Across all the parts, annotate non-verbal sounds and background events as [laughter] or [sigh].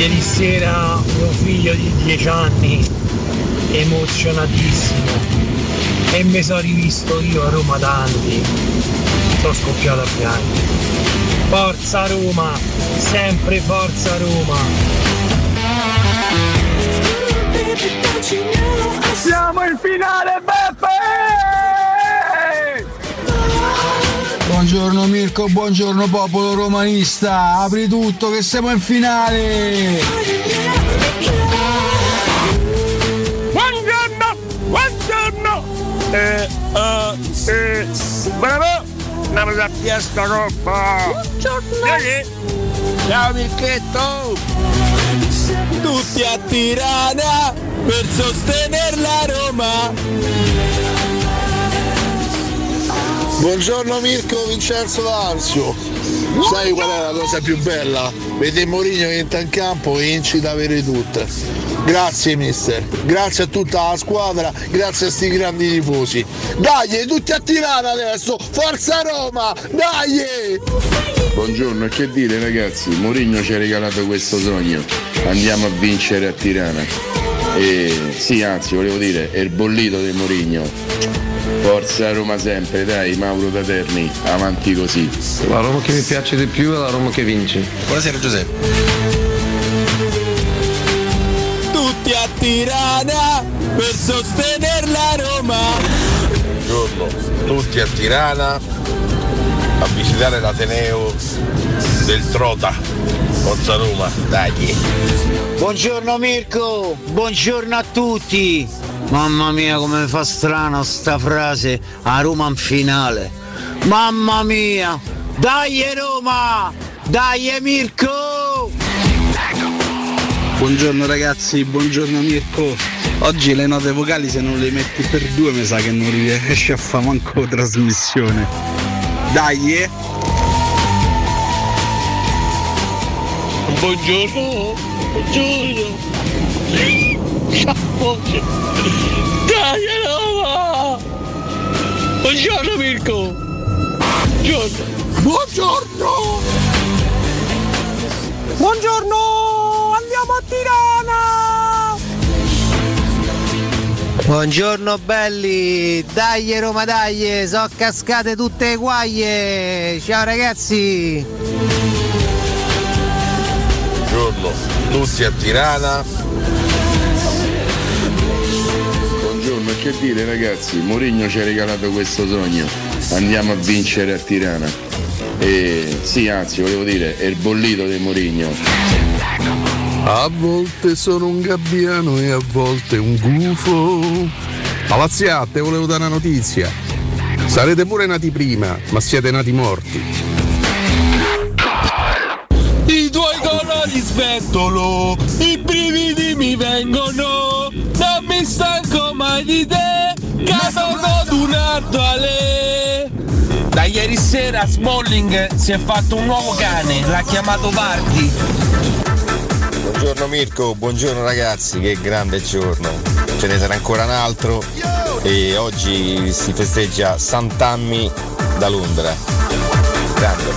Ieri sera mio figlio di 10 anni, emozionatissimo, e mi sono rivisto io a Roma Tanti. Sono scoppiato a piangere. Forza Roma, sempre forza Roma. Siamo in finale, Beppe! Buongiorno Mirko, buongiorno popolo romanista, apri tutto che siamo in finale! Buongiorno, buongiorno! Eh, eh, eh, bravo! Andiamo da fiesta coppa! Buongiorno! Ciao Mirchetto! Tutti a Tirana per sostenere la Roma! Buongiorno Mirko Vincenzo D'Arzio. Sai qual è la cosa più bella? Vedere Mourinho che entra in campo e incita a avere tutte. Grazie mister, grazie a tutta la squadra, grazie a sti grandi tifosi. Dai, tutti a Tirana adesso! Forza Roma! Dai! Buongiorno, che dire ragazzi? Mourinho ci ha regalato questo sogno. Andiamo a vincere a Tirana. E sì, anzi, volevo dire, è il bollito di Mourinho. Forza Roma sempre, dai, Mauro da Terni, avanti così. La Roma che mi piace di più è la Roma che vince. Buonasera Giuseppe. Tutti a Tirana per sostenere la Roma! Buongiorno, tutti a Tirana a visitare l'Ateneo del Trota. Forza Roma, dai! Buongiorno Mirko, buongiorno a tutti! Mamma mia come fa strano sta frase a Roma in finale. Mamma mia! Dai Roma! Dai Mirko! Buongiorno ragazzi, buongiorno Mirko. Oggi le note vocali se non le metti per due mi sa che non riesci a fare manco trasmissione. Dai eh! Buongiorno, buongiorno. Ciao. Dai Roma! Buongiorno Mirko! Buongiorno! Buongiorno! Buongiorno! Andiamo a Tirana! Buongiorno belli! Dai Roma dai! So cascate tutte guaie! Ciao ragazzi! Buongiorno, tutti a Tirana. Che dire ragazzi? Mourinho ci ha regalato questo sogno. Andiamo a vincere a Tirana. E sì, anzi, volevo dire, è il bollito di Mourinho. A volte sono un gabbiano e a volte un gufo. Palazziate, volevo dare una notizia. Sarete pure nati prima, ma siete nati morti. Svettolo, i brividi mi vengono, non mi stanco mai di te, cadono d'un ardale. Da ieri sera Smalling si è fatto un nuovo cane, l'ha chiamato Vardi. Buongiorno Mirko, buongiorno ragazzi, che grande giorno. Ce ne sarà ancora un altro e oggi si festeggia Sant'Ammi da Londra. Grande.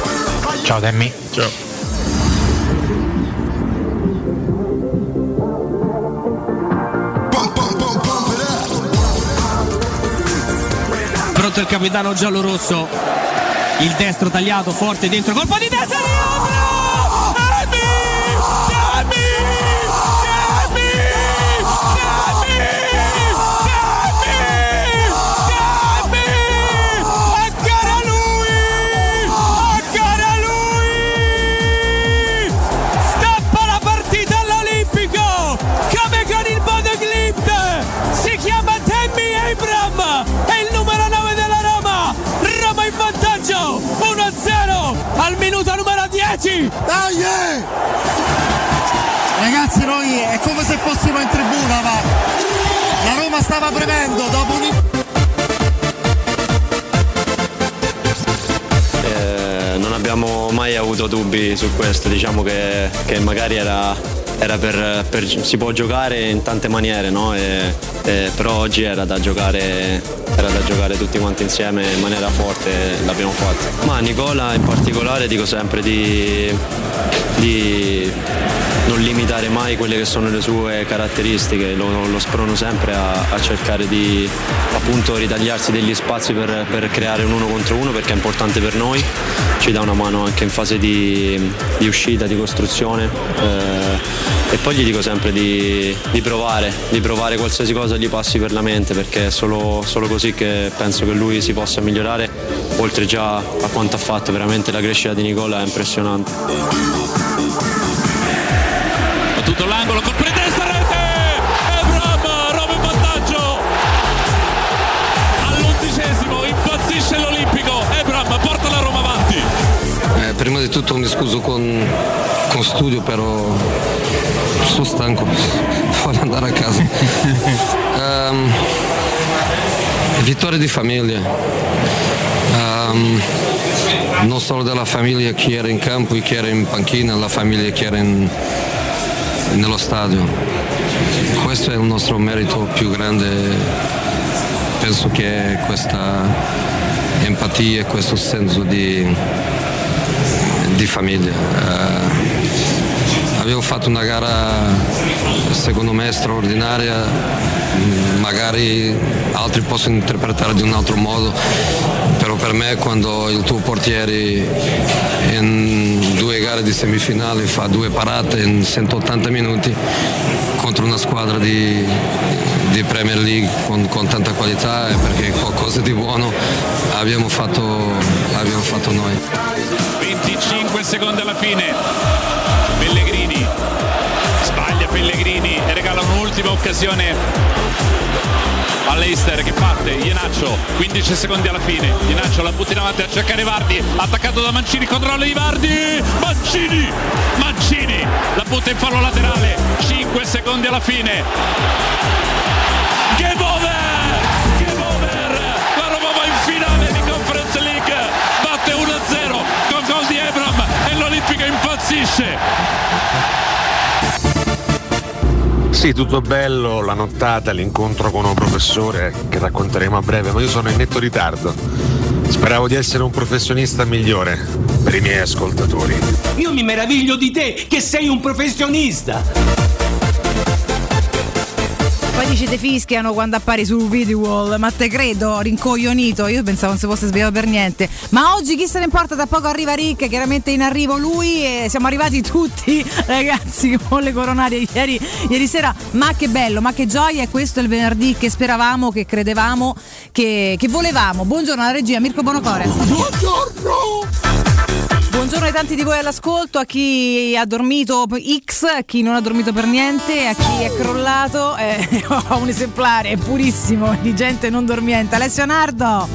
Ciao Demmy. Ciao. Pronto il capitano giallorosso. Il destro tagliato forte dentro, colpo di testa 1-0 al minuto numero 10! Dai! Ragazzi, non noi è come se fossimo in tribuna, ma la Roma stava premendo dopo un Eh, non abbiamo mai avuto dubbi su questo, diciamo che, che magari era, era per, per- si può giocare in tante maniere, no? E- e- però oggi era da, giocare, era da giocare tutti quanti insieme in maniera forte l'abbiamo fatto. Ma Nicola in particolare dico sempre di, di non limitare mai quelle che sono le sue caratteristiche, lo, lo sprono sempre a, a cercare di appunto ritagliarsi degli spazi per, per creare un uno contro uno perché è importante per noi, ci dà una mano anche in fase di, di uscita, di costruzione eh, e poi gli dico sempre di, di provare, di provare qualsiasi cosa gli passi per la mente perché è solo, solo così che penso che lui si possa migliorare, oltre già a quanto ha fatto, veramente la crescita di Nicola è impressionante. Tutto l'angolo con pretesta rete Ebram Roma in vantaggio all'undicesimo impazzisce l'Olimpico Ebram porta la Roma avanti Eh, prima di tutto mi scuso con, con studio, però sono stanco, [laughs] voglio andare a casa. [laughs] Ehm, vittoria di famiglia. Ehm, non solo della famiglia che era in campo e che era in panchina, la famiglia che era in- nello stadio. Questo è il nostro merito più grande. Penso che questa empatia, questo senso di, di famiglia. Eh, abbiamo fatto una gara secondo me straordinaria, magari altri possono interpretare di un altro modo, però per me quando il tuo portiere in gare di semifinale fa due parate in 180 minuti contro una squadra di, di Premier League con, con tanta qualità è perché qualcosa di buono abbiamo fatto, abbiamo fatto noi. 25 secondi alla fine. Pellegrini. Sbaglia Pellegrini e regala un'ultima occasione all'Eister che parte Ienaccio 15 secondi alla fine. Ienaccio la butta in avanti a cercare Vardi attaccato da Mancini controlla di Vardi. Mancini Mancini la butta in fallo laterale 5 secondi alla fine. Game over Sì, tutto bello, la nottata, l'incontro con un professore che racconteremo a breve, ma io sono in netto ritardo. Speravo di essere un professionista migliore per i miei ascoltatori. Io mi meraviglio di te, che sei un professionista. Dici te fischiano quando appari sul video wall, ma te credo, rincoglionito, io pensavo non si fosse svegliato per niente. Ma oggi chi se ne importa, da poco arriva Rick, chiaramente in arrivo lui e siamo arrivati tutti [laughs] ragazzi con le coronarie ieri, ieri sera. Ma che bello, ma che gioia, e questo è il venerdì che speravamo, che credevamo, che, che volevamo. Buongiorno alla regia, Mirko Bonocore. Buongiorno! Buongiorno ai tanti di voi all'ascolto, a chi ha dormito X, a chi non ha dormito per niente, a chi è crollato. Eh, [laughs] ho un esemplare purissimo di gente non dormiente. Alessio Nardo!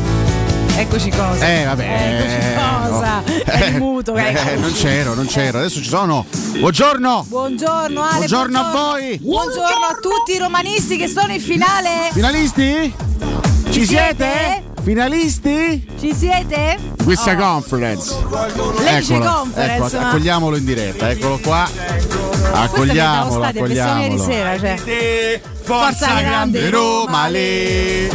Eccoci cosa. Eh vabbè. Eccoci cosa. È muto, eh, ecco. non c'ero, non c'ero. Adesso ci sono. Buongiorno. Buongiorno Ale. Buongiorno a voi. Buongiorno a tutti i romanisti che sono in finale. Finalisti? Ci siete? Finalisti? Ci siete? Questa Oh. conference. Legge Eccolo, conference, ecco, ma- accogliamolo in diretta, eccolo qua. Accogliamolo, ieri accogliamolo. sera, cioè. Forza grande Roma, le.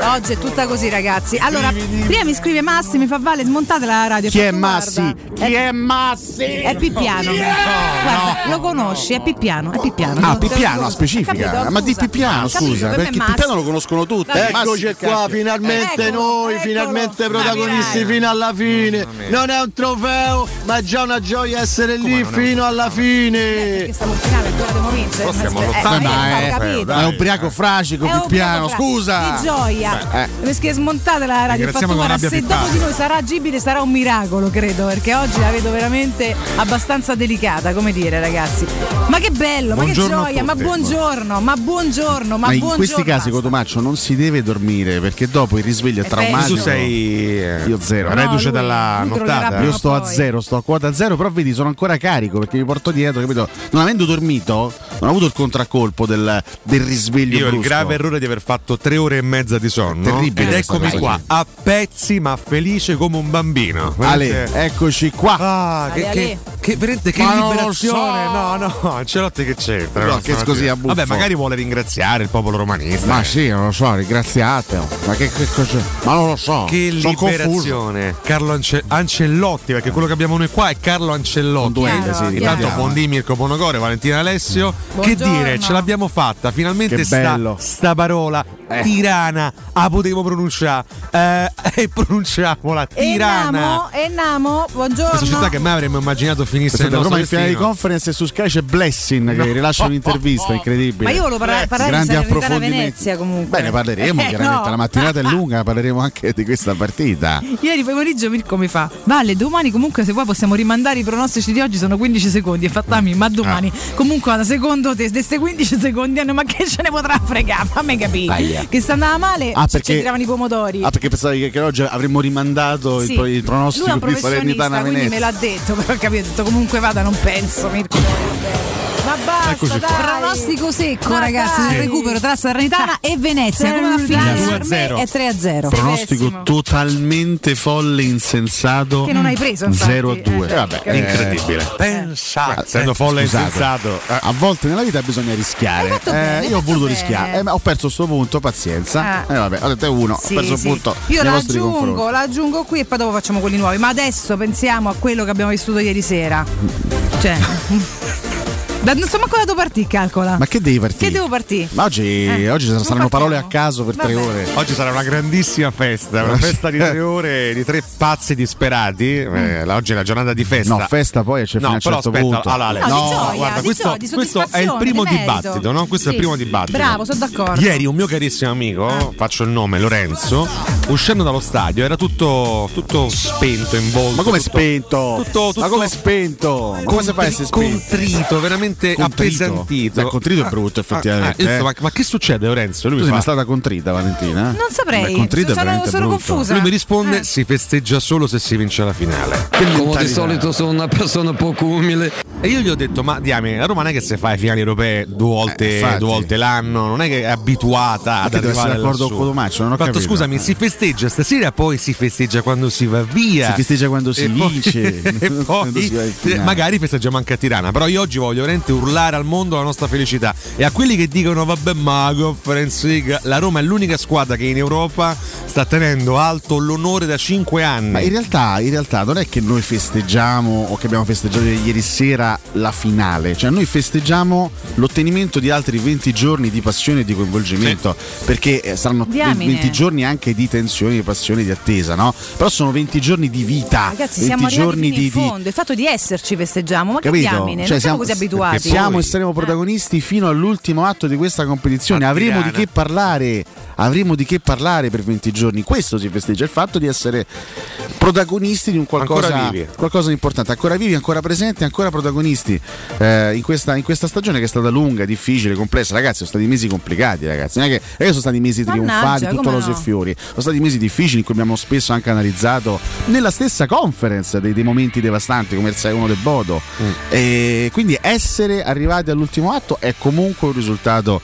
Oggi è tutta così, ragazzi. Allora, prima mi scrive Massi, mi fa Vale, smontate la radio. Chi è Massi? guarda, Chi è Massi? È Pippiano. Guarda, lo conosci, è Pippiano, è Pippiano. Ah, Pippiano, Capito? specifica. Ma di. Pippiano, capito, scusa, perché. Pippiano lo conoscono tutti. Eccoci qua, cacchio. finalmente Eccolo, noi, eccolo. finalmente protagonisti fino alla fine. Non è un trofeo, ma è già una gioia essere lì fino alla fine. Perché stiamo in finale, dobbiamo vincere. Però stiamo Eh, lottando. eh, è, capito. ubriaco fragico, Pippiano, scusa. Di gioia. Aia, Eh. perché smontate la radio. Fatto, guarda, se pippato. dopo di noi sarà agibile sarà un miracolo, credo, perché oggi la vedo veramente abbastanza delicata, come dire, ragazzi. Ma che bello, ma che Buongiorno gioia, ma buongiorno, ma buongiorno, ma, Ma in buongiorno. questi casi, Cotomaccio, non si deve dormire perché dopo il risveglio è È traumatico. Tu sei, eh, Io zero. reduce lui- dalla lui nottata. Io sto o a poi. zero, sto a quota zero, però vedi, sono ancora carico perché mi porto dietro, capito? Non avendo dormito, non ho avuto il contraccolpo del, del risveglio. Io ho il brusco. grave errore di aver fatto tre ore e mezza di sonno. Terribile Ed eccomi qua, a pezzi ma felice come un bambino. Ale, eccoci qua. Ah, che, Ale, che, Ale. che, veramente che lo liberazione! so. No, no, [laughs] Ancelotti che c'entra? No, No, che stamattina. così a buffo. Vabbè, magari vuole ringraziare il popolo romanista. Ma eh. sì, non lo so, ringraziatelo. Ma che, che cosa? Ma non lo so. Che sono confuso. liberazione! Carlo Ance- Ancellotti, perché quello che abbiamo noi qua è Carlo Ancellotti. Con due L, sì, Intanto Bondi, Mirko Bonocore, Valentina Alessio. Che Buongiorno. dire, ce l'abbiamo fatta. Finalmente Che sta, sta parola tirana. Ah, potevo pronunciare. Eh, [laughs] e pronunciamola. Tirana. E Namo, buongiorno. Questa città che mai avremmo immaginato finisse nel Roma in finale di conference e su Sky c'è Blessing che No. rilascia un'intervista [laughs] incredibile. Ma io volevo parla- parlare di Grandi Salernitana approfondimenti. Venezia comunque. Beh, ne parleremo [laughs] Eh, chiaramente. no. La mattinata è lunga, parleremo anche di questa partita. Ieri pomeriggio Mirko mi fa Vale domani comunque se vuoi possiamo rimandare i pronostici di oggi sono 15 secondi e fattami ma domani Ah. comunque da secondo te questi 15 secondi hanno ma che ce ne potrà fregare fammi capire Aia. Che se andava male Ah, perché- ci tiravano i pomodori Ah, perché pensavi che, oggi avremmo rimandato Sì. il, il lui è pronostico un di Salernitana professionista quindi me Venezia? l'ha detto però capito comunque vada non penso Mirko ma basta Eccoci dai pronostico secco Ma ragazzi dai. del recupero tra Salernitana e Venezia come va a finire 2 a per me 0. è 3 a 0 Pronostico totalmente folle, insensato. Che non hai preso, infatti. 0 a 2. Eh, vabbè, capito. incredibile. Pensate. Essendo folle e Scusate, insensato. eh. A volte nella vita bisogna rischiare. bene, Eh, io ho voluto bene. rischiare. Eh, ma ho perso sto punto, pazienza. Ah. Eh, vabbè, ho detto è uno, Sì, ho perso sì. il punto. Io l'aggiungo, l'aggiungo qui e poi dopo facciamo quelli nuovi. Ma adesso pensiamo a quello che abbiamo vissuto ieri sera. Cioè. [laughs] da, non so manco da dove partì, calcola. Ma che devi partire? Che devo partire? Ma oggi, Eh, oggi saranno partiamo. parole a caso per tre Vabbè. ore. Oggi sarà una grandissima festa, una [laughs] festa di tre ore di tre pazzi disperati. Eh, oggi è la giornata di festa. No, festa poi c'è fino No, a un certo aspetta, punto. allora, Ale, No, di gioia, guarda, di questo, gioia, di questo è il primo di dibattito, no? Questo è il Sì. primo dibattito. Bravo, sono d'accordo. Ieri un mio carissimo amico, faccio il nome, Lorenzo, uscendo dallo stadio era tutto, tutto spento in volto. Ma come tutto- spento? Tutto, tutto Ma come spento? Ma come si fa a essere spento? Contrito, veramente Contrito? appesantito. Beh, contrito è brutto, effettivamente, Ah, ah, eh. ma, ma che succede, Lorenzo? Lui Tu mi fa- stata contrita, Valentina? Non saprei. Beh, contrito è sono, veramente sono brutto. confusa. Lui mi risponde: Eh. si festeggia solo se si vince la finale. Come di solito sono una persona poco umile. E io gli ho detto: Ma diamine, la Roma non è che se fa le finali europee due volte, Eh, due volte l'anno, non è che è abituata ad arrivare d'accordo con Cotomaccio, non ho fatto, capito. scusami, si festeggia stasera, poi si festeggia quando si va via. Si festeggia quando si E poi- vince, [laughs] e poi in finale. magari festeggiamo anche a Tirana. Però io oggi voglio veramente urlare al mondo la nostra felicità. E a quelli che dicono: Vabbè, ma Conference League, la Roma è l'unica squadra che in Europa sta tenendo alto l'onore da 5 anni. Ma in realtà, in realtà non è che noi festeggiamo o che abbiamo festeggiato ieri sera la finale, cioè noi festeggiamo l'ottenimento di altri 20 giorni di passione e di coinvolgimento, perché eh, saranno Diamine. 20 giorni anche di tensione, di passione, di attesa, no? Però sono 20 giorni di vita, Ragazzi, 20 siamo arrivati giorni di, fondo. Il fatto di esserci festeggiamo, ma Capito? che diamine? Cioè, non siamo così abituati. Siamo e saremo protagonisti fino all'ultimo atto di questa competizione. Avremo di che parlare. Avremo di che parlare per 20 giorni. Questo si festeggia, il fatto di essere protagonisti di un qualcosa, qualcosa di importante, ancora vivi, ancora presenti, ancora protagonisti eh, in, questa, in questa stagione che è stata lunga, difficile, complessa. Ragazzi, sono stati mesi complicati, ragazzi. Non è che, che sono stati mesi Mannaggia, trionfali, tutto rose no? e fiori. Sono stati mesi difficili in cui abbiamo spesso anche analizzato nella stessa conference dei, dei momenti devastanti come il 6-1 del Bodo. Mm. E quindi essere arrivati all'ultimo atto è comunque un risultato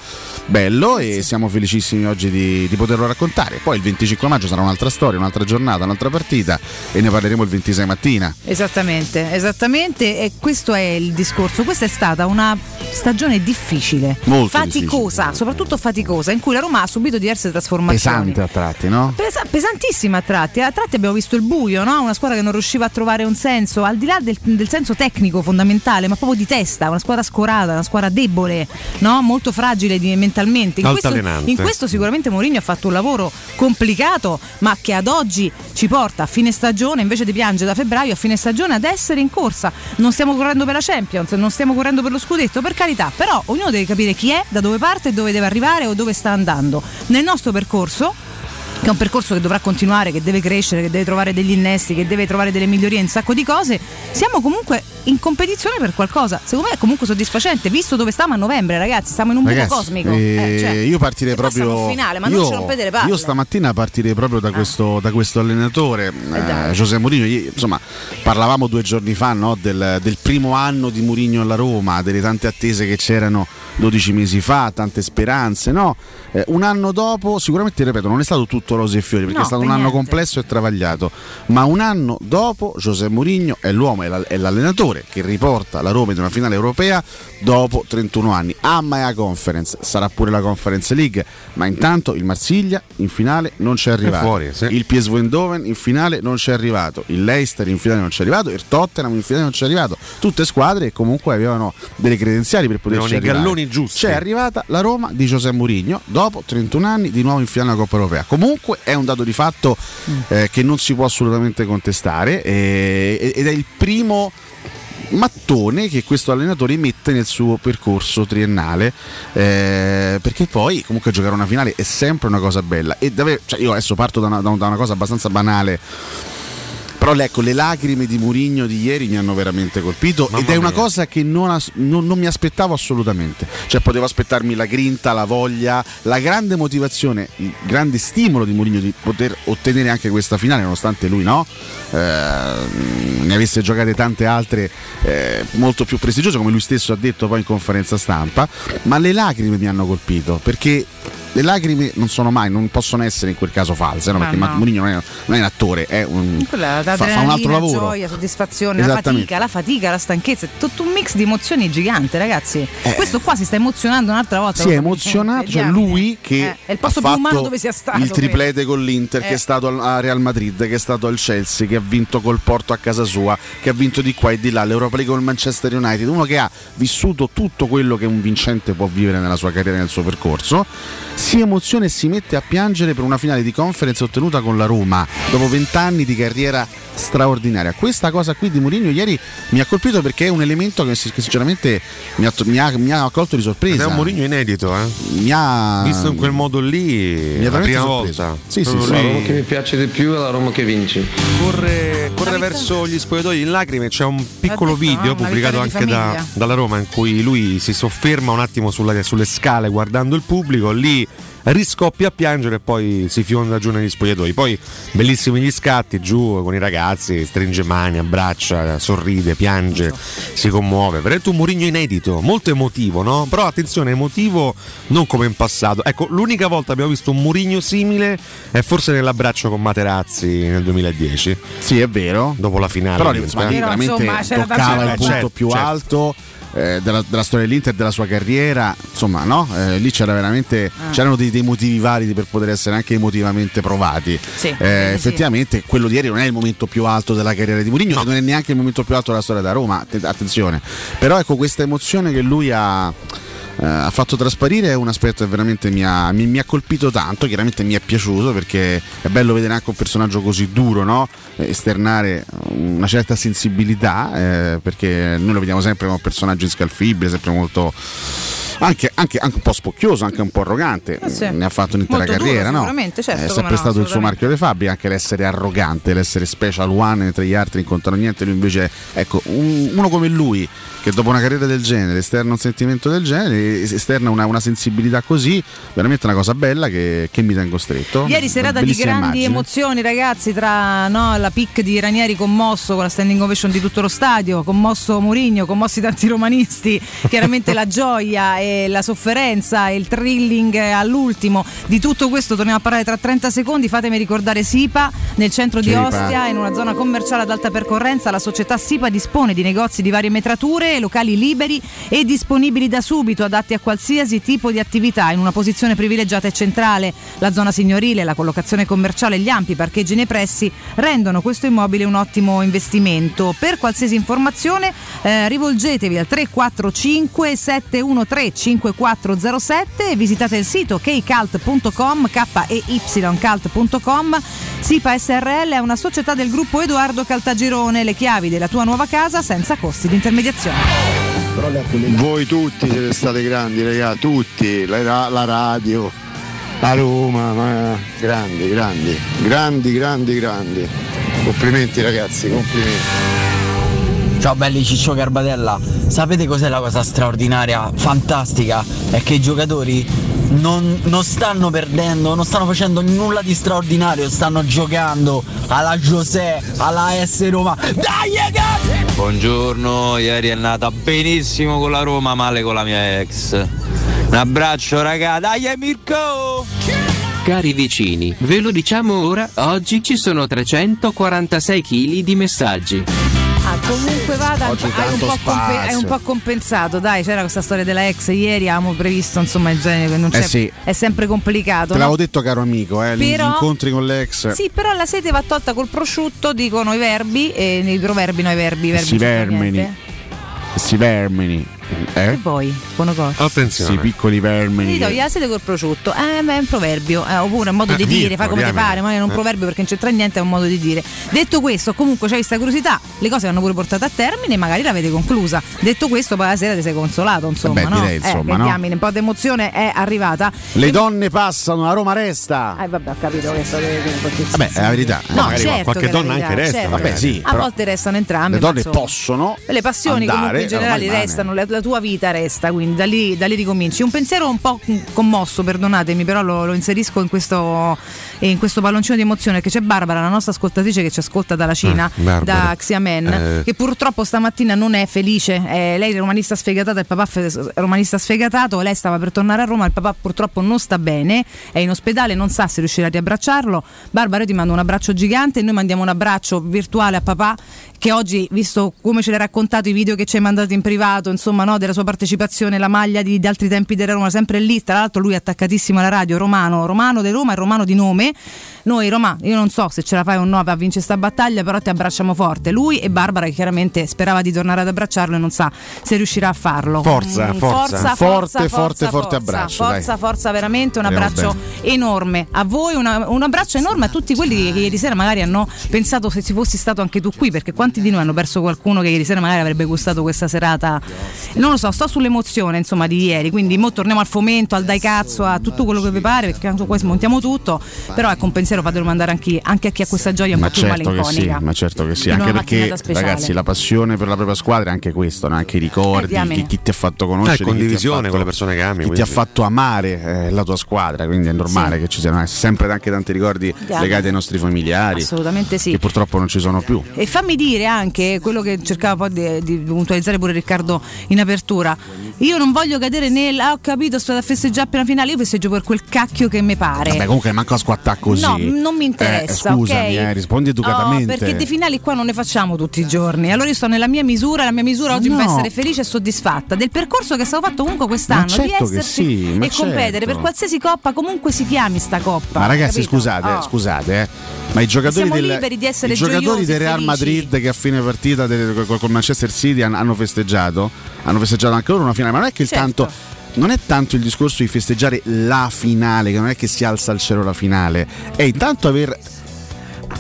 bello e siamo felicissimi oggi di, di poterlo raccontare. Poi il 25 maggio sarà un'altra storia, un'altra giornata, un'altra partita e ne parleremo il 26 mattina. Esattamente, esattamente, e questo è il discorso. Questa è stata una stagione difficile, Molto faticosa, soprattutto faticosa, in cui la Roma ha subito diverse trasformazioni. Pesante a tratti, no? Pesa- pesantissima a tratti, a tratti abbiamo visto il buio, no? una squadra che non riusciva a trovare un senso, al di là del, del senso tecnico fondamentale, ma proprio di testa, una squadra scorata, una squadra debole, no? molto fragile di- mentalmente. In questo, in questo sicuramente Mourinho ha fatto un lavoro complicato, ma che ad oggi ci porta a fine stagione, invece di piangere da febbraio a fine stagione, ad essere in corsa. Non stiamo correndo per la Champions, non stiamo correndo per lo scudetto, per carità, però ognuno deve capire chi è, da dove parte, dove deve arrivare o dove sta andando. Nel nostro percorso che è un percorso che dovrà continuare, che deve crescere, che deve trovare degli innesti, che deve trovare delle migliorie un sacco di cose, siamo comunque in competizione per qualcosa. Secondo me è comunque soddisfacente, visto dove stiamo a novembre, ragazzi, stiamo in un buco Ragazzi, cosmico. eh, Eh, cioè, io partirei proprio. in finale, ma io, non ci rompete le palle. io stamattina partirei proprio da, questo, da questo allenatore, eh, dai. José Mourinho. Insomma, parlavamo due giorni fa no, del, del primo anno di Mourinho alla Roma, delle tante attese che c'erano 12 mesi fa, tante speranze. No? Eh, un anno dopo, sicuramente ripeto, non è stato tutto rose e fiori perché No, è stato per un anno niente. complesso e travagliato. Ma un anno dopo, José Mourinho è l'uomo, è, la- è l'allenatore che riporta la Roma in una finale europea dopo 31 anni. Ama e a conference, sarà pure la Conference League, ma intanto il Marsiglia in finale non c'è arrivato. fuori, sì. Il PSV Eindhoven in finale non c'è arrivato. Il Leicester in finale non c'è arrivato. Il Tottenham in finale non c'è arrivato. Tutte squadre che comunque avevano delle credenziali per poterci Avevano i arrivare. galloni giusti. C'è arrivata la Roma di José Mourinho dopo 31 anni di nuovo in finale alla Coppa Europea. Comunque è un dato di fatto eh, che non si può assolutamente contestare eh, ed è il primo mattone che questo allenatore mette nel suo percorso triennale eh, perché poi comunque giocare una finale è sempre una cosa bella. E davvero, cioè io adesso parto da una, da una cosa abbastanza banale però ecco, le lacrime di Murigno di ieri mi hanno veramente colpito ed è una mia. cosa che non, as- non- non mi aspettavo assolutamente. Cioè potevo aspettarmi la grinta, la voglia, la grande motivazione, il grande stimolo di Murigno di poter ottenere anche questa finale, nonostante lui no, eh, ne avesse giocate tante altre eh, molto più prestigiose, come lui stesso ha detto poi in conferenza stampa, ma le lacrime mi hanno colpito perché le lacrime non sono mai, non possono essere in quel caso false, no? Ma perché no. Ma- Mourinho non è, non è un attore, è un, Quella fa, fa un altro lavoro. gioia, soddisfazione, la fatica, la fatica, la stanchezza, è tutto un mix di emozioni gigante, ragazzi. Eh. Questo qua si sta emozionando un'altra volta. si è emozionato, cioè lui che Eh, è il posto ha più umano dove sia stato. il triplete con l'Inter, Eh. che è stato al a Real Madrid, che è stato al Chelsea, che ha vinto col Porto a casa sua, che ha vinto di qua e di là, l'Europa League col Manchester United, uno che ha vissuto tutto quello che un vincente può vivere nella sua carriera nel suo percorso, si emoziona e si mette a piangere per una finale di conference ottenuta con la Roma dopo vent'anni di carriera straordinaria. Questa cosa qui di Mourinho ieri mi ha colpito perché è un elemento che, sinceramente mi ha, mi ha- mi ha colto di Ed sorpresa. è un Mourinho inedito, eh? Mi ha Visto in quel modo lì, Mi ha la prima volta. Sì, sì, sì. La Roma che mi piace di più è la Roma che vince. Corre, corre verso gli spogliatoi in lacrime, c'è un piccolo detto, video no? Una pubblicato anche da- dalla Roma in cui lui si sofferma un attimo sulla- sulle scale guardando il pubblico, lì riscoppia a piangere e poi si fionda giù negli spogliatoi. Poi bellissimi gli scatti giù con i ragazzi, stringe mani, abbraccia, sorride, piange, si commuove. Veramente un Murigno inedito, molto emotivo, no? Però attenzione, emotivo non come in passato. Ecco, l'unica volta che abbiamo visto un Murigno simile è forse nell'abbraccio con Materazzi nel 2010. Sì, è vero. Dopo la finale. Però insomma, Però, veramente insomma, toccava certo, il punto certo, più certo. alto. Eh, della, della storia dell'Inter della sua carriera insomma no Eh, lì c'era veramente Ah. c'erano dei, dei motivi validi per poter essere anche emotivamente provati Sì, Eh, quindi sì. effettivamente quello di ieri non è il momento più alto della carriera di Mourinho non è neanche il momento più alto della storia da Roma att- attenzione però ecco questa emozione che lui ha ha fatto trasparire un aspetto che veramente mi ha, mi- mi ha colpito tanto, chiaramente mi è piaciuto perché è bello vedere anche un personaggio così duro, no? Eh, esternare una certa sensibilità, eh, perché noi lo vediamo sempre come un personaggio inscalfibile, sempre molto... Anche, anche- anche un po' spocchioso, anche un po' arrogante, Eh sì. ne ha fatto un'intera Molto duro, carriera, no? sicuramente, certo, è sempre no, stato il suo marchio di fabbrica, anche l'essere arrogante, l'essere special one, mentre gli altri non contano niente, lui invece, ecco, un- uno come lui, che dopo una carriera del genere esterna un sentimento del genere, es- esterna una, una sensibilità così, veramente una cosa bella che, che mi tengo stretto. Ieri serata di grandi immagine. emozioni, ragazzi, tra no, la pic di Ranieri commosso con la standing ovation di tutto lo stadio, commosso Mourinho, commossi tanti romanisti, chiaramente la gioia [laughs] e la sofferenza e il thrilling all'ultimo. Di tutto questo torniamo a parlare tra 30 secondi. Fatemi ricordare SIPA nel centro di. Ostia, in una zona commerciale ad alta percorrenza. La società SIPA dispone di negozi di varie metrature, locali liberi e disponibili da subito, adatti a qualsiasi tipo di attività, in una posizione privilegiata e centrale. La zona signorile, la collocazione commerciale gli ampi parcheggi nei pressi rendono questo immobile un ottimo investimento. Per qualsiasi informazione eh, rivolgetevi al 345 713 5407 e visitate il sito keycult.com keycult.com SIPA SRL è una società del gruppo Edoardo Caltagirone, le chiavi della tua nuova casa senza costi di intermediazione. Voi tutti siete stati grandi, raga, tutti, la, la radio, A Roma, ma grandi, grandi, grandi, grandi, grandi. Complimenti ragazzi, complimenti. Ciao belli Ciccio Garbatella, sapete cos'è la cosa straordinaria, fantastica? È che i giocatori non, non stanno perdendo, non stanno facendo nulla di straordinario, stanno giocando alla José, alla S Roma. Dai ragazzi! Buongiorno, ieri è nata benissimo con la Roma, male con la mia ex. Un abbraccio raga, dai Mirko! Cari vicini, ve lo diciamo ora, oggi ci sono 346 kg di messaggi. Comunque vada, hai un, tanto po compe- spazio. hai un po' compensato, dai, c'era questa storia della ex ieri, avevamo previsto insomma il genere che non Eh c'è. sì. È sempre complicato. Te no? l'avevo detto caro amico, eh, gli Però- incontri con l'ex. Sì, però la sete va tolta col prosciutto, dicono i verbi, e nei proverbi no i verbi, verbi Questi non c'entra vermini. Vermini. E Eh? poi, buono cosa. Questi piccoli vermini. Ti togli la sete col prosciutto, eh, beh, è un proverbio, eh, oppure è un modo Eh, di dire, Mirko, fa come ti pare, ma è un Eh. proverbio perché non c'entra niente, è un modo di dire. Detto questo, comunque c'è questa curiosità, le cose vanno pure portate a termine, magari l'avete conclusa. Detto questo, poi la sera ti sei consolato, insomma, Beh, no? direi, insomma, eh, che no? diamine, un po' di emozione è arrivata. Le donne passano, la Roma resta. Eh, vabbè, ho capito che sto Vabbè, è la verità. No, Magari certo qualche donna verità, anche resta. certo. Vabbè, sì. A volte restano entrambe. le ma donne insomma. possono. Le passioni andare, comunque in generale restano, la tua vita resta, quindi da lì, da lì ricominci. Un pensiero un po' commosso, perdonatemi, però lo, lo inserisco in questo, in questo palloncino di emozione che c'è Barbara, la nostra ascoltatrice che ci ascolta dalla Cina, Barbara. da Xiamen, Eh. che purtroppo stamattina non è felice. Eh, lei è romanista sfegatata, il papà fe- romanista sfegatato, lei stava per tornare a Roma, il papà purtroppo non sta bene, è in ospedale, non sa se riuscirà a riabbracciarlo. Barbara, io ti mando un abbraccio gigante e noi mandiamo un abbraccio virtuale a papà che oggi, visto come ce l'hai raccontato, i video che ci hai mandato in privato, insomma, no, della sua partecipazione, la maglia di, di altri tempi della Roma, sempre lì, tra l'altro lui è attaccatissimo alla radio, romano, romano di Roma e romano di nome. Noi Roma, io non so se ce la fai o no a vincere sta battaglia, però ti abbracciamo forte. Lui e Barbara che chiaramente sperava di tornare ad abbracciarlo e non sa se riuscirà a farlo. Forza, Mm, forza. forza, Forte, forza, forte, forte abbraccio, Forza, dai. forza, veramente un abbraccio enorme a voi, una- un abbraccio enorme a tutti quelli che ieri sera magari hanno pensato se ci fossi stato anche tu qui, perché quanti di noi hanno perso qualcuno che ieri sera magari avrebbe gustato questa serata. Non lo so, sto sull'emozione insomma di ieri, quindi mo torniamo al fomento, al dai cazzo, a tutto quello che vi pare, perché tanto poi smontiamo tutto, però ecco un pensiero fatelo mandare anche, anche a chi ha questa gioia un Ma po' più certo che sì, malinconica. ma certo che sì, anche perché ragazzi la passione per la propria squadra è anche questo, no? anche i ricordi, Eh, chi, chi ti ha fatto conoscere, Eh, condivisione fatto- con le persone che ami, chi quindi. ti ha fatto amare eh, la tua squadra, quindi è normale Sì. che ci siano eh, sempre anche tanti ricordi Diamine. legati ai nostri familiari, Assolutamente sì. che purtroppo non ci sono più. E fammi dire anche quello che cercava poi di, di puntualizzare pure Riccardo in apertura. Io non voglio cadere nel ah, ho capito, sto a festeggiare appena finale, io festeggio per quel cacchio che mi pare. Vabbè, comunque manco a squattare così. No, non mi interessa. Eh, scusami, ok? eh, rispondi educatamente. Oh, perché di finali qua non ne facciamo tutti i giorni. Allora io sto nella mia misura, la mia misura oggi mi fa No. essere felice e soddisfatta del percorso che è stato fatto comunque quest'anno. Certo di esserci sì, e competere certo. per qualsiasi coppa, comunque si chiami sta coppa. Ma ragazzi, capito? scusate, Oh. scusate, eh, ma i giocatori, del, liberi di essere i giocatori del Real. Madrid che a fine partita del- col, Manchester City han- hanno festeggiato, hanno festeggiato anche loro una finale, ma non è che il Certo. tanto non è tanto il discorso di festeggiare la finale, che non è che si alza al cielo la finale, è intanto aver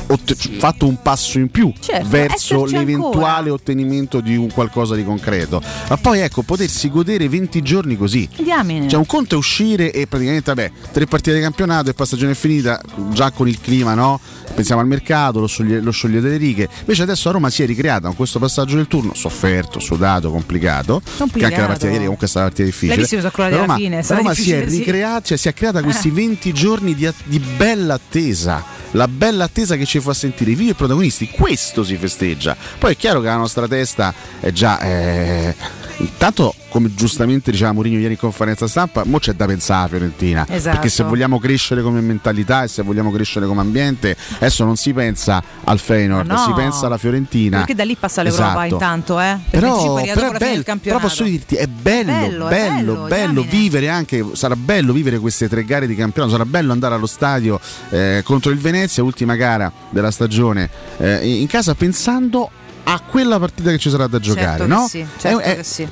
ott- fatto un passo in più Certo, verso l'eventuale ancora. ottenimento di un qualcosa di concreto. Ma poi ecco, potersi godere 20 giorni così. Diamine. Cioè un conto è uscire e praticamente vabbè, tre partite di campionato e poi stagione è finita, già con il clima, no? Pensiamo al mercato, lo, scioglie, lo scioglie delle righe. Invece adesso a Roma si è ricreata con questo passaggio del turno, sofferto, sudato, complicato. Che anche la partita di ieri comunque è stata una partita difficile. Bellissimo, sono quella La della Roma, fine, la Roma si è sì. ricreata, cioè si è creata questi Eh. 20 giorni di, di bella attesa. La bella attesa che ci fa sentire vivi e protagonisti, questo si festeggia. Poi è chiaro che la nostra testa è già. eh, Intanto, come giustamente diceva Mourinho ieri in conferenza stampa, mo c'è da pensare alla Fiorentina. Esatto. Perché se vogliamo crescere come mentalità e se vogliamo crescere come ambiente, adesso non si pensa al Feyenoord, Ma no. si pensa alla Fiorentina. Perché da lì passa l'Europa Esatto. intanto, eh? Per 25 Però, però, è bello, però posso dirti, è bello, Bello, bello, bello, bello, vivere anche, sarà bello vivere queste tre gare di campionato, sarà bello andare allo stadio eh, contro il Venezia, ultima gara della stagione, eh, in casa pensando a quella partita che ci sarà da giocare, Certo che no? sì, certo È- è- che sì.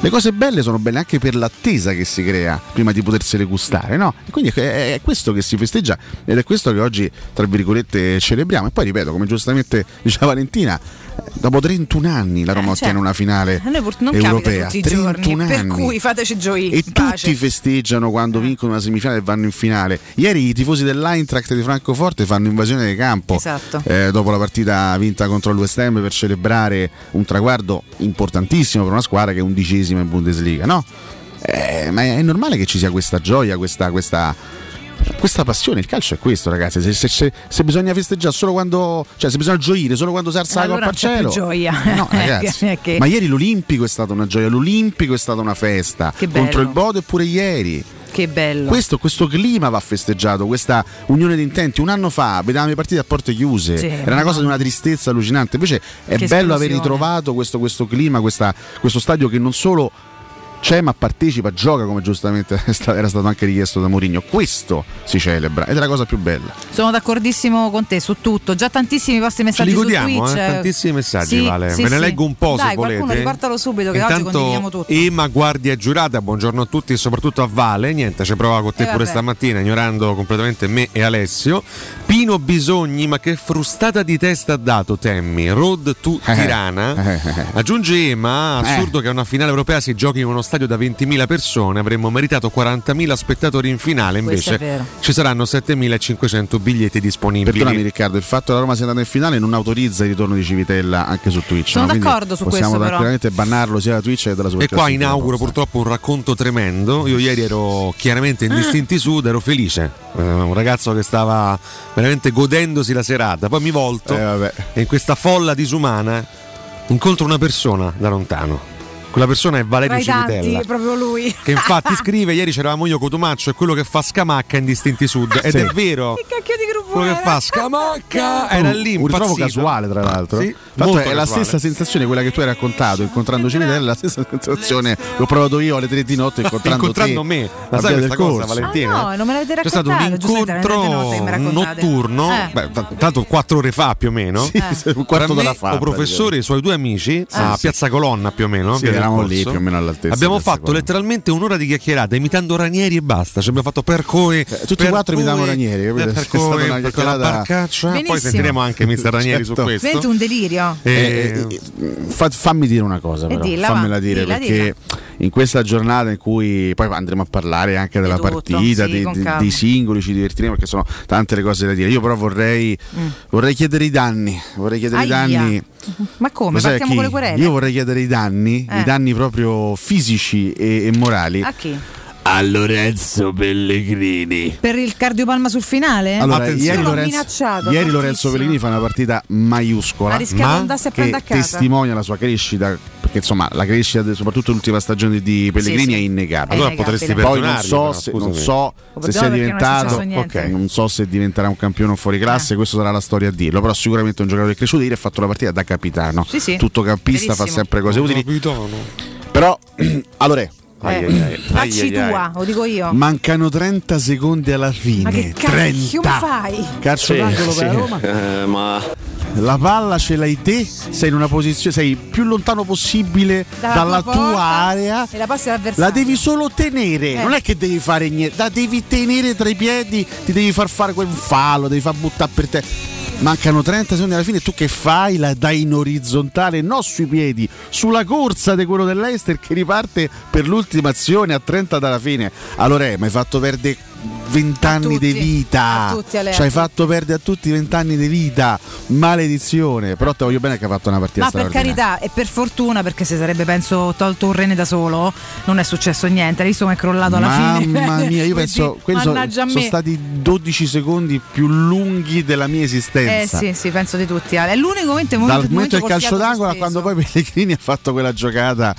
le cose belle sono belle anche per l'attesa che si crea prima di potersele gustare, no? E quindi è, è- è questo che si festeggia ed è questo che oggi, tra virgolette, celebriamo. E poi ripeto, come giustamente [laughs] diceva Valentina, Dopo 31 anni la Roma Eh, ottiene cioè, una finale europea. tutti i 31 giorni, per anni. cui fateci gioire. E pace. tutti festeggiano quando vincono una semifinale e vanno in finale. Ieri i tifosi dell'Eintracht di Francoforte fanno invasione di campo Esatto. eh, dopo la partita vinta contro il West Ham per celebrare un traguardo importantissimo per una squadra che è undicesima in Bundesliga, no? Eh, ma è normale che ci sia questa gioia, questa, questa, questa passione. Il calcio è questo, ragazzi. Se, se- se- se bisogna festeggiare solo quando. cioè, se bisogna gioire solo quando si alza la allora coppa non al cielo. gioia. No, [laughs] ragazzi. Che- Ma ieri l'Olimpico è stata una gioia. L'Olimpico è stata una festa. Che bello. Contro il Bodo eppure ieri. Che bello. Questo, questo clima va festeggiato, questa unione di intenti. Un anno fa vedevamo le partite a porte chiuse, Sì, era una cosa di una tristezza allucinante. Invece è bello aver esplosione. ritrovato questo, questo clima, questa- questo stadio che non solo c'è ma partecipa, gioca come giustamente [laughs] era stato anche richiesto da Mourinho. Questo si celebra ed è la cosa più bella. Sono d'accordissimo con te su tutto. Già tantissimi vostri Ce messaggi su godiamo, Twitch. eh? tantissimi messaggi, Sì, Vale. sì, Ve ne sì. leggo un po' Dai, se qualcuno volete. riportalo subito che oggi Intanto condividiamo tutto. Ema Guardia Giurata, buongiorno a tutti e soprattutto a Vale. Niente, ci provava con te Eh, pure vabbè. stamattina, ignorando completamente me e Alessio. Pino Bisogni, ma che frustata di testa ha dato Temmi? Road to Eh, Tirana. Aggiunge Ema, assurdo che a una finale europea si giochi in uno stadio da 20.000 persone, avremmo meritato 40.000 spettatori in finale, invece ci saranno 7.500 biglietti disponibili. Perdonami Riccardo, il fatto che la Roma sia andata in finale non autorizza il ritorno di Civitella anche su Twitch. Sono no? Quindi d'accordo su possiamo questo, però. tranquillamente bannarlo sia da Twitch che dalla E Superclassifica. qua inauguro purtroppo un racconto tremendo. Io ieri ero chiaramente in distinti sud, ero felice. Eh, un ragazzo che stava veramente godendosi la serata. Poi mi volto Eh, e in questa folla disumana incontro una persona da lontano. Quella persona è Valerio tanti, Civitella. proprio lui. Che infatti scrive: Ieri c'eravamo io Cotumaccio e quello che fa scamacca in distinti sud. Ed Sì. è vero. Che cacchio di gruppo Quello che era? fa scamacca era lì. un ritrovo casuale tra l'altro Sì, molto è la casuale. stessa sensazione quella che tu hai raccontato incontrando Civitella la stessa sensazione l'ho provato io alle tre di notte incontrando, Incontrando te me. a La sai questa cosa, Corso. Valentina? Ah, no, non me l'avete C'è stato un raccontato, incontro che notturno, Eh. beh, tanto quattro ore fa più o meno, Sì, sì, un quarto d'ora fa, o professore e i suoi due amici a sì. Piazza Colonna più o meno. Sì, eravamo lì più o meno all'altezza Abbiamo fatto Colonna. letteralmente un'ora di chiacchierata imitando Ranieri e basta. Ci abbiamo fatto per cui tutti e quattro imitavamo Ranieri, capito? eh, per [laughs] chiacchierata- barcaccia. Poi sentiremo anche Mister [laughs] Ranieri Certo. su questo. Diventa un delirio. E- Eh, eh, fa- fammi dire una cosa, però. dilla, fammela va, dire dilla, perché in questa giornata in cui poi andremo a parlare anche della tutto, partita, sì, dei, dei- singoli, ci divertiremo perché sono tante le cose da dire. Io però vorrei, Mm. vorrei chiedere i danni. Vorrei chiedere i Aia. danni. [laughs] Ma come? Partiamo con le querele? Io vorrei chiedere i danni, Eh. i danni proprio fisici e, e morali A chi? A Lorenzo Pellegrini. Per il cardiopalma sul finale? Allora, ieri, Lorenzo, ieri Lorenzo. Pellegrini fa una partita maiuscola Ha rischiato di andarsi a che prendere a testimonia la sua crescita perché insomma la crescita de- soprattutto l'ultima stagione di Pellegrini Sì, sì. è innegabile Allora potresti poi non so però, se, non so se sia non diventato successo niente. ok non so se diventerà un campione o fuori classe Eh. questo sarà la storia a dirlo però sicuramente è un giocatore cresciuto ieri ha fatto la partita da capitano Sì, sì. tutto campista fa Verissimo. sempre cose utili però [clears throat] allora Eh, Facci tua, lo dico io. mancano 30 secondi alla Ma fine che cacchio 30 mi fai? calcio d'angolo per la Roma Eh, ma la palla ce l'hai te, sei in una posizione, sei più lontano possibile dalla, tua, porta area. E la passi all'avversario. La devi solo tenere, Eh. non è che devi fare niente, la devi tenere tra i piedi, ti devi far fare quel fallo, devi far buttare per te. Mancano 30 secondi alla fine, tu che fai? La dai in orizzontale, non sui piedi, sulla corsa di quello dell'Eister che riparte per l'ultima azione a 30 dalla fine. Allora, eh, mi hai fatto perdere 20 anni di vita. tutti, Ci hai fatto perdere a tutti 20 anni di vita. Maledizione. Però te voglio bene che hai fatto una partita Ma per carità, e per fortuna, perché se sarebbe penso tolto un rene da solo, non è successo niente. Hai visto come è crollato alla fine? Mamma mia, io [laughs] penso quelli sono, sono stati 12 secondi più lunghi della mia Eh esistenza. sì, sì, penso di tutti. È l'unico momento, momento, Dal momento del calcio d'angolo a quando poi Pellegrini ha fatto quella giocata,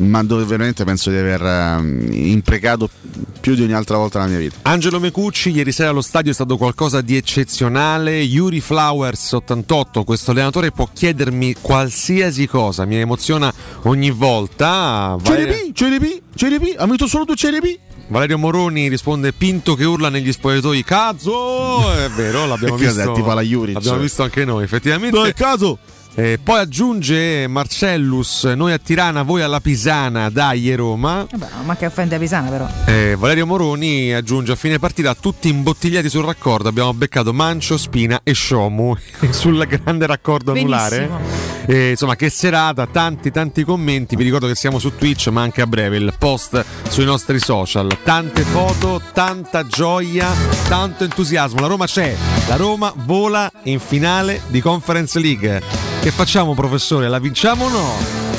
ma dove veramente penso di aver ehm, imprecato più di ogni altra volta nella mia vita. Angelo Mecucci, ieri sera allo stadio è stato qualcosa di eccezionale. Yuri Flowers 88, questo allenatore può chiedermi qualsiasi cosa, mi emoziona ogni volta. Valerio, CRP, CRP, CRP, ha vinto solo tu CRP. Valerio Moroni risponde Pinto che urla negli spogliatoi Cazzo! È vero, [laughs] l'abbiamo visto. tipo alla Juric? L'abbiamo visto anche noi, effettivamente. Dove è caso? Eh, poi aggiunge Marcellus, noi a Tirana, voi alla Pisana, dai Roma. Vabbè, ma che offende a Pisana però. Eh, Valerio Moroni aggiunge a fine partita tutti imbottigliati sul raccordo abbiamo beccato Mancio, Spina e Shomu [laughs] sul grande raccordo anulare E, insomma, che serata, tanti tanti commenti. Vi ricordo che siamo su Twitch, ma anche a breve il post sui nostri social. Tante foto, tanta gioia, tanto entusiasmo. La Roma c'è, la Roma vola in finale di Conference League. Che facciamo, professore? La vinciamo o no?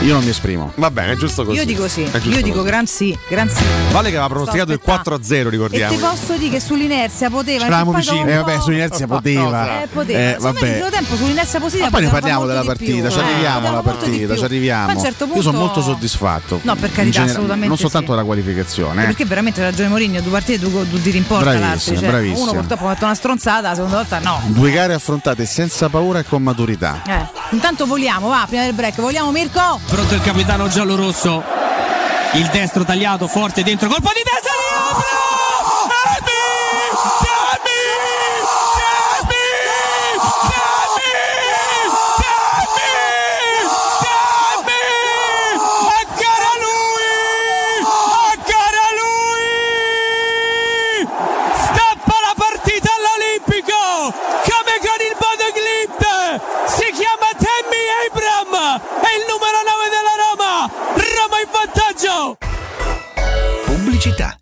Io non mi esprimo. Va bene, è giusto così. Io dico sì, io dico così. gran sì, gran sì. Vale che aveva pronosticato il Sto 4-0, E ricordiamo. ti posso dire che sull'inerzia poteva. Dopo vicini. Eh, vabbè, sull'inerzia poteva. Eh, poteva. Eh, Secondo me vabbè. nel primo tempo sull'inerzia positiva Ma poi ne parliamo della partita, ci Eh, arriviamo alla partita, ci arriviamo. Ma a un certo Io sono punto- molto soddisfatto. No, per carità, genere- assolutamente Non soltanto sì. della qualificazione. eh. Perché veramente ha ragione Mourinho, due partite, due, due tiri in porta Bravissimo. Cioè, bravissimo. uno purtroppo ha fatto una stronzata, la seconda volta no. Due gare affrontate senza paura e con maturità. Eh, intanto voliamo, va, prima del break. Vogliamo Mirko? Pronto il capitano giallorosso. Il destro tagliato forte dentro. Colpo di testa Pubblicità.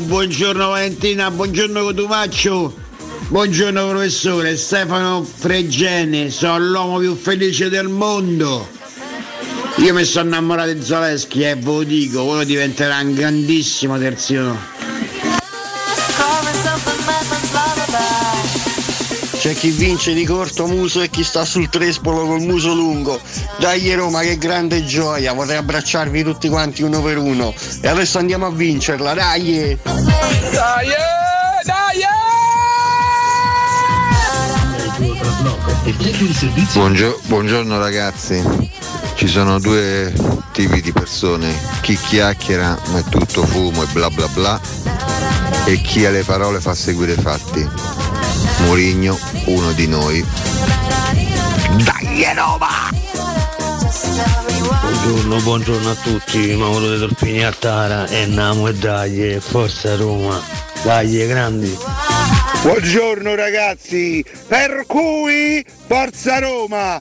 Buongiorno Valentina, buongiorno Cotumaccio, buongiorno professore Stefano Fregene, sono l'uomo più felice del mondo. Io mi sono innamorato di Zaleschi e ve lo dico, quello diventerà un grandissimo terzino. C'è chi vince di corto muso e chi sta sul trespolo col muso lungo. Dai Roma, che grande gioia, vorrei abbracciarvi tutti quanti uno per uno. E adesso andiamo a vincerla, dai! Dai, dai! Buongio- buongiorno ragazzi, ci sono due tipi di persone, chi chiacchiera ma è tutto fumo e bla bla bla e chi ha le parole fa seguire i fatti. Mourinho, uno di noi. Dai Roma! Buongiorno, buongiorno a tutti, Mauro De Torpini a Tara e Namo e dai, forza Roma, dai grandi. Buongiorno ragazzi, per cui Forza Roma!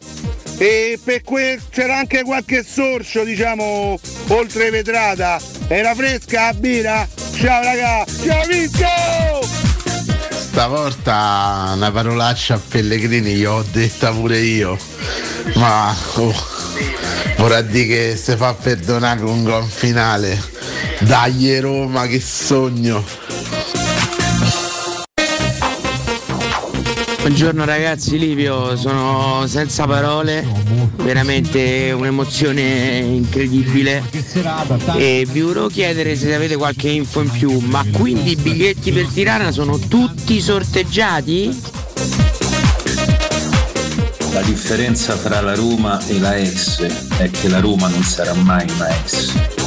E per que- c'era anche qualche sorcio, diciamo, oltre vetrata. Era fresca la birra? Ciao raga, ciao Vinto! Stavolta una parolaccia a Pellegrini gli ho detta pure io. Ma oh, vorrà dire che se fa perdonare con un gol finale. Dai Roma, che sogno! Buongiorno ragazzi, Livio, sono senza parole, veramente un'emozione incredibile e vi volevo chiedere se avete qualche info in più, ma quindi i biglietti per Tirana sono tutti sorteggiati? La differenza tra la Roma e la ex è che la Roma non sarà mai una ex.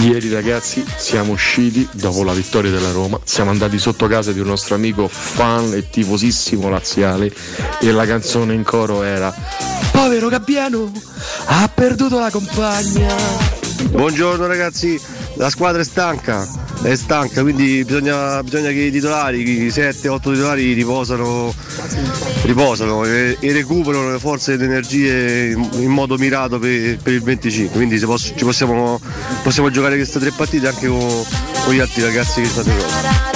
Ieri ragazzi siamo usciti dopo la vittoria della Roma, siamo andati sotto casa di un nostro amico fan e tifosissimo laziale e la canzone in coro era povero Gabbiano ha perduto la compagna. Buongiorno ragazzi, la squadra è stanca, è stanca, quindi bisogna, bisogna che i titolari, i 7-8 titolari riposano, riposano e, e recuperano le forze e le energie in, in modo mirato per, per il 25. Quindi posso- ci possiamo, possiamo giocare queste tre partite anche con, con gli altri ragazzi che stanno in Roma.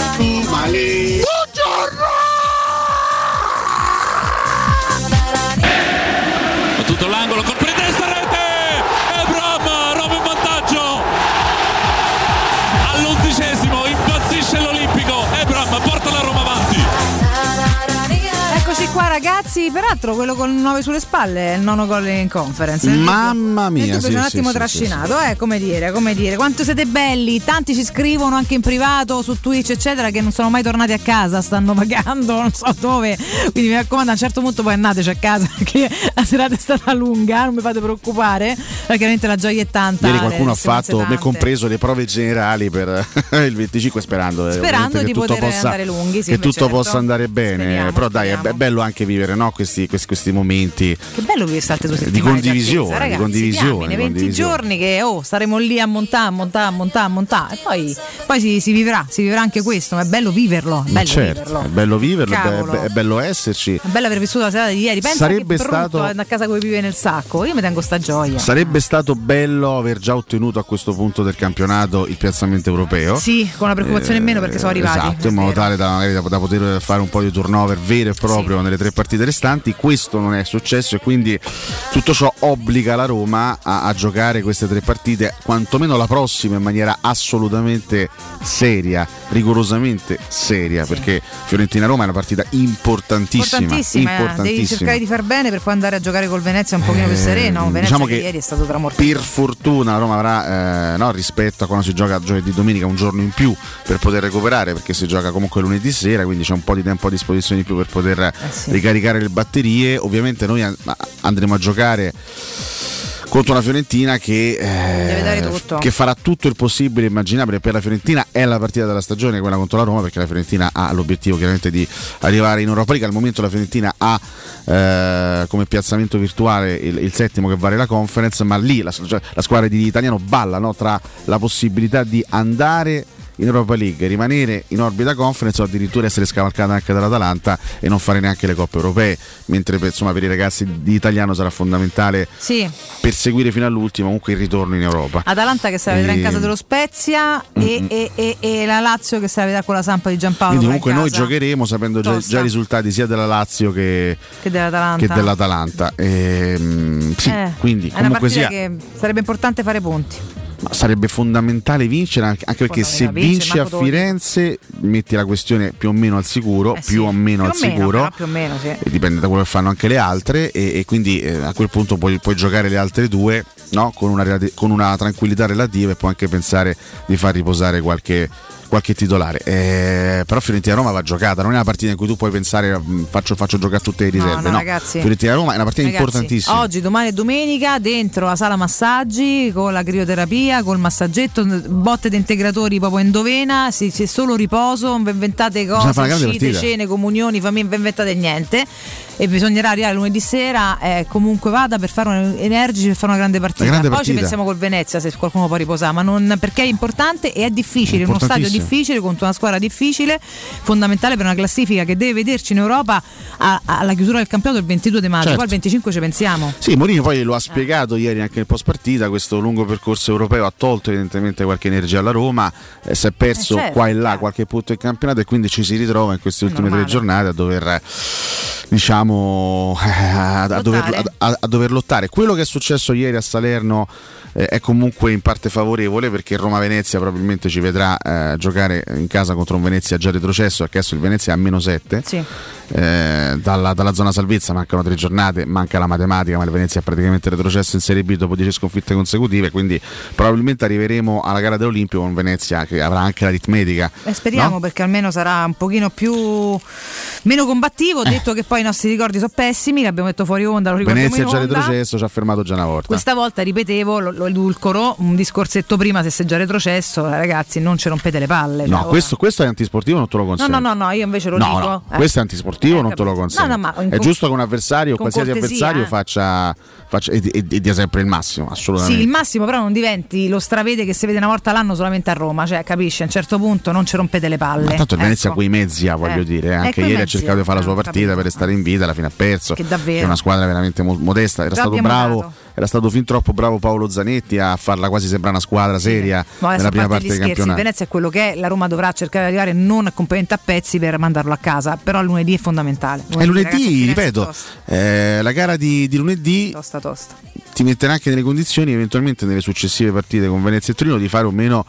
Ragazzi, peraltro quello con 9 sulle spalle è il nono gol in conference. Mamma mia, sì, c'è un sì, attimo sì, trascinato, eh, come dire, come dire, quanto siete belli, tanti ci scrivono anche in privato, su Twitch eccetera, che non sono mai tornati a casa, stanno vagando, [laughs] non so dove, quindi mi raccomando a un certo punto poi andateci a casa [laughs] perché la serata è stata lunga, non mi fate preoccupare, perché veramente la gioia è tanta. Ieri qualcuno ha fatto, me compreso, le prove generali per [laughs] il 25 sperando, eh, Sperando che tutto poter possa, andare lunghi, sì, che tutto certo. possa andare bene. Speriamo, Però dai, è, è bello anche vivere no, questi, questi- questi momenti Che bello vivere queste due di condivisione, attesa, di ragazzi, condivisione, diamine, di 20 condivisione. giorni che oh, staremo lì a montare, a montare, a montare, a montare e poi, poi si, si vivrà, si vivrà anche questo, ma è bello viverlo, è bello certo, viverlo. è bello viverlo, Cavolo. è bello esserci. È bello aver vissuto la serata di ieri. Pensa Sarebbe che stato- andare a casa come vive nel sacco. Io mi tengo sta gioia. Sarebbe stato bello aver già ottenuto a questo punto del campionato il piazzamento europeo. Sì, con una preoccupazione in meno perché sono arrivati. Esatto, in modo tale da, magari da, da poter fare un po' di turnover vero e proprio nelle tre partite restanti. Questo non è successo e quindi tutto ciò obbliga la Roma a, a giocare queste tre partite, quantomeno la prossima in maniera assolutamente seria, rigorosamente seria, perché Fiorentina-Roma è una partita importantissima. Importantissima, eh. devi importantissima. cercare di far bene per poi andare a giocare col Venezia un pochino più sereno. Venezia diciamo che che ieri è stato tramortito. per fortuna la Roma avrà eh, no, rispetto a quando si gioca giovedì domenica un giorno in più per poter recuperare perché si gioca comunque lunedì sera quindi c'è un po' di tempo a disposizione in più per poter Eh sì. ricaricare le batterie ovviamente noi an- andremo a giocare contro una Fiorentina che, eh, che farà tutto il possibile immaginabile per la Fiorentina. È la partita della stagione quella contro la Roma perché la Fiorentina ha l'obiettivo chiaramente di arrivare in Europa League. Al momento la Fiorentina ha eh, come piazzamento virtuale il, il settimo che vale la conference ma lì la, cioè, la squadra di Italiano balla no, tra la possibilità di andare in Europa League, rimanere in orbita conference o addirittura essere scavalcata anche dall'Atalanta e non fare neanche le coppe europee, mentre per, insomma, per i ragazzi di italiano sarà fondamentale Sì, perseguire fino all'ultimo comunque il ritorno in Europa. Atalanta che se la vedrà in E- casa dello Spezia e, e- e- la Lazio che se la vedrà con la Sampa di Giampaolo. Quindi in comunque noi giocheremo sapendo già, già i risultati sia della Lazio che, Che dell'Atalanta. che dell'Atalanta. Ehm, sì, Eh, quindi è una partita sia che sarebbe importante fare punti. Ma sarebbe fondamentale vincere anche, anche perché se vinci a. Firenze metti la questione più o meno al sicuro, Eh sì. più o meno Più al meno, sicuro. più o meno, sì. e dipende da quello che fanno anche le altre e, e quindi eh, a quel punto puoi, puoi giocare le altre due no? con, una, con una tranquillità relativa e puoi anche pensare di far riposare qualche, qualche titolare Eh, però Fiorentina-Roma va giocata non è una partita in cui tu puoi pensare "Mm, faccio, faccio giocare tutte le riserve no, no, ragazzi. Fiorentina-Roma è una partita Ragazzi, importantissima Oggi, domani e domenica dentro la sala massaggi con la crioterapia, col massagetto, botte di integratori proprio endovena, si, c'è solo riposo, non vi inventate cose, uscite, cene, comunioni, famiglie, non vi inventate niente. E bisognerà arrivare lunedì sera, eh, comunque vada per fare un, energici per fare una grande partita. Una grande Poi ci partita. pensiamo col Venezia se qualcuno può riposare, ma non, perché è importante e è difficile, in uno stadio Importantissimo. Difficile contro una squadra difficile, fondamentale per una classifica che deve vederci in Europa a- alla chiusura del campionato il 22 di maggio, Certo. poi il 25 ci pensiamo. Sì, Mourinho poi lo ha spiegato ieri anche nel post partita, questo lungo percorso europeo ha tolto evidentemente qualche energia alla Roma, eh, si è perso Eh, certo, qua e là qualche punto in campionato e quindi ci si ritrova in queste ultime tre giornate a dover eh, diciamo eh, [laughs] a, a dover, a- a dover lottare. Quello che è successo ieri a Salerno eh, è comunque in parte favorevole perché Roma-Venezia probabilmente ci vedrà eh, giocare in casa contro un Venezia già retrocesso, perché adesso il Venezia è a meno 7 Sì. eh, dalla, dalla zona salvezza mancano tre giornate, manca la matematica, ma il Venezia è praticamente retrocesso in Serie B dopo 10 sconfitte consecutive, quindi probabilmente arriveremo alla gara dell'Olimpico con Venezia che avrà anche l'aritmetica. Eh, speriamo no? perché almeno sarà un pochino più meno combattivo, detto che poi i nostri ricordi sono pessimi, l'abbiamo detto fuori onda, lo ricordiamo Venezia è già onda. retrocesso, ci ha fermato già una volta. Questa volta ripetevo, lo, lo edulcoro, un discorsetto prima se sei già retrocesso, eh, ragazzi, non ci rompete le palle. No, cioè, questo, questo è antisportivo, non te lo No, consento. no, no, no, io invece lo No, dico. no, eh. questo è antisportivo, Eh, non te lo capito. consento. No, no, è giusto che un avversario, qualsiasi cortesia, avversario, eh. faccia, faccia e, e- e dia sempre il massimo, assolutamente. Sì, il massimo però non diventi lo stravede che si vede una volta all'anno solamente a Roma, cioè capisci, a un certo punto non ci rompete le palle. Ma tanto il Venezia ecco. quei mezzi ha, voglio Eh. dire. Eh, Anche quei ieri ha cercato di fare la sua eh, partita per restare in vita, alla fine ha perso. Che davvero. è una squadra veramente mo- modesta. Era stato, bravo. Era stato fin troppo bravo Paolo Zanetti a farla quasi sembrare una squadra seria adesso nella prima parte del scherzi, il campionato. Venezia è quello che è, la Roma dovrà cercare di arrivare non completamente a pezzi per mandarlo a casa, però lunedì è fondamentale. E lunedì, ragazzi, ripeto, eh, la gara di, di lunedì tosta, tosta. ti metterà anche nelle condizioni, eventualmente nelle successive partite con Venezia e Torino, di fare o meno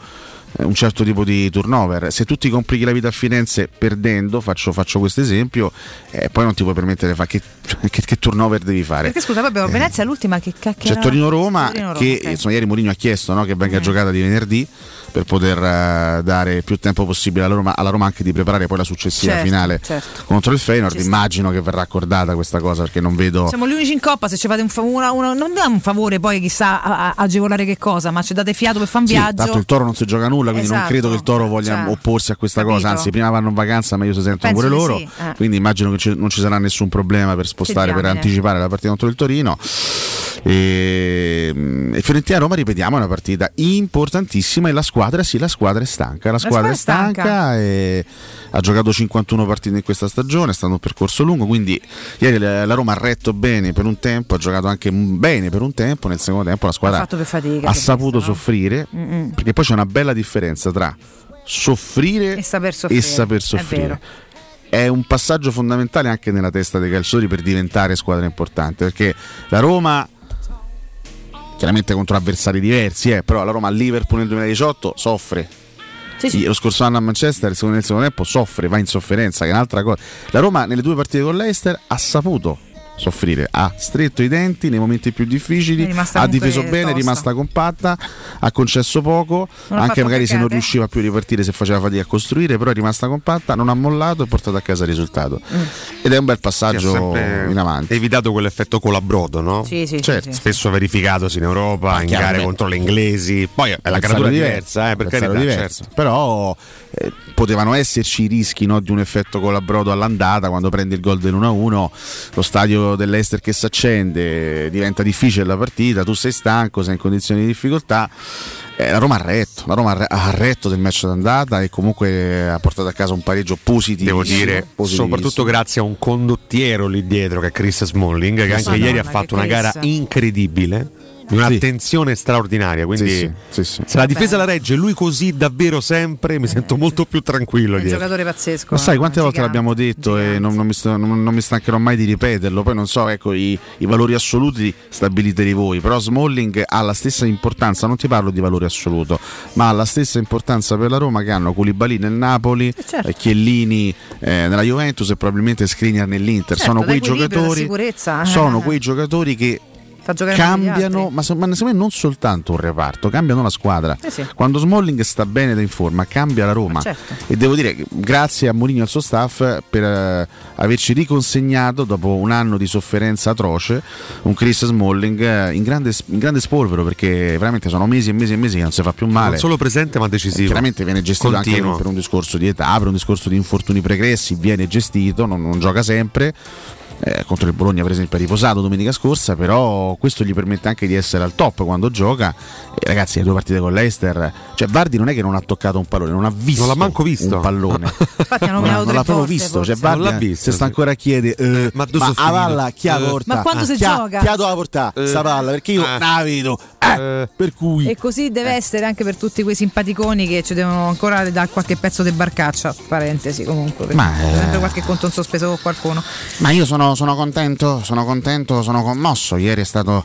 un certo tipo di turnover. Se tu ti complichi la vita a Firenze perdendo, faccio, faccio questo esempio, eh, poi non ti puoi permettere di fare che, [laughs] che- che turnover devi fare. Perché scusa, poi abbiamo Venezia l'ultima che cacchio C'è? Torino-Roma che ok. insomma, ieri Mourinho ha chiesto no, che Mm. venga giocata di venerdì per poter eh, dare più tempo possibile alla Roma, alla Roma anche di preparare poi la successiva Certo, finale certo. contro il Feyenoord. Immagino che verrà accordata questa cosa perché non vedo... Siamo gli unici in coppa, se ci fate un, fa- una- una- non è un favore poi chissà a- a- agevolare che cosa, ma ci date fiato per fare un Sì, viaggio. tanto il Toro non si gioca nulla, quindi non Esatto, credo che il Toro voglia cioè, opporsi a questa capito? cosa. Anzi, prima vanno in vacanza, meglio si sentono Penso pure loro. sì, eh. Quindi immagino che non ci sarà nessun problema per spostare, per anticipare la partita contro il Torino. E, e Fiorentina Roma, ripetiamo, è una partita importantissima. E la squadra, sì, la squadra è stanca. La squadra è squadra è stanca, stanca. e ha giocato 51 partite in questa stagione. È stato un percorso lungo. Quindi, ieri la la Roma ha retto bene per un tempo, ha giocato anche bene per un tempo. Nel secondo tempo la squadra fatica, ha saputo visto, no? soffrire. Mm-mm. Perché poi c'è una bella differenza tra soffrire E saper soffrire, saper è soffrire. È un passaggio fondamentale anche nella testa dei calciatori per diventare squadra importante. Perché la Roma, chiaramente contro avversari diversi, eh, però la Roma a Liverpool nel 2018 soffre. Sì, sì. Lo scorso anno a Manchester, il secondo- nel secondo tempo, soffre, va in sofferenza, che è un'altra cosa. La Roma nelle due partite con l'Eister ha saputo soffrire, ha stretto i denti nei momenti più difficili, È ha difeso bene, è tosta. rimasta compatta, ha concesso poco, Non ha anche magari se non peccate. riusciva più a ripartire, se faceva fatica a costruire, però è rimasta compatta, non ha mollato e portato a casa il risultato. Mm. Ed è un bel ha passaggio in avanti. evitato quell'effetto colabrodo, no? Sì, sì, Certo. sì. Spesso verificatosi in Europa, in chiaro, gare contro le inglesi. Poi è la caratura diversa, eh, per carità, diverso. certo. Però eh, potevano esserci i rischi no, di un effetto colabrodo all'andata quando prendi il gol dell'1-1, lo stadio dell'Ester che si accende, diventa difficile la partita, tu sei stanco, sei in condizioni di difficoltà. Eh, la Roma ha retto, la Roma ha re- ha retto del match d'andata e comunque ha portato a casa un pareggio positivo. Devo dire, soprattutto grazie a un condottiero lì dietro che è Chris Smalling, che anche Madonna, ieri ha fatto una Chris. gara incredibile. Di un'attenzione straordinaria. Quindi, Sì, sì, sì, sì. se la difesa la regge lui così davvero sempre, mi sento molto più tranquillo. È un dietro. giocatore pazzesco. Ma sai eh, quante volte gigante. l'abbiamo detto e non, non mi sta- non- non mi stancherò mai di ripeterlo, poi non so, ecco, i, i valori assoluti stabiliteli voi, però Smalling ha la stessa importanza, non ti parlo di valore assoluto, ma ha la stessa importanza per la Roma che hanno Koulibaly nel Napoli, certo. eh, Chiellini eh, nella Juventus e probabilmente Skriniar nell'Inter, Certo, sono quei giocatori sicurezza, eh. sono quei giocatori che Cambiano, ma, ma secondo me non soltanto un reparto, cambiano la squadra. Eh sì. Quando Smalling sta bene ed è in forma, cambia la Roma. Ma certo. E devo dire che grazie a Mourinho e al suo staff per eh, averci riconsegnato dopo un anno di sofferenza atroce un Chris Smalling eh, in grande, in grande spolvero perché veramente sono mesi e mesi e mesi che non si fa più male. Non solo presente ma decisivo. Chiaramente viene gestito anche Continuo. per un discorso di età, per un discorso di infortuni pregressi, viene gestito, non, non gioca sempre. Eh, contro il Bologna per esempio ha riposato domenica scorsa però questo gli permette anche di essere al top quando gioca e ragazzi le due partite con l'Eister cioè Vardi non è che non ha toccato un pallone non ha visto, Non l'ha manco visto. un pallone [laughs] Infatti non, non tre l'ha proprio visto cioè Vardi Non l'ha visto, se sta ancora a chiede eh, ma dove ma sono a palla chi ha Eh. porta Ma quando si chi ha- gioca? chi ha doveva portare sta palla perché io Eh. la vedo eh, per cui E così deve essere anche per tutti quei simpaticoni che ci devono ancora dare qualche pezzo di barcaccia. Parentesi comunque. perché Ma, c'è eh, sempre qualche conto in sospeso con qualcuno. Ma io sono, sono contento, sono contento, sono commosso. Ieri è stato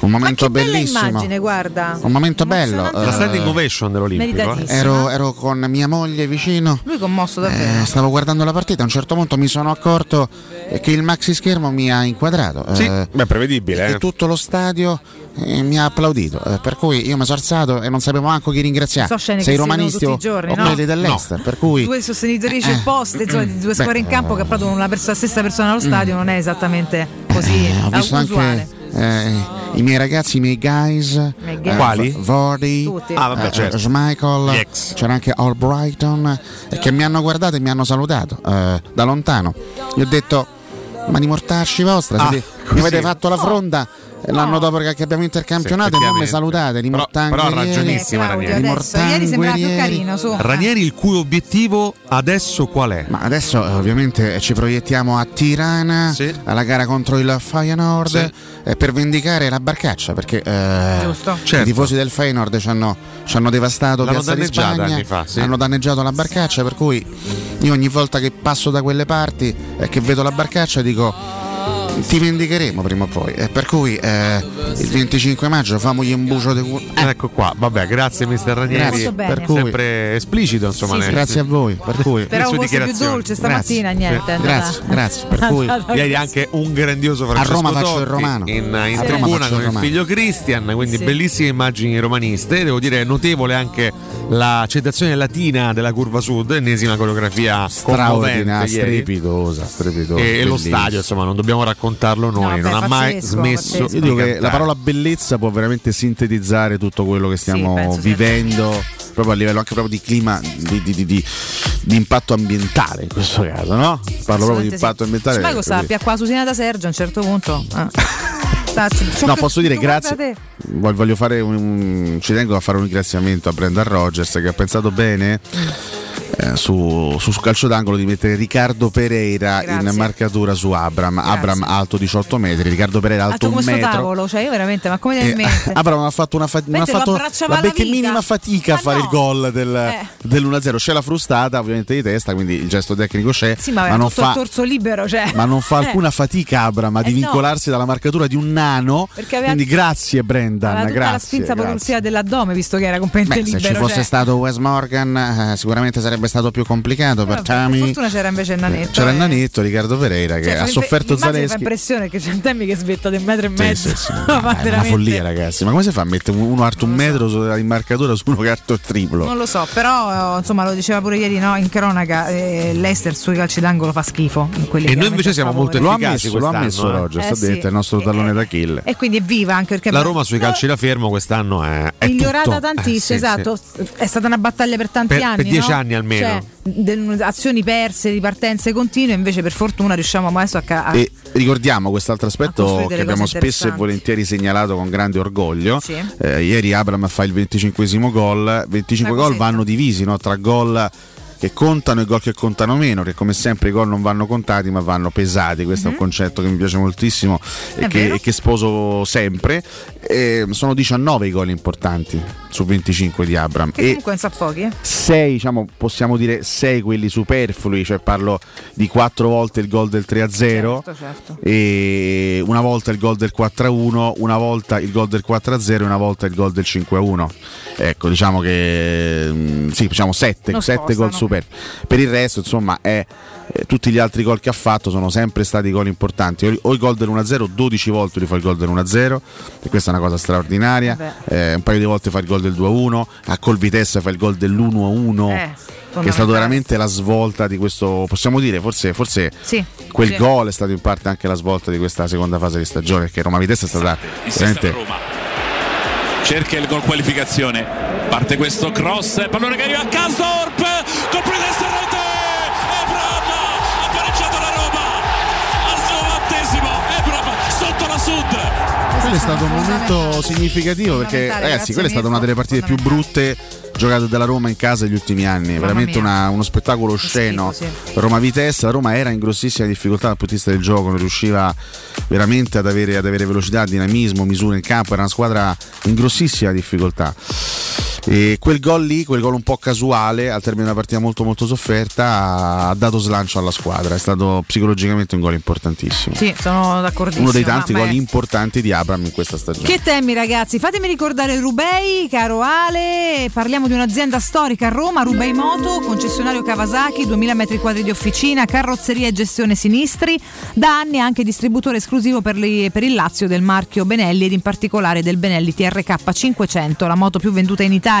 un momento Bella bellissimo. immagine, guarda. Un momento bello. La Eh, standing ovation dell'Olimpico. eh. Ero, ero con mia moglie vicino. Lui commosso davvero. eh, stavo guardando la partita, a un certo punto mi sono accorto eh, che il maxi schermo mi ha inquadrato. Sì, eh, beh, prevedibile. e eh. tutto lo stadio e mi ha applaudito. eh, per cui io mi sono alzato e non sapevo manco chi ringraziare. So scene Se i che si vedono romanisti tutti o, i giorni, o no? quelli dell'Ester. Per cui Due sostenitrici opposte, insomma, di due Beh, squadre in campo che proprio una perso- la stessa persona allo stadio non è esattamente così eh, ho visto usuale. anche eh, i miei ragazzi, i miei guys. guys. eh, Quali? Vordi, Tutti. Ah, vabbè, eh, certo. Ex. c'era anche Albrighton eh, che mi hanno guardato e mi hanno salutato eh, da lontano. Gli ho detto: Ma di mortacci vostra, Ah, mi avete fatto la fronda eh, l'anno dopo che abbiamo vinto il campionato e non mi salutate, di Però- ha ragionissima Eh, Claudio, Ranieri. adesso, ieri sembrava più carino, su. Ranieri, il cui obiettivo adesso qual è? Ma adesso eh, ovviamente ci proiettiamo a Tirana, alla gara contro il Feyenoord, eh, per vendicare la barcaccia, perché eh, Giusto. i tifosi del Feyenoord ci hanno, ci hanno devastato L'hanno Piazza di Spagna, anni fa, sì. hanno danneggiato la barcaccia, per cui io ogni volta che passo da quelle parti e che vedo la barcaccia dico ti vendicheremo prima o poi. E per cui eh, il 25 maggio famogli un bucio di culo. Ecco qua, vabbè, grazie mister Ranieri. Per cui- Sempre esplicito, insomma. Sì, sì. Grazie a voi, per cui sue fosse più dolce stamattina, Grazie. niente. Grazie, grazie. Per cui Ieri anche un grandioso Francesco Roma faccio il Totti romano. in, in A tribuna con il il romano. figlio Christian, quindi Sì. bellissime immagini romaniste. Devo dire notevole anche la citazione latina della curva sud, ennesima coreografia straordinaria, strepitosa, strepitosa. E, e lo stadio, insomma, non dobbiamo raccontarlo noi, No, non beh, ha mai smesso. Io dico di che la parola bellezza può veramente sintetizzare tutto quello che stiamo sia vivendo, proprio a livello anche proprio di clima, di, di- di- di- di impatto ambientale in questo caso, no? Parlo proprio di impatto sì. ambientale. Smago sta perché- a qua Susina da Sergio a un certo punto. Ah. [laughs] No, posso dire grazie. Voglio voglio fare un, un- ci tengo a fare un ringraziamento a Brendan Rogers che ha pensato bene eh, su, su, calcio d'angolo di mettere Riccardo Pereira Grazie. in marcatura su Abram. Abram alto 18 metri, Riccardo Pereira alto Alto un metro. tavolo, cioè io veramente, ma come in Eh, mente? [laughs] Abram ha fatto una, fa- lo fatto la l'amica. minima fatica a Ma fare no. il gol del, Eh. dell'1-0. C'è la frustata ovviamente di testa, quindi il gesto tecnico c'è, Sì, ma ma, non fa, torso libero, cioè. ma non fa Eh. alcuna fatica Abram a Eh, no. divincolarsi dalla marcatura di un nano. Aveva- Quindi grazie Brendan, Aveva grazie. la spinta grazie. propulsiva dell'addome, visto che era completamente Beh, se libero. ci fosse cioè. stato Wes Morgan, eh, sicuramente sarebbe stato più complicato per Per Tammy. fortuna c'era invece il nanetto. C'era il eh. nanetto Riccardo Pereira che Cioè, ha sofferto l'immagine fa Zaleschi. impressione che c'è un Temmi che svetta di un metro e Sì, mezzo. sì, sì. [laughs] Ma Eh, è una follia, ragazzi. Ma come si fa a mettere uno alto un metro su- in marcatura su uno il triplo? Non lo so, però eh, insomma lo diceva pure ieri no, in cronaca, eh, l'Ester sui calci d'angolo fa schifo. in quelli E noi invece siamo molto Lo efficaci lo ha messo eh. Rogers, Eh, ha sì. detto, è il nostro tallone d'Achille. E quindi è viva anche perché La Roma sui calci da fermo quest'anno è, migliorata tantissimo, Eh, sì, esatto. È stata una battaglia per tanti Per- anni. per dieci anni almeno. Cioè, de- azioni perse, ripartenze continue, invece per fortuna riusciamo adesso a, ca- a- E ricordiamo quest'altro aspetto che abbiamo spesso e volentieri segnalato con grande orgoglio. Sì. Eh, ieri Abram fa il 25 gol, 25 Una gol vanno divisi no? tra gol che contano e gol che contano meno, che come sempre i gol non vanno contati ma vanno pesati, questo è un concetto che mi piace moltissimo Mhm. E che, e che sposo sempre. E sono 19 i gol importanti su 25 di Abram. che E comunque non sa pochi. Eh? 6, diciamo, possiamo dire 6 quelli superflui, cioè parlo di 4 volte il gol del 3-0 Certo, certo. e una volta il gol del 4-1, una volta il gol del 4-0 e una volta il gol del 5-1. Ecco, diciamo che mm, sì, diciamo 7, Non 7 gol superflui. Per il resto, insomma, è eh, tutti gli altri gol che ha fatto sono sempre stati gol importanti. O, o il gol dell'1-0, 12 volte li fa il gol dell'1-0, e questa è una cosa straordinaria. Eh, un paio di volte fa il gol del 2-1, a Col Vitesse fa il gol dell'1-1. Eh, che è stato fondamentale. veramente la svolta di questo, possiamo dire, forse, forse Sì. quel Sì. gol è stato in parte anche la svolta di questa seconda fase di stagione, perché Roma Vitesse è stata veramente cerca il gol qualificazione parte questo cross pallone che arriva a quello è stato un momento significativo perché ragazzi quella è stata una delle partite più brutte giocate dalla Roma in casa negli ultimi anni. Veramente mia. una- uno spettacolo osceno. schifo, Roma Vitesse la Roma era in grossissima difficoltà dal punto di vista del gioco non riusciva veramente ad avere, ad avere velocità dinamismo misure in campo. Era una squadra in grossissima difficoltà E quel gol lì, quel gol un po' casuale, al termine di una partita molto molto sofferta, ha dato slancio alla squadra. È stato psicologicamente un gol importantissimo. Sì, sono d'accordissimo. Uno dei tanti gol importanti di Abram in questa stagione. Che temi ragazzi, fatemi ricordare Rubei, caro Ale, parliamo di un'azienda storica a Roma, Rubei Moto, concessionario Kawasaki, 2000 metri quadri di officina, carrozzeria e gestione sinistri, da anni anche distributore esclusivo per, li- per il Lazio del marchio Benelli ed in particolare del Benelli TRK 500, la moto più venduta in Italia,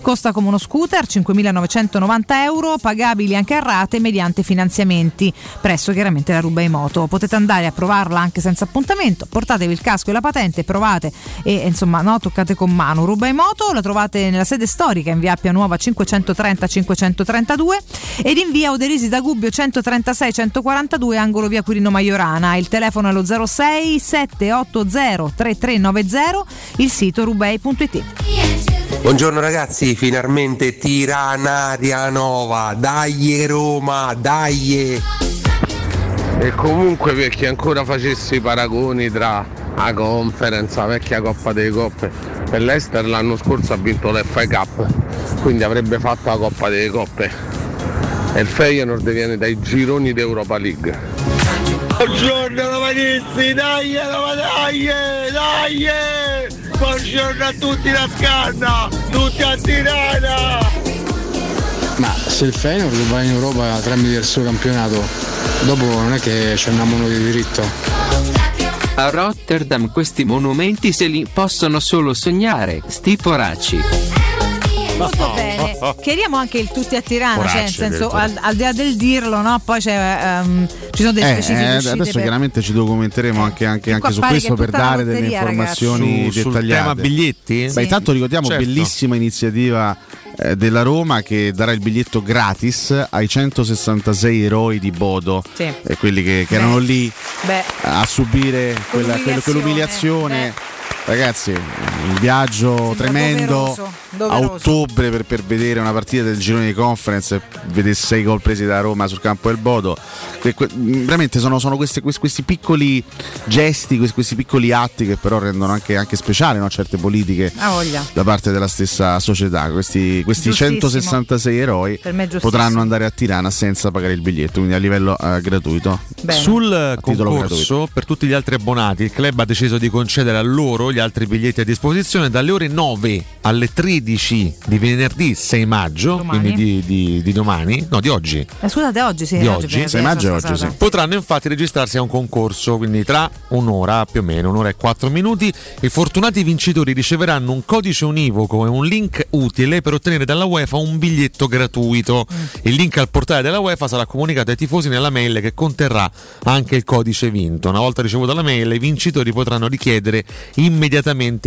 costa come uno scooter, 5.990 euro, pagabili anche a rate mediante finanziamenti, presso chiaramente la Rubei Moto. Potete andare a provarla anche senza appuntamento, portatevi il casco e la patente, provate e insomma no, toccate con mano. Rubei Moto la trovate nella sede storica in via Appia Nuova 530-532 ed in via Oderisi da Gubbio 136-142 angolo via Quirino Maiorana. Il telefono è lo 06 780 3390, il sito rubei.it. Buongiorno ragazzi, finalmente Tiranaria Nova, dai Roma, dai! E comunque per chi ancora facesse i paragoni tra la conference, la vecchia Coppa delle Coppe e l'Ester l'anno scorso ha vinto l'FA Cup, quindi avrebbe fatto la Coppa delle Coppe. E il Feyenoord viene dai gironi d'Europa League. Buongiorno romanisti, dai Roma, dai, dai! Buongiorno a tutti la scanna, tutti a Tirana! Ma se il Feyenoord va in Europa tramite il suo campionato, dopo non è che ci andiamo noi di diritto. A Rotterdam questi monumenti se li possono solo sognare, sti poracci. Molto bene. Chiariamo anche il tutti a Tirana, cioè nel senso al, al di là del dirlo, no? Poi c'è, ehm, ci sono delle Eh, specifiche eh, adesso per- chiaramente ci documenteremo anche, anche- anche su questo per dare delle informazioni Su- sul dettagliate. tema biglietti? Beh, Sì. intanto ricordiamo Certo. bellissima iniziativa eh, della Roma che darà il biglietto gratis ai 166 eroi di Bodo, Sì. eh, quelli che, che erano lì Beh, a subire quella- quello- quell'umiliazione. Ragazzi, un viaggio tremendo doveroso, a doveroso. ottobre per, per vedere una partita del girone di conference vedere sei gol presi da Roma sul campo del Bodo. Que- que- veramente sono, sono questi, questi- questi piccoli gesti, questi, questi piccoli atti che però rendono anche, anche speciali no, certe politiche da parte della stessa società. Questi, questi Giustissimo. 166 eroi potranno andare a Tirana senza pagare il biglietto, quindi a livello eh, gratuito. Sul titolo concorso, per tutti gli altri abbonati, il club ha deciso di concedere a loro gli altri biglietti a disposizione dalle ore 9 alle 13 di venerdì 6 maggio, Domani. quindi di, di- di domani, no, di oggi. eh, scusate, oggi sì. di oggi, oggi, perché sono stata- potranno infatti registrarsi a un concorso, quindi tra un'ora più o meno, un'ora e quattro minuti, i fortunati vincitori riceveranno un codice univoco e un link utile per ottenere dalla UEFA un biglietto gratuito. Il link al portale della UEFA sarà comunicato ai tifosi nella mail che conterrà anche il codice vinto. Una volta ricevuta la mail, i vincitori potranno richiedere immediatamente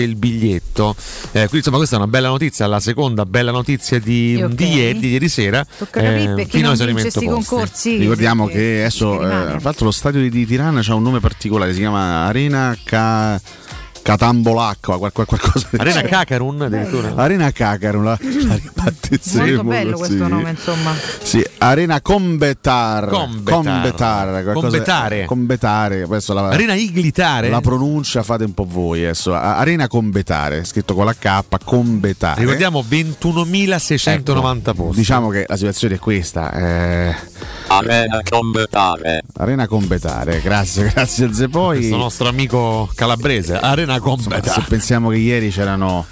il biglietto. Eh, quindi insomma questa è una bella notizia, la seconda bella notizia di, Sì, ok. Ehm, di ieri, di ieri sera. Tocca capire eh, fino non a vince esaurimento sti posti. concorsi. Ricordiamo che- che adesso, eh, tra l'altro, lo stadio di, di Tirana ha un nome particolare, si chiama Arena Ca- Catambolacqua, qual- qual- qualcosa del Arena. Cacarun addirittura. Arena Cacarun, la, la ribattezeremo Molto bello così. questo nome, insomma. Sì, Arena Combetar. Combetar. Combetar, qualcosa- Combetare. Combetare. Adesso la, Arena Iglitare. La pronuncia fate un po' voi adesso. Arena Combetare, scritto con la K, Combetare. Ricordiamo 21.690 posti. Diciamo che la situazione è questa. eh, Arena Combetare. Arena Combetare, grazie, [laughs] grazie a Zepoi. Questo nostro amico calabrese, Arena Se Combeta. pensiamo che ieri c'erano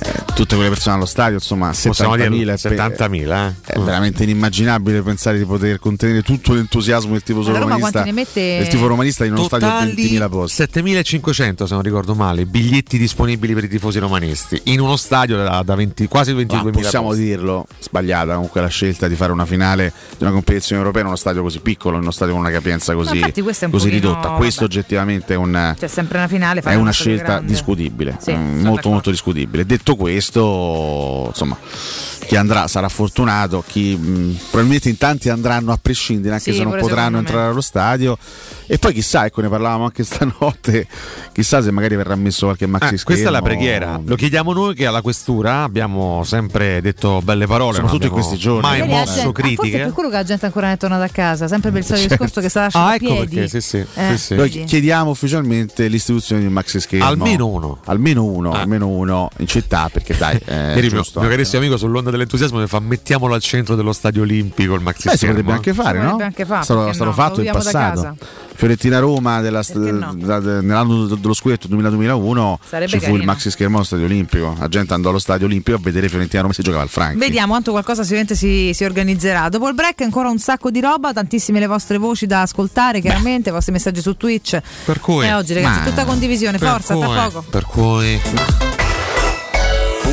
eh, tutte quelle persone allo stadio, insomma, Possiamo 70.000 dire e pe- 70.000, eh. È veramente inimmaginabile pensare di poter contenere tutto l'entusiasmo del tifoso romanista. mette? Del tifo romanista in uno stadio a Totali 20.000 posti. 7.500 se non ricordo male, biglietti disponibili per i tifosi romanisti in uno stadio da, da 20 quasi 22.000 Ma possiamo posti. dirlo, sbagliata comunque la scelta di fare una finale di una competizione europea in uno stadio così piccolo, in uno stadio con una capienza così, infatti questo è un così pochino- ridotta. Questo vabbè. oggettivamente è un, sempre una finale. è una scelta grande. discutibile, Sì, mm, molto molto discutibile. Detto questo, insomma, chi andrà sarà fortunato, chi mh, probabilmente in tanti andranno a prescindere, anche Sì, se non potranno entrare allo stadio. E poi chissà, ecco, ne parlavamo anche [laughs] stanotte, chissà se magari verrà messo qualche maxi Eh, questa è la preghiera. Lo chiediamo noi che alla questura abbiamo sempre detto belle parole, Soprattutto in questi giorni. Mai mosso gente- ah, forse è critiche. per quello che la gente ancora non è tornata a casa, sempre per il solito discorso che sta lasciando Ah, ecco piedi. perché, sì, sì, Eh, sì, sì. Noi chiediamo ufficialmente l'istituzione di un maxi schermo. Almeno uno. Almeno uno, Ah. almeno uno in città, perché dai, [laughs] eh, Ieri mio, giusto. mio carissimo amico sull'onda dell'entusiasmo mi fa mettiamolo al centro dello stadio olimpico il maxi Beh, si schermo. potrebbe anche fare, Si no? potrebbe anche fare, È stato, perché è stato no? fatto in passato. casa. Fiorentina-Roma della no? da- nell'anno dello scudetto 2000-2001 Sarebbe ci fu il maxi schermo allo stadio olimpico. La gente andò allo stadio olimpico a vedere Fiorentina-Roma e si giocava al Franchi. Vediamo quanto qualcosa sicuramente si, si organizzerà. Dopo il break ancora un sacco di roba, tantissime le vostre voci da ascoltare, chiaramente, i vostri messaggi su Twitch. Per cui E oggi ragazzi, Ma- tutta condivisione, per forza, tra cui- poco. Per cui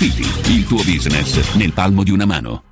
il tuo business nel palmo di una mano.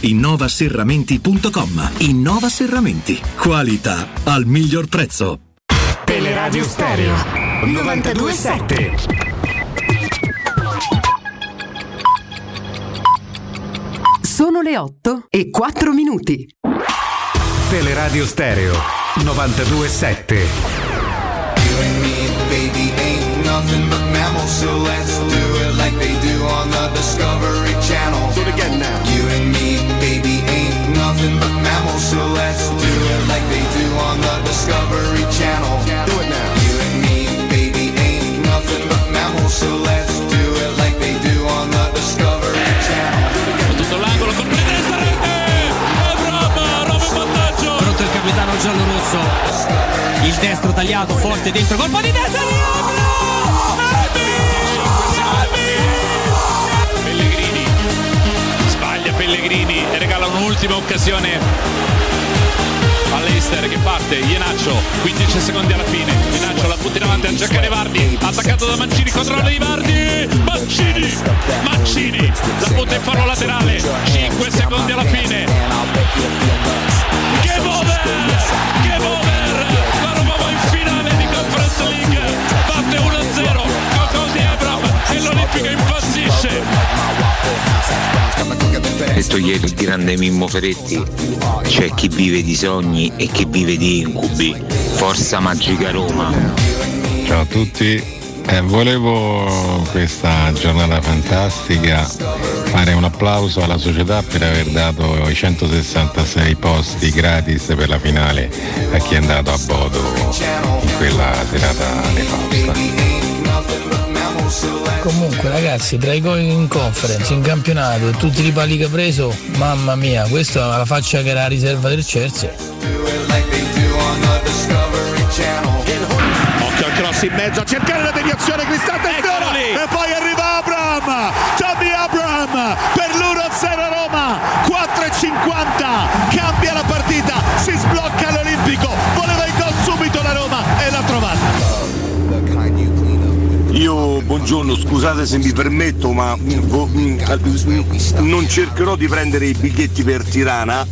innovaserramenti.com. Innova Serramenti. Qualità al miglior prezzo. Teleradio Stereo 927. Sono le 8 e 4 minuti. Teleradio Stereo 927. baby ain't nothing but mammals, so let's do it like they do on the Discovery Channel. Do it again now. You and me, tagliato, forte dentro, colpo di testa. Pellegrini. Sbaglia Pellegrini e regala un'ultima occasione. all'Eister che parte Ienaccio 15 secondi alla fine. Ienaccio la butta in avanti a Giaccare Vardi attaccato da Mancini controlla di Vardi Mancini Mancini la butta in fallo laterale 5 secondi alla fine. Game over Game over in finale di Conference League. Batte 1-0 con Cosi Abram e l'Olimpica impazzisce. Detto ieri il grande Mimmo Ferretti c'è chi vive di sogni e chi vive di incubi. Forza magica Roma. Ciao a tutti, Eh, volevo questa giornata fantastica fare un applauso alla società per aver dato i 166 posti gratis per la finale a chi è andato a Bodo in quella serata nefasta. Comunque ragazzi, tra i gol in conference, in campionato e tutti i pali che ha preso, mamma mia, questa è la faccia che era la riserva del Chelsea. Occhio al cross in mezzo a cercare la deviazione Cristante buongiorno, scusate se mi permetto, ma mm, mm, mm, non cercherò di prendere i biglietti per Tirana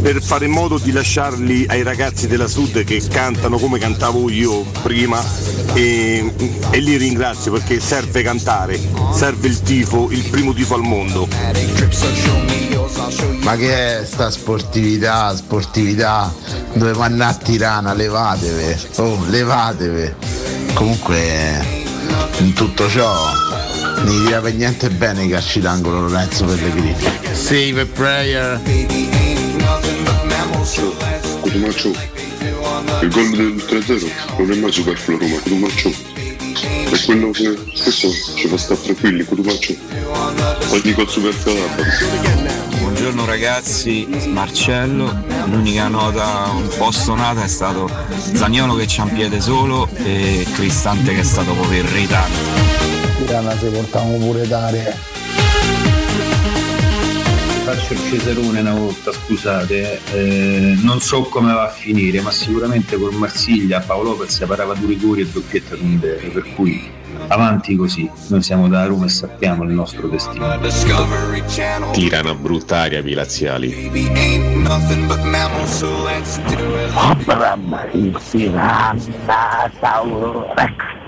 per fare in modo di lasciarli ai ragazzi della Sud che cantano come cantavo io prima e, e li ringrazio perché serve cantare, serve il tifo, il primo tifo al mondo. Ma che è sta sportività, sportività? Dove vanno a Tirana? Levatevi. Oh, levatevi. Comunque, in tutto ciò, non gli dirà per niente bene i calci d'angolo Lorenzo Pellegrini. Save a prayer. Cotumaccio, il gol del 3-0 non è mai superfluo Roma, Cotumaccio. È quello che questo ci fa stare tranquilli, Cotumaccio. Ogni gol superfluo buongiorno ragazzi. Marcello l'unica nota un po' stonata è stato Zagnolo che c'ha un piede solo e Cristante che è stato proprio irritante Tirana se portavamo pure dare faccio il Cesarone una volta, scusate, eh, non so come va a finire, ma sicuramente con Marsiglia Paolo Lopez parava due rigori e doppietta Tondere, per cui avanti così, noi siamo da Roma e sappiamo il nostro destino. Tira una brutta aria i laziali. Abram il Tirannosauro Rex.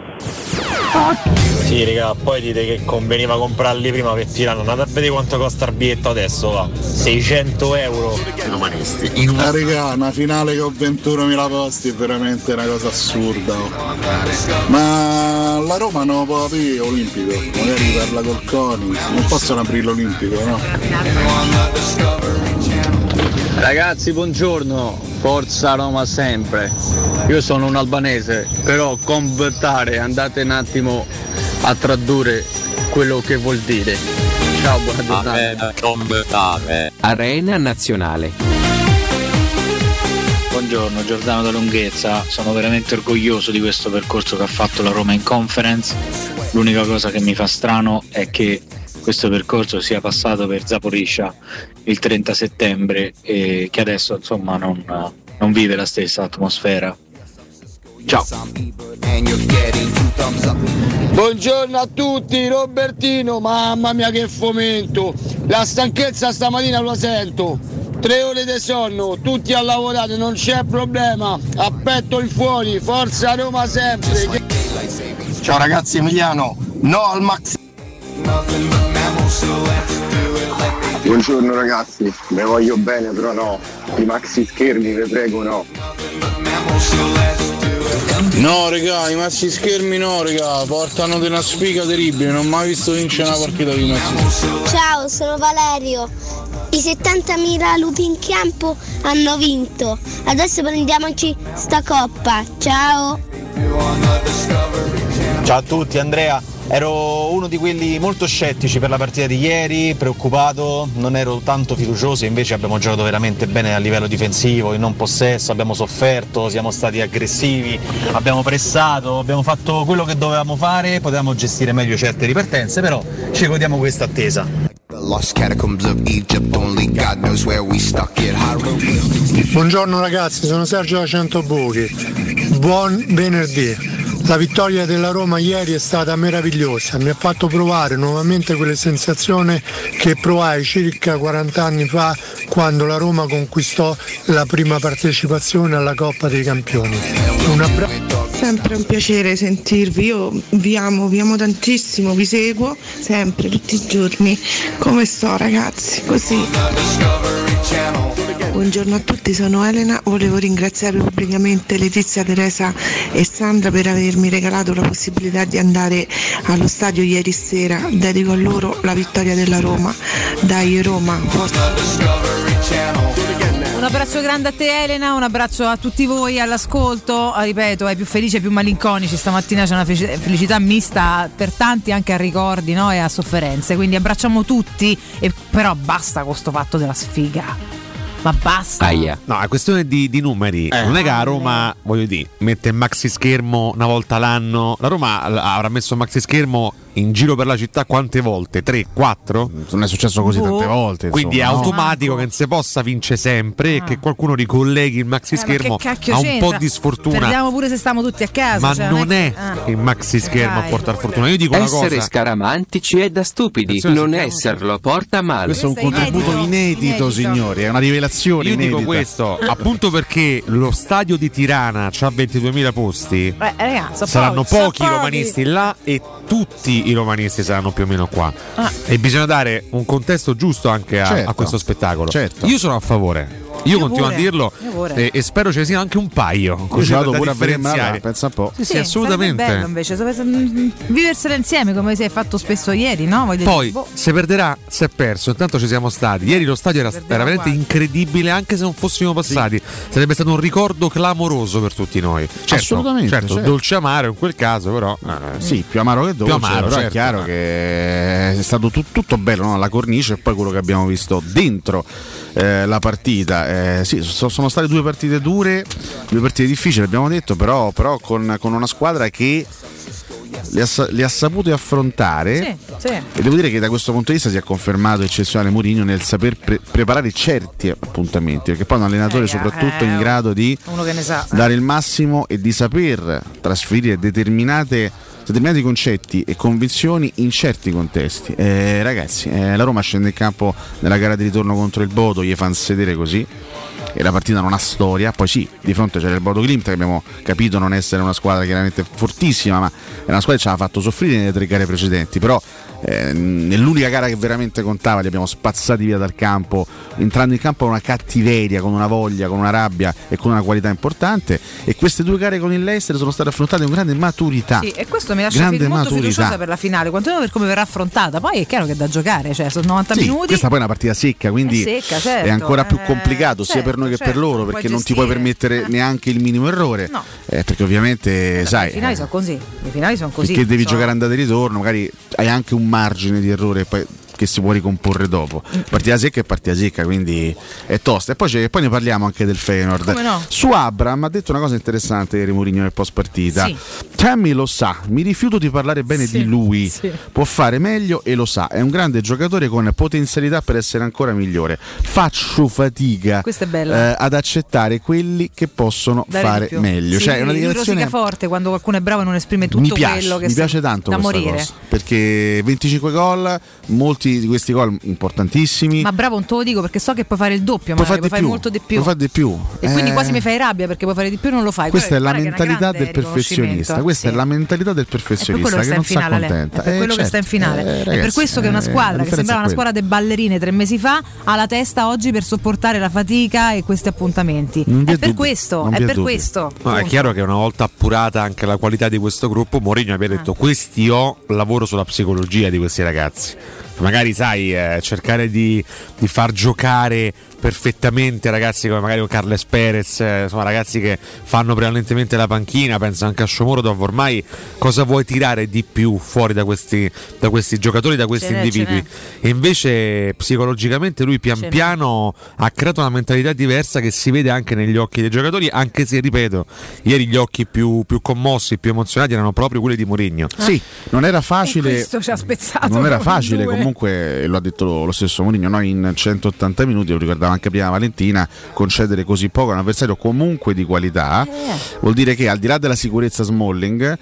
Sì, raga, poi dite che conveniva comprarli prima per tirare. Andate a vedere quanto costa il biglietto adesso, va. 600 euro. Romanisti. In Ah, raga, una finale con 21.000 posti è veramente una cosa assurda. oh. Ma la Roma non può aprire Olimpico, magari parla col CONI, non possono aprire l'Olimpico, no? Ragazzi, buongiorno, forza Roma sempre. Io sono un albanese, però convertare, andate un attimo a tradurre quello che vuol dire. Ciao, buona giornata. Arena Nazionale. Buongiorno Giordano da Lunghezza, sono veramente orgoglioso di questo percorso che ha fatto la Roma in conference. L'unica cosa che mi fa strano è che questo percorso sia passato per Zaporiscia il 30 settembre e che adesso insomma non, non vive la stessa atmosfera. Ciao. Buongiorno a tutti, Robertino, mamma mia che fomento! La stanchezza stamattina lo sento. Tre ore di sonno, tutti a lavorare, non c'è problema. A petto in fuori, forza Roma sempre. Ciao ragazzi Emiliano, no al maxi. Buongiorno ragazzi, ne voglio bene però no, i maxi schermi vi prego no. No regà, i massi schermi no regà, portano una sfiga terribile, non ho mai visto vincere una partita di massi. Ciao, sono Valerio. I 70.000 lupi in campo hanno vinto. Adesso prendiamoci sta coppa. Ciao. Ciao a tutti, Andrea. Ero uno di quelli molto scettici per la partita di ieri, preoccupato, non ero tanto fiducioso, invece abbiamo giocato veramente bene a livello difensivo, in non possesso, abbiamo sofferto, siamo stati aggressivi, abbiamo pressato, abbiamo fatto quello che dovevamo fare, potevamo gestire meglio certe ripartenze, però ci godiamo questa attesa. Buongiorno ragazzi, sono Sergio da Centobuchi. Buon venerdì. La vittoria della Roma ieri è stata meravigliosa, mi ha fatto provare nuovamente quelle sensazioni che provai circa 40 anni fa quando la Roma conquistò la prima partecipazione alla Coppa dei Campioni. Un abbraccio. Sempre un piacere sentirvi, io vi amo, vi amo tantissimo, vi seguo sempre, tutti i giorni. Come sto ragazzi? Così. Buongiorno a tutti, sono Elena, volevo ringraziare pubblicamente Letizia, Teresa e Sandra per avermi regalato la possibilità di andare allo stadio ieri sera. Dedico a loro la vittoria della Roma. Dai Roma, forza! Un abbraccio grande a te Elena, un abbraccio a tutti voi all'ascolto, Ah, ripeto, ai più felici e più malinconici, stamattina c'è una felici- felicità mista per tanti anche a ricordi no? e a sofferenze, quindi abbracciamo tutti, e però basta con sto fatto della sfiga. Ma basta. No, è questione di, di numeri. Non è che la Roma, voglio dire, mette il maxi schermo una volta l'anno. La Roma avrà messo il maxi schermo in giro per la città quante volte? 3, 4? Non è successo così tante volte. Quindi è insomma, no? automatico che non si possa vincere sempre e che qualcuno ricolleghi il maxi Eh, ma schermo che cacchio a un c'entra? po' di sfortuna. Perdiamo pure se stiamo tutti a casa. Ma cioè, non è Ah. il maxi schermo a portare fortuna. Io dico una Essere cosa. scaramantici è da stupidi, Attenzione, non sentiamo- esserlo porta male. Questo è un contributo inedito, signori, è una rivelazione Io dico inedita. questo, appunto perché lo stadio di Tirana ha 22.000 posti. Eh, raga, so Saranno pochi, pochi i romanisti là e tutti i romanisti saranno più o meno qua. Ah. E bisogna dare un contesto giusto anche a, Certo, a questo spettacolo. certo. Io sono a favore. Io, continuo pure, a dirlo io pure. e, e spero ce ne siano anche un paio. Così da pure a vedere pensa un po'. Sì, sì, Sì, assolutamente. bello invece, mm, viversela insieme come si è fatto spesso ieri, no? Voglio Poi dire, boh, se perderà, si è perso. Intanto ci siamo stati. Ieri lo stadio era, era veramente uguali. incredibile, anche se non fossimo passati. Sarebbe stato un ricordo clamoroso per tutti noi. Certo, Assolutamente, Certo, certo. dolce amaro in quel caso, però. eh, Sì, più amaro che dolce, Più amaro, però certo. è chiaro che è stato tut- tutto bello, no? la cornice e poi quello che abbiamo visto dentro eh, la partita. Eh, sì, so- sono state due partite dure, due partite difficili, abbiamo detto, però, però con, con una squadra che le ha, le ha sapute affrontare. sì, sì. E devo dire che da questo punto di vista si è confermato eccezionale Mourinho nel saper pre- preparare certi appuntamenti, perché poi un allenatore Eh, soprattutto eh, in grado di sa. dare il massimo e di saper trasferire determinate, determinati concetti e convinzioni in certi contesti. Eh, ragazzi, eh, la Roma scende in campo nella gara di ritorno contro il Bodo, gli fanno sedere così. E la partita non ha storia. Poi sì, di fronte c'era il Bodo Glimt che abbiamo capito non essere una squadra chiaramente fortissima, ma è una squadra che ci ha fatto soffrire nelle tre gare precedenti. Però eh, nell'unica gara che veramente contava li abbiamo spazzati via dal campo, entrando in campo con una cattiveria, con una voglia, con una rabbia e con una qualità importante. E queste due gare con il Leicester sono state affrontate con grande maturità. Sì, e questo mi lascia Grande molto maturità. fiduciosa per la finale, quantomeno per come verrà affrontata. Poi è chiaro che è da giocare, cioè sono 90 Sì, minuti. questa poi è una partita secca, quindi È secca, certo. è ancora più Eh, complicato sia per noi che per certo, loro, perché non ti puoi permettere neanche il minimo errore. No. Eh, perché ovviamente, sai, Le finali eh, sono così. Le finali sono così. perché devi sono- giocare andata e ritorno, magari hai anche un margine di errore poi- che si può ricomporre dopo. Mm. Partita secca è partita secca, quindi è tosta. E poi, c'è- poi ne parliamo anche del Feyenoord. No? Su Abram ha detto una cosa interessante ieri Mourinho nel post partita. Sì. Tammy lo sa, mi rifiuto di parlare bene Sì, di lui. sì. Può fare meglio e lo sa. È un grande giocatore con potenzialità per essere ancora migliore. Faccio fatica eh, ad accettare quelli che possono Dare fare meglio. Sì, cioè, è una dichiarazione forte quando qualcuno è bravo e non esprime tutto mi piace, quello che mi piace tanto da questa morire. cosa perché 25 gol, molti di questi gol importantissimi. Ma bravo, non te lo dico perché so che puoi fare il doppio, puoi magari fare di puoi fare più, molto di più. puoi fare di più. E quindi Eh, quasi mi fai rabbia perché puoi fare di più e non lo fai. Questa è la Guarda che una mentalità grande del perfezionista. Questa Sì. è la mentalità del È per perfezionista quello che che sta in non si accontenta. È per Eh, quello che certo. sta in finale. Eh, è per ragazzi, questo che una eh, la squadra che sembrava è una squadra dei ballerine tre mesi fa ha la testa oggi per sopportare la fatica e questi appuntamenti. È è per dubbio, questo, non è è per questo. No, è chiaro che una volta appurata anche la qualità di questo gruppo, Mourinho abbia detto questi io lavoro sulla psicologia di questi ragazzi. Magari sai, eh, cercare di, di far giocare perfettamente ragazzi come magari Carles Perez, eh, insomma ragazzi che fanno prevalentemente la panchina, penso anche a Shomorodov, ormai cosa vuoi tirare di più fuori da questi, da questi giocatori, da questi Ce n'è, individui? E invece psicologicamente lui pian Ce n'è. piano ha creato una mentalità diversa che si vede anche negli occhi dei giocatori, anche se ripeto, ieri gli occhi più, più commossi, più emozionati erano proprio quelli di Mourinho. Sì, non era E facile. questo ci ha spezzato. Non era facile, due. comunque lo ha detto lo, stesso Mourinho, noi in 180 minuti, lo ricordava anche prima Valentina, concedere così poco a un avversario comunque di qualità, vuol dire che al di là della sicurezza Smalling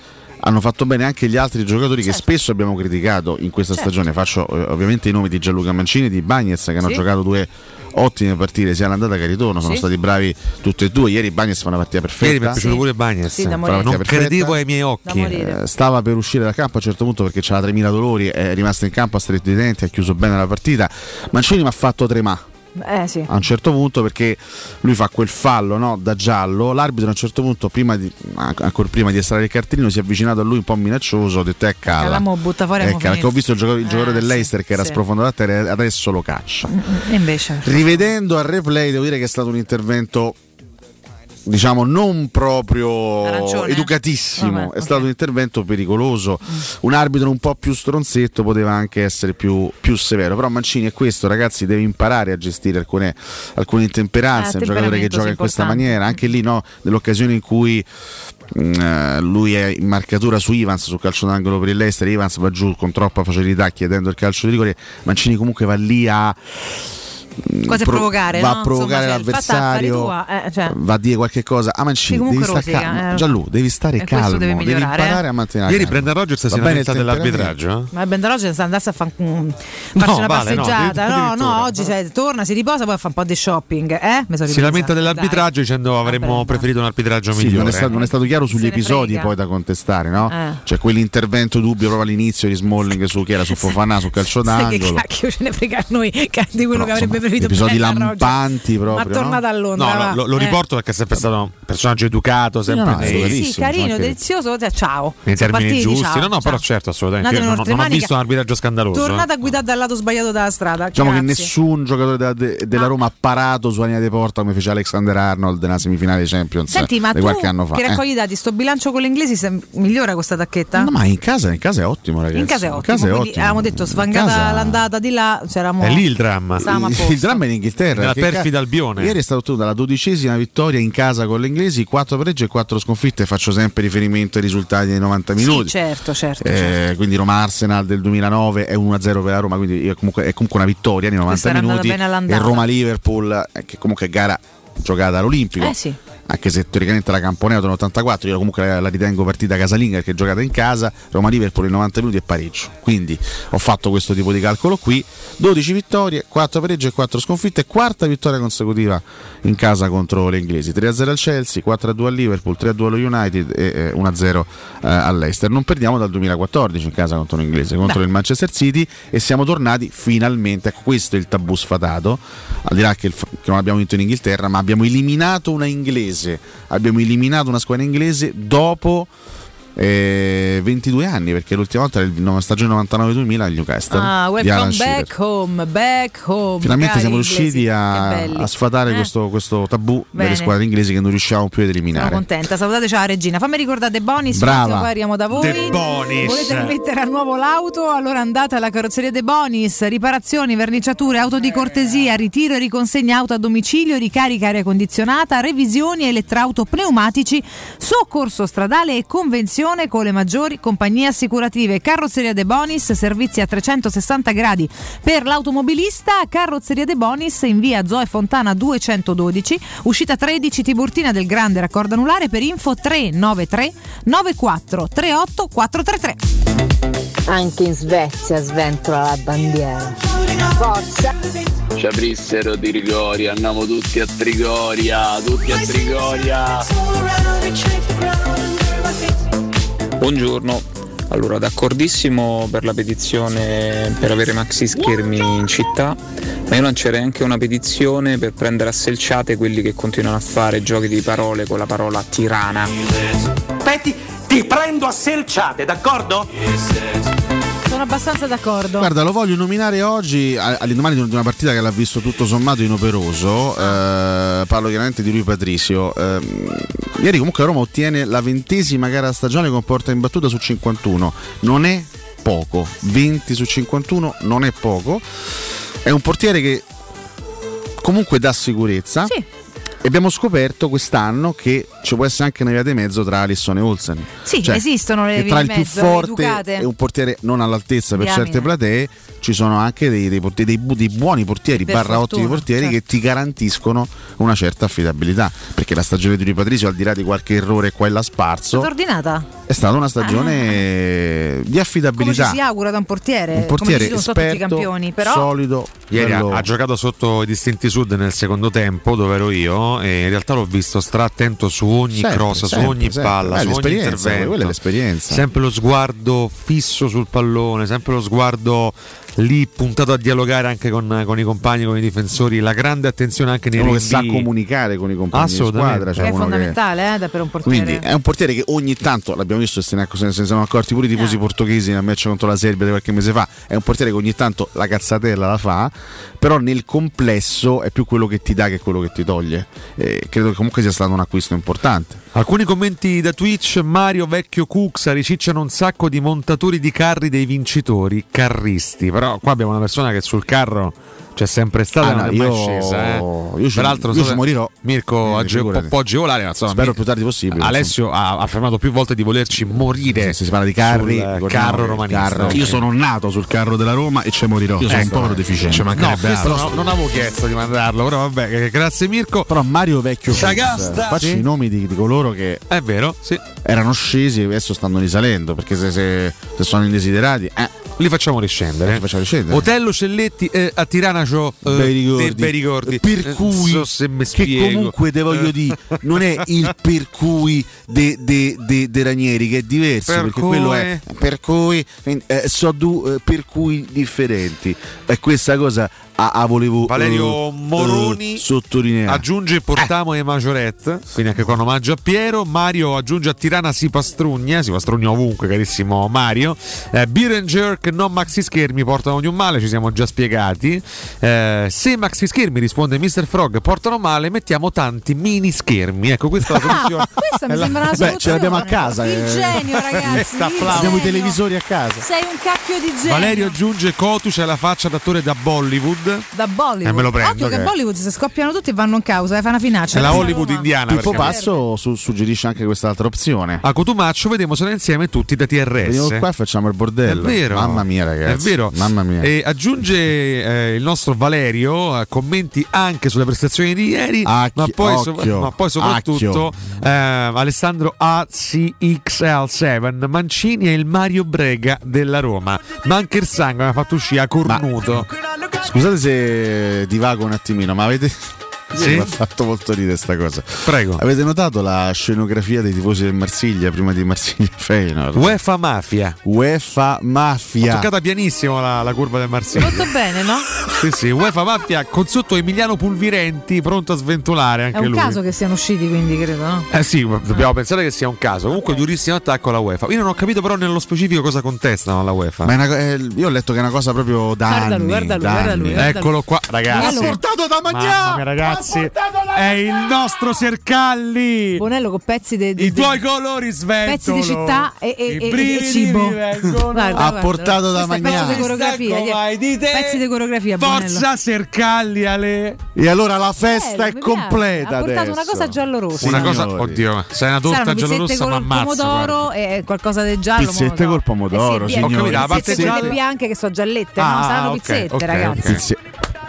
hanno fatto bene anche gli altri giocatori che spesso abbiamo criticato in questa Certo. stagione. Faccio eh, ovviamente i nomi di Gianluca Mancini e di Bagnez che hanno Sì. giocato due ottime partite sia all'andata che al ritorno, sono Sì. stati bravi tutti e due. Ieri Bagnez fa una partita perfetta. Ieri mi è piaciuto pure Bagnez, Sì, morire. partita non perfetta. credevo ai miei occhi. Eh, stava per uscire dal campo a un certo punto perché c'era 3.000 dolori, è rimasto in campo a stretto i denti, ha chiuso bene la partita. Mancini mi ha fatto tremare Eh sì. a un certo punto perché lui fa quel fallo no, da giallo, l'arbitro a un certo punto, prima di, ancora prima di estrarre il cartellino, si è avvicinato a lui un po' minaccioso, ha detto eh cala. Calamo, butta fuori, Eh, cala", perché ho visto il giocatore, il giocatore Eh, del sì, che era sì. sprofondato a terra e adesso lo caccia. E invece. Rivedendo al replay devo dire che è stato un intervento diciamo non proprio Arancione? educatissimo, Vabbè, è ok. Mm. stato un intervento pericoloso. Un arbitro un po' più stronzetto poteva anche essere più, più severo, però Mancini è questo, ragazzi, deve imparare a gestire alcune, alcune intemperanze, Eh, un giocatore che gioca in questa maniera, anche lì no, nell'occasione in cui mm, eh, lui è in marcatura su Ivans sul calcio d'angolo per il Leicester Ivans va giù con troppa facilità chiedendo il calcio di rigore Mancini comunque va lì a mm, Quasi a pro- provocare, va no? a provocare Insomma, cioè, l'avversario tua, eh, cioè. va a dire qualche cosa a Mancini Sì, devi rosica, calmo eh. Gianlu devi stare E questo calmo deve devi migliorare, imparare eh. a mantenere Ieri. Brendan Rodgers si è temperamento. dell'arbitraggio. eh? Ma Bendaloggi sta andasse a fare un, No, farsi una vale, no, passeggiata. No, no, addirittura. oggi cioè, torna, si riposa, poi fa un po' di shopping. Eh? Si lamenta dell'arbitraggio dicendo avremmo preferito un arbitraggio Sì, migliore. non, è stato, non è stato chiaro sugli episodi poi da contestare, no? Eh. Cioè quell'intervento dubbio proprio all'inizio di Smalling su chi era su [laughs] Fofana sul calcio Sai che d'angolo. cacchio ce ne frega a noi di quello che avrebbe episodi lampanti proprio. Ma tornata a Londra. No, no, lo, lo Eh. riporto perché è sempre stato un personaggio educato, sempre no, nei, Sì, carino, delizioso. Cioè, ciao. nei termini partiti, giusti. ciao, no, no, ciao. però certo, assolutamente. Non, non ho visto un arbitraggio scandaloso. Tornate eh. a guidare dal lato sbagliato della strada. Diciamo che grazie. nessun giocatore della, de- della Roma ha parato su linea di porta come fece Alexander Arnold nella semifinale di Champions Senti, ma di tu qualche anno fa. che eh. raccogli i dati, sto bilancio con l'inglese se migliora questa tacchetta? No, ma in casa, in casa è ottimo, ragazzi. In casa è ottimo, è quindi ottimo. avevamo detto svangata l'andata di là, c'eravamo È lì il dramma. Stavamo a [laughs] posto. Il dramma è in Inghilterra. Nella perché perfida Albione. Ieri è stata ottenuta la dodicesima vittoria in casa con gli inglesi, 4 pareggi e 4 sconfitte. Faccio sempre riferimento ai risultati dei 90 Sì, minuti. certo, certo. Eh, quindi Roma-Arsenal del 2009 è 1-0 per la Roma, quindi è comunque, è comunque una vittoria nei 90 Questa era andata minuti. E. Roma-Liverpool, eh, che comunque è gara giocata all'Olimpico. Eh sì. Anche se teoricamente la Camponeoto nell'84, io comunque la, la ritengo partita casalinga perché è giocata in casa, Roma-Liverpool in 90 minuti e pareggio. Quindi ho fatto questo tipo di calcolo qui, 12 vittorie, 4 pareggi e 4 sconfitte, quarta vittoria consecutiva in casa contro le inglesi, 3-0 al Chelsea, 4-2 al Liverpool, 3-2 allo United e eh, 1-0 eh, all'Eister. Non perdiamo dal 2014 in casa contro l'inglese, contro Beh. il Manchester City e siamo tornati finalmente, ecco questo è il tabù sfatato, al di là che, il che non abbiamo vinto in Inghilterra, ma abbiamo eliminato una inglese, abbiamo eliminato una squadra inglese dopo eh, 22 anni, perché l'ultima volta era la stagione 99-2000 al Newcastle. Ah, welcome back home, back home. Finalmente siamo riusciti a, a sfatare Eh, questo, questo tabù Bene. delle squadre inglesi che non riusciamo più ad Sono eliminare. contenta, salutate ciao Regina. Fammi ricordare De Bonis, Brava. poi arriviamo da voi. De Bonis. Volete rimettere a nuovo l'auto? Allora andate alla carrozzeria De Bonis, riparazioni, verniciature, auto di cortesia, ritiro e riconsegna auto a domicilio, ricarica aria condizionata, revisioni elettrauto pneumatici, soccorso stradale e convenzione con le maggiori compagnie assicurative. Carrozzeria De Bonis, servizi a 360 gradi per l'automobilista. Carrozzeria De Bonis in via Zoe Fontana 212, uscita 13 Tiburtina del Grande Raccordo Anulare per info 393 94 38 433. Anche in Svezia sventola la bandiera. Forza! Ci aprissero di Trigoria, andiamo tutti a Trigoria, tutti a Trigoria. Buongiorno, allora d'accordissimo per la petizione per avere maxi schermi in città, ma io lancerei anche una petizione per prendere a selciate quelli che continuano a fare giochi di parole con la parola tirana. Aspetti, ti prendo a selciate, d'accordo? Sono abbastanza d'accordo. Guarda, lo voglio nominare oggi all'indomani di una partita che l'ha visto tutto sommato inoperoso. eh, parlo chiaramente di lui Patrizio. Ehm, ieri comunque Roma ottiene la ventesima gara stagione con porta in battuta su 51. Non è poco. 20 su 51 non è poco. È un portiere che comunque dà sicurezza. E abbiamo scoperto quest'anno che ci può essere anche una via di mezzo tra Alisson e Olsen. Sì, Cioè, esistono le vie tra di il più mezzo, forte educate. e un portiere non all'altezza per Diamine. certe platee ci sono anche dei, dei portieri- dei dei buoni portieri Per barra fortuna, ottimi portieri certo. che ti garantiscono una certa affidabilità perché la stagione di Rui Patrizio al di là di qualche errore qua e là sparso Stata ordinata? è stata una stagione di Come ci affidabilità si augura da un portiere? un portiere Come ci sono tutti i esperto campioni, però solido Ieri ha- ha giocato sotto i distinti sud nel secondo tempo, dove ero io, e in realtà l'ho visto stra attento su ogni Sempre, cross, su sempre, ogni sempre. palla, Eh, su ogni intervento. quella è l'esperienza. Sempre lo sguardo fisso sul pallone, sempre lo sguardo lì puntato a dialogare anche con, con i compagni, con i difensori, la grande attenzione anche nei uno che rinvii. sa comunicare con i compagni di squadra cioè che è uno che- fondamentale eh, da- per un portiere. Quindi è un portiere che ogni tanto, l'abbiamo visto, se ne, se ne sono accorti pure i tifosi portoghesi nel match contro la Serbia di qualche mese fa, è un portiere che ogni tanto la cazzatella la fa, però nel complesso è più quello che ti dà che quello che ti toglie. E credo che comunque sia stato un acquisto importante. Alcuni commenti da Twitch, Mario Vecchio Cuxa ricicciano un sacco di montatori di carri dei vincitori, carristi, però qua abbiamo una persona che sul carro c'è sempre stata Ah, non no, è mai io- scesa. eh. io ci- Peraltro io so ci morirò. Mirko Eh, age- può agevolare, ma insomma, Spero mi- più tardi possibile. Alessio ha affermato più volte di volerci morire. Si parla di carri, sul ricordiamo carro romanista. Io sono nato sul carro della Roma e ci morirò. Io sono Ecco. un povero deficiente. Altro. No, non avevo chiesto di mandarlo, però vabbè, eh, grazie Mirko. Però Mario Vecchio Sagasta. Cruz, facci Sì. i nomi di, di coloro che È vero, sì. erano scesi e adesso stanno risalendo perché se, se- se sono indesiderati eh, li facciamo riscendere. Facciamo riscendere. Otello Celletti eh, a Tirana c'ho eh, bei ricordi. dei bei ricordi. Per cui, so se mi che comunque te voglio dire, non è il per cui de, de, de, de Ranieri che è diverso, Per perché cui- quello è per cui eh, so due eh, per cui differenti. E questa cosa a, a volevo Valerio eh, Moroni eh, sottolineare. Aggiunge Portamo e Majoret, quindi anche un omaggio a Piero. Mario aggiunge a Tirana si pastrugna, si pastrugna ovunque, carissimo Mario. Eh, Beer and Jerk, non maxi schermi portano di un male, ci siamo già spiegati. Eh, se maxi schermi, risponde Mr. Frog, portano male, mettiamo tanti mini schermi. Ecco, questa è la soluzione. Questa mi È la- sembra una Beh, soluzione. ce l'abbiamo a casa. Il eh. genio, ragazzi. il Abbiamo i televisori a casa. Sei un cacchio di genio. Valerio aggiunge Cotu c'è la faccia d'attore da Bollywood Bollywood. Da Bollywood. Eh, me lo prendo, Occhio che che- Bollywood se scoppiano tutti e vanno in causa, eh, fa una finaccia. È la Roma. Hollywood indiana. Pippo perché- Passo su- suggerisce anche quest'altra opzione. A Cotumaccio vediamo se insieme tutti da TRS. Veniamo qua e facciamo il bordello. È vero. Mamma mia, ragazzi. È vero. Mamma mia. E aggiunge eh, il nostro Valerio eh, commenti anche sulle prestazioni di ieri, Acchi- ma, poi, so- occhio, ma poi soprattutto eh, Alessandro ACXL7 Mancini è il Mario Brega della Roma. Ma anche il sangue mi ha fatto uscire a cornuto. Scusate se divago un attimino, ma avete. Sì? Mi ha fatto molto ridere sta cosa. Prego. Avete notato la scenografia dei tifosi del Marsiglia prima di Marsiglia Feyenoord? UEFA Mafia. UEFA Ho Mafia. toccata pianissimo la, la curva del Marsiglia. Molto bene, no? Sì, sì, UEFA Mafia con sotto Emiliano Pulvirenti pronto a sventolare È anche un lui. caso che siano usciti, quindi credo, no? Eh sì, dobbiamo pensare che sia un caso. Comunque, durissimo attacco alla UEFA. Io non ho capito, però, nello specifico cosa contestano alla UEFA. Ma è una eh, io ho letto che è una cosa proprio da Guarda anni. lui, guarda lui, da guarda lui, guarda Eccolo qua, ragazzi. Bonello. portato da Mamma mia, ragazzi. È il nostro Sercalli. Bonello con pezzi di I tuoi colori sventolo. pezzi di città e, e- I e- e cibo. Guarda, Ha guarda. portato da è mangiare. Pezzi di coreografia. Pezzi di coreografia. Bonello. Forza Sercalli, Ale. E allora la festa Bello, è mi piace. completa Ha portato adesso. una cosa giallo-rossa. Una cosa, oddio, sei una torta giallorossa, ma col ammazzo. pomodoro e qualcosa del giallo. Pizzette col pomodoro, Eh sì, Ho capito, la parte bianche che sono giallette, no? Ah, Saranno ok, pizzette, ragazzi.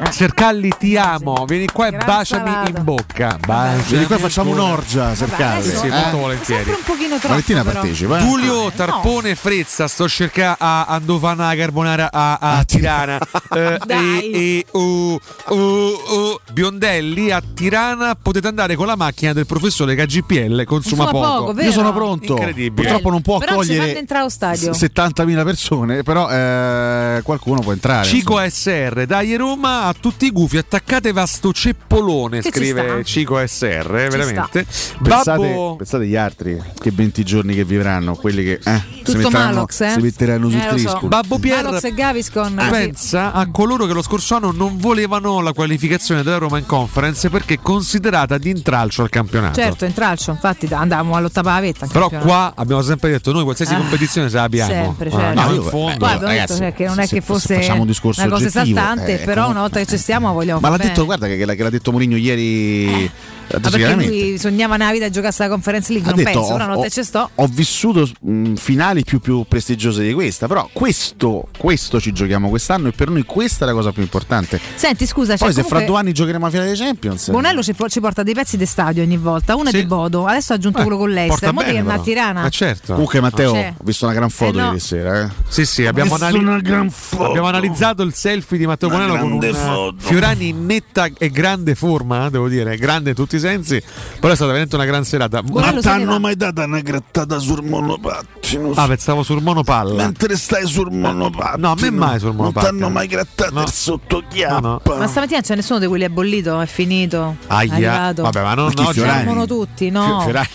Sercalli, ti amo. Vieni qua e Gran baciami salata. in bocca. Baciami Vieni qua e facciamo un'orgia, cercate. Sì, Eh? molto volentieri. Sempre un pochino troppo. Valentina però. partecipa. eh? Giulio Tarpone Frezza, sto cercando a Andovana carbonara a, a Tirana. [laughs] Eh, e, e, uh, uh, uh, Biondelli a Tirana potete andare con la macchina del professore KGPL, consuma, Consuma poco, vero? Io sono pronto. Incredibile. Purtroppo non può Però accogliere stadio. 70.000 persone, però eh, qualcuno può entrare. Cico SR, dai Roma a tutti i gufi, attaccatevi a sto ceppolone, Che scrive. Cico SR, veramente. Pensate, Babbo pensate agli altri che 20 giorni che vivranno, quelli che eh, si, Tutto metteranno, Malox, eh? si metteranno sul Eh, lo so. trisco. Babbo Pier Malox e Gaviscon. Ah, pensa a coloro che lo scorso anno non volevano la qualificazione della Roma in conference perché considerata di intralcio al campionato. Certo, in tralcio, infatti andavamo all'ottava pavetta. Però campionato. qua abbiamo sempre detto noi qualsiasi Ah, competizione se la abbiamo. sempre, Ah, certo. andiamo No, in fondo. Guarda, ho detto, ragazzi, cioè, che non è se- che se fosse facciamo un discorso una cosa esaltante, eh, però una volta che ci stiamo vogliamo Ma l'ha fare detto, bene. guarda che, che l'ha detto Mourinho ieri. ha Ma detto perché chiaramente. lui sognava nella vita di giocarsi la Conference League, Ha non detto, penso, ho, però una ho- ci sto. ho vissuto mh, finali più, più prestigiose di questa, però questo, questo ci giochiamo quest'anno e per noi questa è la cosa più importante. Senti, scusa, Poi cioè, se fra comunque due anni giocheremo a finale dei Champions. Bonello ci, ci porta dei pezzi di stadio ogni volta, uno è Sì. di Bodo, adesso ha aggiunto Eh, quello con porta l'Ester, mo che è a però. Tirana. Ma certo. Comunque Matteo, C'è. ho visto una gran foto Eh, no. ieri sera. Eh. Sì, sì, abbiamo, Ho visto anali- una gran foto. abbiamo analizzato il selfie di Matteo Una Bonello con un. Fiorani in netta e grande forma, eh, devo dire, grande in tutti i sensi. Però è stata veramente una gran serata. Bonello sapeva- mai dato una grattata sul monopattino? Ah, pensavo sul monopalla. Mentre stai sul monopattino. No, a me mai sul monopattino. Non t'hanno mai grattato No. il sottochiappa. No, Ma stamattina c'è nessuno di quelli è bollito, è finito. È Aia. arrivato. Vabbè, ma non Ma. Fiorani? Fermano tutti, no. Fio- Fiorani.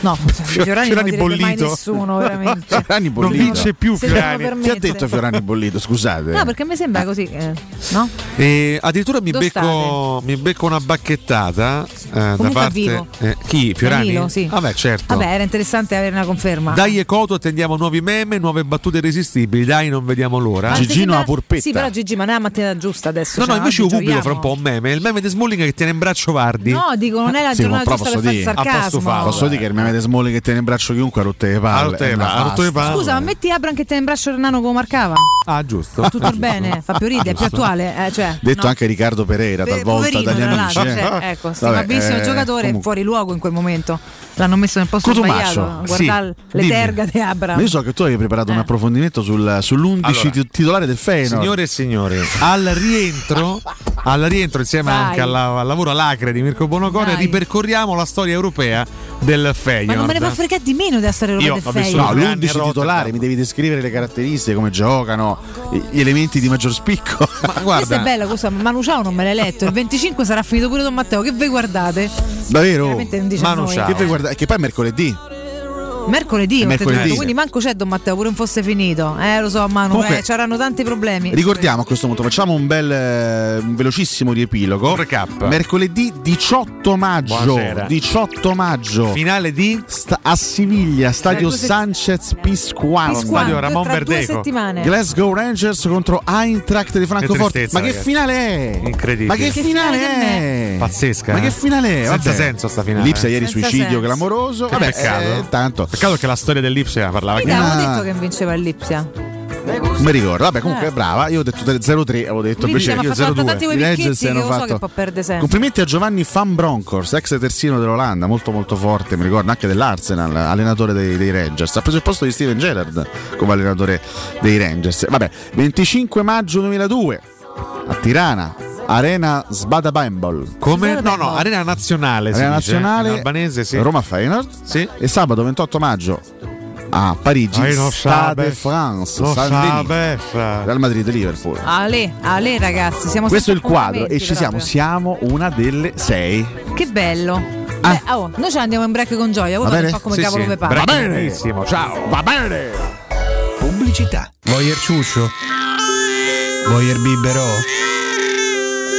No, Fiorani, non Fiorani direbbe mai bollito. nessuno, veramente. Fiorani Non bollito. vince più Fiorani. Chi ha detto Fiorani bollito? Scusate. No, perché mi sembra così, eh, no? E addirittura mi becco, mi becco una bacchettata eh, da parte. vivo. eh, chi? Fiorani? Danilo, sì. Vabbè, certo. Vabbè, era interessante avere una conferma. Dai e Coto attendiamo nuovi meme, nuove battute irresistibili. Dai, non vediamo l'ora. Ma Gigino sembra- a purpetta. Sì, però Gigi, ma non è la mattina giusta adesso. No, cioè, no, invece io pubblico fra un po' un meme. Il meme di Smalling che tiene in braccio Vardi. No, dico, non è la Sì, giornata giusta posso per fare dire- a posto sarcasmo. Posso dire che il meme di Smolli che tiene in braccio chiunque ha rotto le palle. Ha rotto le Eh, palle. Scusa, ma metti Abram che tiene in braccio Renano come marcava? Ah, giusto. Tutto il bene, fa più ridere, è più attuale. Eh, cioè, Detto no. anche Riccardo Pereira Pe- talvolta dagli amici. eh. cioè, ecco, Vabbè, stimabilissimo eh, giocatore comunque- fuori luogo in quel momento. L'hanno messo nel posto sbagliato. sì, Guardare le dimmi. terga di Abram. Ma io so che tu hai preparato un Eh. approfondimento sul- sull'11 Allora, ti- titolare del Feyenoord. Signore e signori, al rientro, [laughs] al rientro insieme Dai. anche alla- al lavoro alacre di Mirko Bonocore, Dai. ripercorriamo la storia europea del Feyenoord. Ma non me ne può fregare di meno della storia Io europea del ho vissuto- No, Feyenoord. A l'11 titolare, Rotterdam. mi devi descrivere le caratteristiche, come giocano, gli elementi di maggior spicco. Ma Questa è guarda, bella cosa, Manu Ciao non me l'hai letto. Il 25 sarà finito pure Don Matteo. Che voi guardate? Davvero? A Manu. Ciao. Che, voi guarda- che poi è mercoledì. Mercoledì, mercoledì. detto, quindi manco c'è Don Matteo, pure non fosse finito. Eh, lo so, Manu, Comunque- eh, c'erano tanti problemi. Ricordiamo a questo punto, facciamo un bel eh, un velocissimo riepilogo. recap. Mercoledì 18 maggio. Buonasera. 18 maggio. Finale di Sta- a Siviglia, stadio se- Sanchez Pizjuan. Pizjuan, Stadio Ramon tra due Verdeco. settimane. Glasgow Rangers contro Eintracht di Francoforte. Ma che ragazzi. finale è? Incredibile. Ma che, Che finale finale è? Pazzesca. Ma eh? che finale è? Senza Vabbè. senso sta finale. L'Ipsia ieri Senza suicidio senso. clamoroso. Che Vabbè, peccato. eh, tanto. Peccato che la storia dell'Ipsia parlava avevo Ah. detto che vinceva Lipsia. Non mi ricordo. Vabbè, comunque Eh. è brava. Io ho detto 0-3, avevo detto Quindi invece io fatto 0-2. tanti quei I che hanno so che fatto sempre. Complimenti a Giovanni Van Bronckhorst, ex terzino dell'Olanda, molto molto forte, mi ricordo anche dell'Arsenal, allenatore dei, dei Rangers. Ha preso il posto di Steven Gerrard come allenatore dei Rangers. Vabbè, 25 maggio 2002 a Tirana, Arena Sbada Bambol. Come? No, no, Arena Nazionale. Arena dice, Nazionale, in albanese, sì. Roma Feyenoord. Sì. E sabato 28 maggio a Parigi, Ah, non Stade France, fra. Real Madrid Liverpool. Ale, Ale ragazzi, siamo Questo è il quadro e ci siamo, appuntamenti siamo una delle sei. proprio. Che bello. Beh, oh, noi ce andiamo in break con gioia, voi Va fate bene? un po' come Sì, cavolo sì. Va bene. ciao. Va bene! Pubblicità. Voyer ciuccio? Voyer biberò?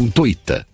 ponto contoita.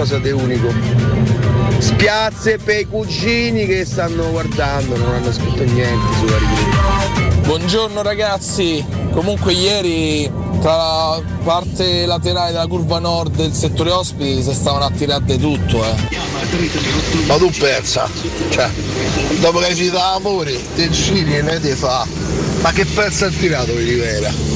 Qualcosa di unico. Spiazze per i cugini che stanno guardando, non hanno scritto niente sulla ripresa. Buongiorno ragazzi, comunque ieri tra la parte laterale della curva nord del settore ospiti si stavano a tirare di tutto eh. Ma tu pensa, cioè, dopo che hai citato amore, te giri e ne te fa. Ma che pezzo ha tirato Rivera?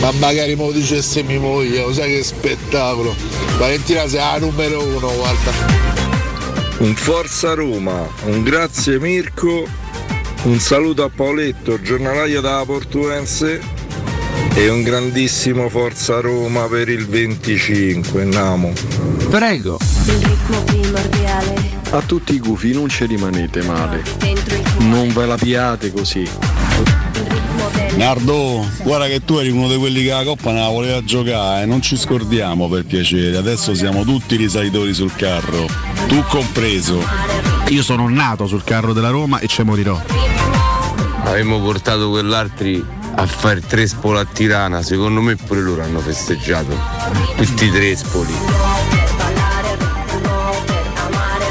Ma magari me lo dicesse mia moglie, lo sai che spettacolo. Valentina sei la numero uno, guarda. Un forza Roma, un grazie Mirko, un saluto a Paoletto, giornalaio della Portuense e un grandissimo forza Roma per il 25, Namo. Prego. Il ritmo primordiale A tutti i gufi non ci rimanete male. Non ve la piate così. Nardo, guarda che tu eri uno di quelli che la coppa non la voleva giocare, non ci scordiamo per piacere, adesso siamo tutti risalitori sul carro, tu compreso. Io sono nato sul carro della Roma e ci morirò. Avremmo portato quell'altri a fare tre spolo a Tirana, secondo me pure loro hanno festeggiato. Tutti i tre spoli.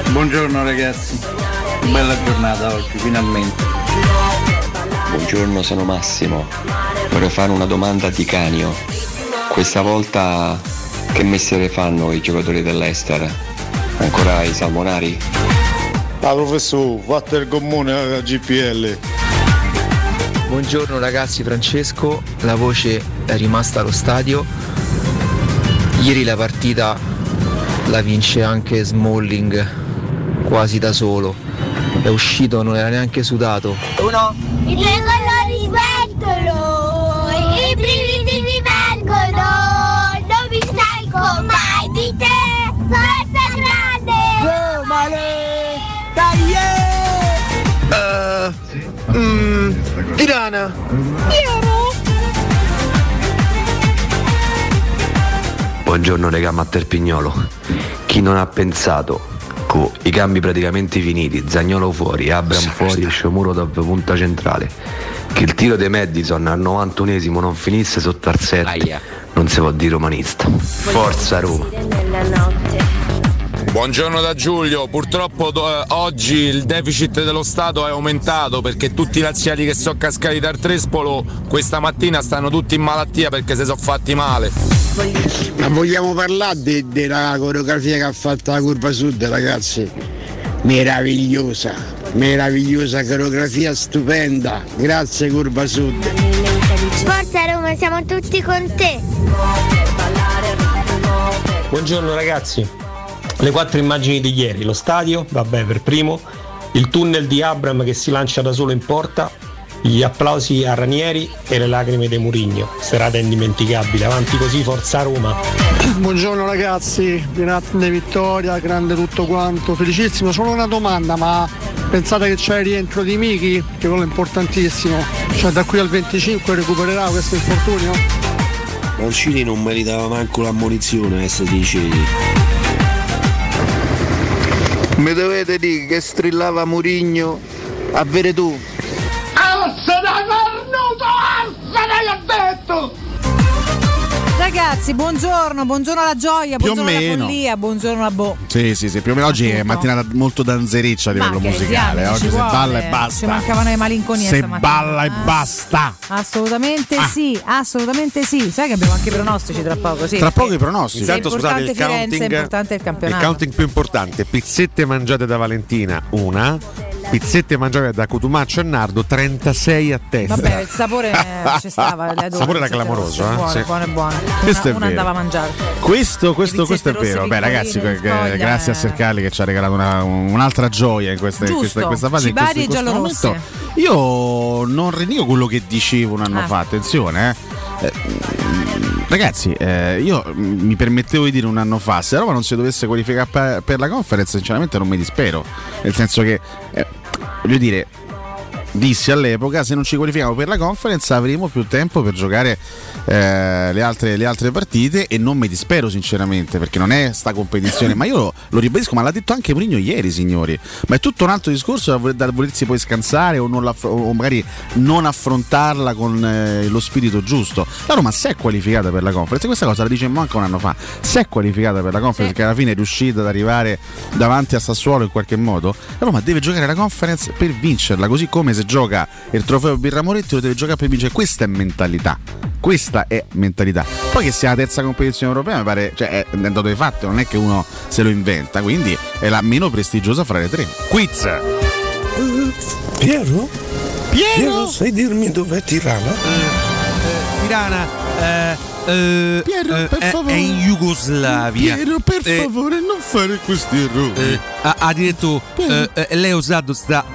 Buongiorno ragazzi, bella giornata oggi, finalmente. Buongiorno, sono Massimo. Vorrei fare una domanda a Di Canio. Questa volta che mestiere fanno i giocatori dell'Ester? Ancora i salmonari? Ah professore, fate il comune alla GPL. Buongiorno ragazzi, Francesco, la voce è rimasta allo stadio. Ieri la partita la vince anche Smalling quasi da solo. È uscito, non era neanche sudato. Uno. I tuoi colori sventono, i brividi mi vengono, non mi stanco mai di te, forza grande! male! Dai! Uh, mm, Tirana! Buongiorno regà Matterpignolo. Chi non ha pensato, con i cambi praticamente finiti, Zagnolo fuori, Abram fuori e Shomurodov punta centrale, che il tiro dei Madison al 91esimo non finisse sotto al 7, non si può dire romanista. Forza Roma. Buongiorno da Giulio, purtroppo do- eh, oggi il deficit dello Stato è aumentato perché tutti i laziali che sono cascati dal Trespolo questa mattina stanno tutti in malattia perché si sono fatti male. Ma vogliamo parlare de- della coreografia che ha fatto la curva sud, ragazzi? Meravigliosa, meravigliosa coreografia stupenda. Grazie curva sud. Forza Roma, siamo tutti con te! Buongiorno ragazzi, le quattro immagini di ieri, lo stadio, vabbè per primo, il tunnel di Abram che si lancia da solo in porta, gli applausi a Ranieri e le lacrime di Murigno, serata indimenticabile, avanti così, forza Roma. [clears throat] Buongiorno ragazzi, grande vittoria, grande tutto quanto, felicissimo. Solo una domanda, ma pensate che c'è il rientro di Miki? Che quello è importantissimo. Cioè da qui al 25 recupererà questo infortunio? Mancini non meritava manco l'ammonizione, eh, se dicevi. Mi dovete dire che strillava Murigno a vere tu. Alza da cornuto! Alza dai ho detto! Ragazzi, buongiorno, buongiorno alla gioia, Più buongiorno alla meno. follia, buongiorno a Bo. Sì, sì, sì, più o meno oggi è mattinata molto danzereccia a livello musicale. diamine, Oggi ci se vuole. balla e Ci basta. mancavano le malinconie Se balla e basta. Assolutamente Ah. sì, assolutamente sì. Sai che abbiamo anche i pronostici tra poco, sì. Tra poco i pronostici. Intanto scusate il Firenze, è counting, importante il il campionato. counting più importante, pizzette mangiate da Valentina, una, pizzette mangiate da Cotumaccio e Nardo, 36 a testa. Vabbè, il sapore [laughs] ci stava. Il sapore era clamoroso, eh? Buono, Sì. buono, buono. Questo una, è una vero. andava a mangiare. Questo, questo, questo è vero. Beh, ragazzi, que- foglia, grazie a eh. Sercali che ci ha regalato una- un'altra gioia in questa, in Giusto, questa, in questa fase. in questo- in questo momento. Io non rinnego quello che dicevo un anno Ah. fa, attenzione, eh. Eh, Ragazzi, eh, io mi permettevo di dire un anno fa, se la Roma non si dovesse qualificare per, la conference, sinceramente non mi dispero. Nel senso che, voglio dire, dissi all'epoca se non ci qualifichiamo per la conference avremo più tempo per giocare eh, le, altre, le altre partite e non mi dispero sinceramente perché non è sta competizione. [laughs] Ma io lo, lo ribadisco ma l'ha detto anche Mourinho ieri signori. Ma è tutto un altro discorso da, da volersi poi scansare o, o magari non affrontarla con eh, lo spirito giusto. La Roma si è qualificata per la conference questa cosa la dicemmo anche un anno fa. Si è qualificata per la conference che alla fine è riuscita ad arrivare davanti a Sassuolo in qualche modo? La Roma deve giocare la conference per vincerla così come se gioca il trofeo Birramoretti lo deve giocare per vincere questa è mentalità questa è mentalità poi che sia la terza competizione europea mi pare cioè è un dato di fatto non è che uno se lo inventa quindi è la meno prestigiosa fra le tre quiz Piero? Piero? sai dirmi dov'è Tirana? Tirana, eh, eh, Piero, eh, per è, favore. è in Jugoslavia. Piero per Eh, favore non fare questi errori eh, ha, ha detto eh, lei ha usato sta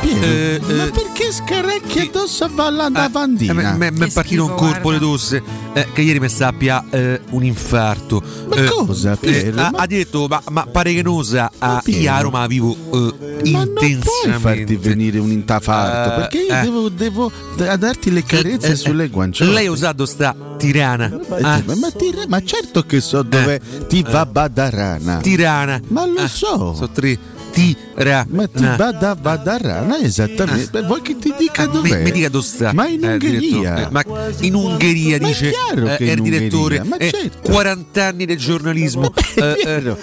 Piero, eh, ma eh, perché scarecchi addosso a Valla da Vandina? mi è partito un colpo di tosse eh, che ieri mi sappia eh, un infarto. Ma Eh, cosa, Piero? ha, Ma- ha detto, ma, ma pare che non sa, a Piero? io a Roma vivo eh, Ma non puoi intensamente. farti venire un intafarto Eh, perché io eh. devo, devo da- darti le carezze Eh, sulle guanciole. Lei ha usato sta tirana. Eh, ah, ma, ma ti- ma certo che so dove ti va Badarana. tirana. Ma lo Ah, so. Sono tre. Tirana. Ma ti va da Badarana esattamente. Beh, vuoi che ti dica Ah, mi, dov'è? mi dica dove sta. Ma in Eh, Ungheria. direttore. Eh, ma in Ungheria Ma dice eh, è in il direttore. Ungheria, ma eh, certo. 40 anni del giornalismo [laughs] eh, eh,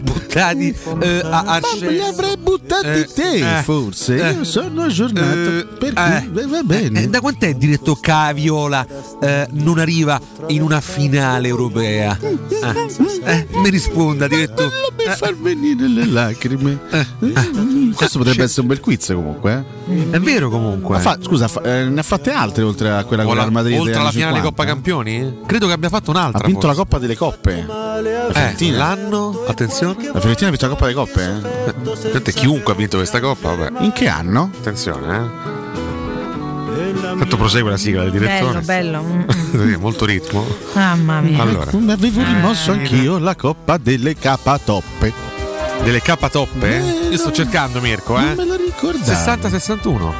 buttati eh, a, a Ma li avrei buttati Eh, te, eh, forse. eh, Io sono aggiornato. eh, per cui eh, beh, va bene. eh, da quant'è il diretto Caviola eh, non arriva in una finale europea? Eh, [laughs] eh, mi risponda, diretto. Non mi far venire le lacrime. Mm, Questo potrebbe essere un bel quiz comunque. eh. È vero comunque. Ma fa- scusa, fa- eh, ne ha fatte altre oltre a quella con la- Real Madrid? oltre alla finale 50? Coppa Campioni? Credo che abbia fatto un'altra. Ha vinto forse. la Coppa delle Coppe. Eh, l'anno, attenzione. La Fiorentina ha vinto la Coppa delle Coppe? Eh? Sente, chiunque ha vinto questa coppa, vabbè. In che anno? Attenzione, eh. Tanto prosegue la sigla del direttore. Bello, bello. [laughs] Mm, Molto ritmo. Mamma mia. Allora. Avevo rimosso anch'io la Coppa delle K-Toppe. Delle K-Toppe? Io sto cercando Mirko, eh. Non me la ricordavo. 60-61.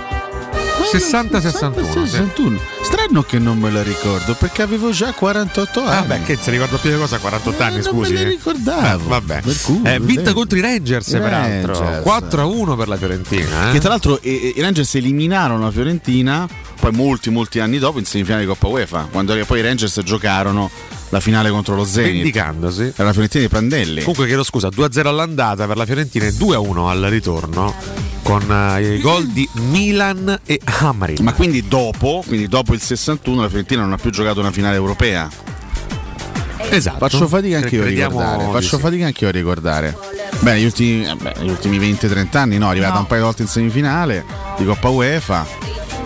60-61. 61. Strano che non me la ricordo perché avevo già 48 anni. Ah, beh, che si ricorda più di cosa? 48 anni, non scusi. me la ricordavo. Eh, vabbè. Cui, Eh, vinta contro i Rangers, I peraltro. Rangers. 4-1 per la Fiorentina. Eh? Che tra l'altro eh, i Rangers eliminarono la Fiorentina poi molti molti anni dopo in semifinale di Coppa UEFA, quando poi i Rangers giocarono la finale contro lo Zenit. Vendicandosi. Era la Fiorentina di Prandelli. Comunque chiedo scusa, 2-0 all'andata per la Fiorentina e 2-1 al ritorno con eh, i gol di Milan e Amarin. Ma quindi dopo, quindi dopo il 61 la Fiorentina non ha più giocato una finale europea. Esatto. Faccio fatica anche io a ricordare. Faccio sì. fatica anche io a ricordare. Beh, negli ultimi, eh, ultimi 20-30 anni no, è arrivata No. un paio di volte in semifinale di Coppa UEFA.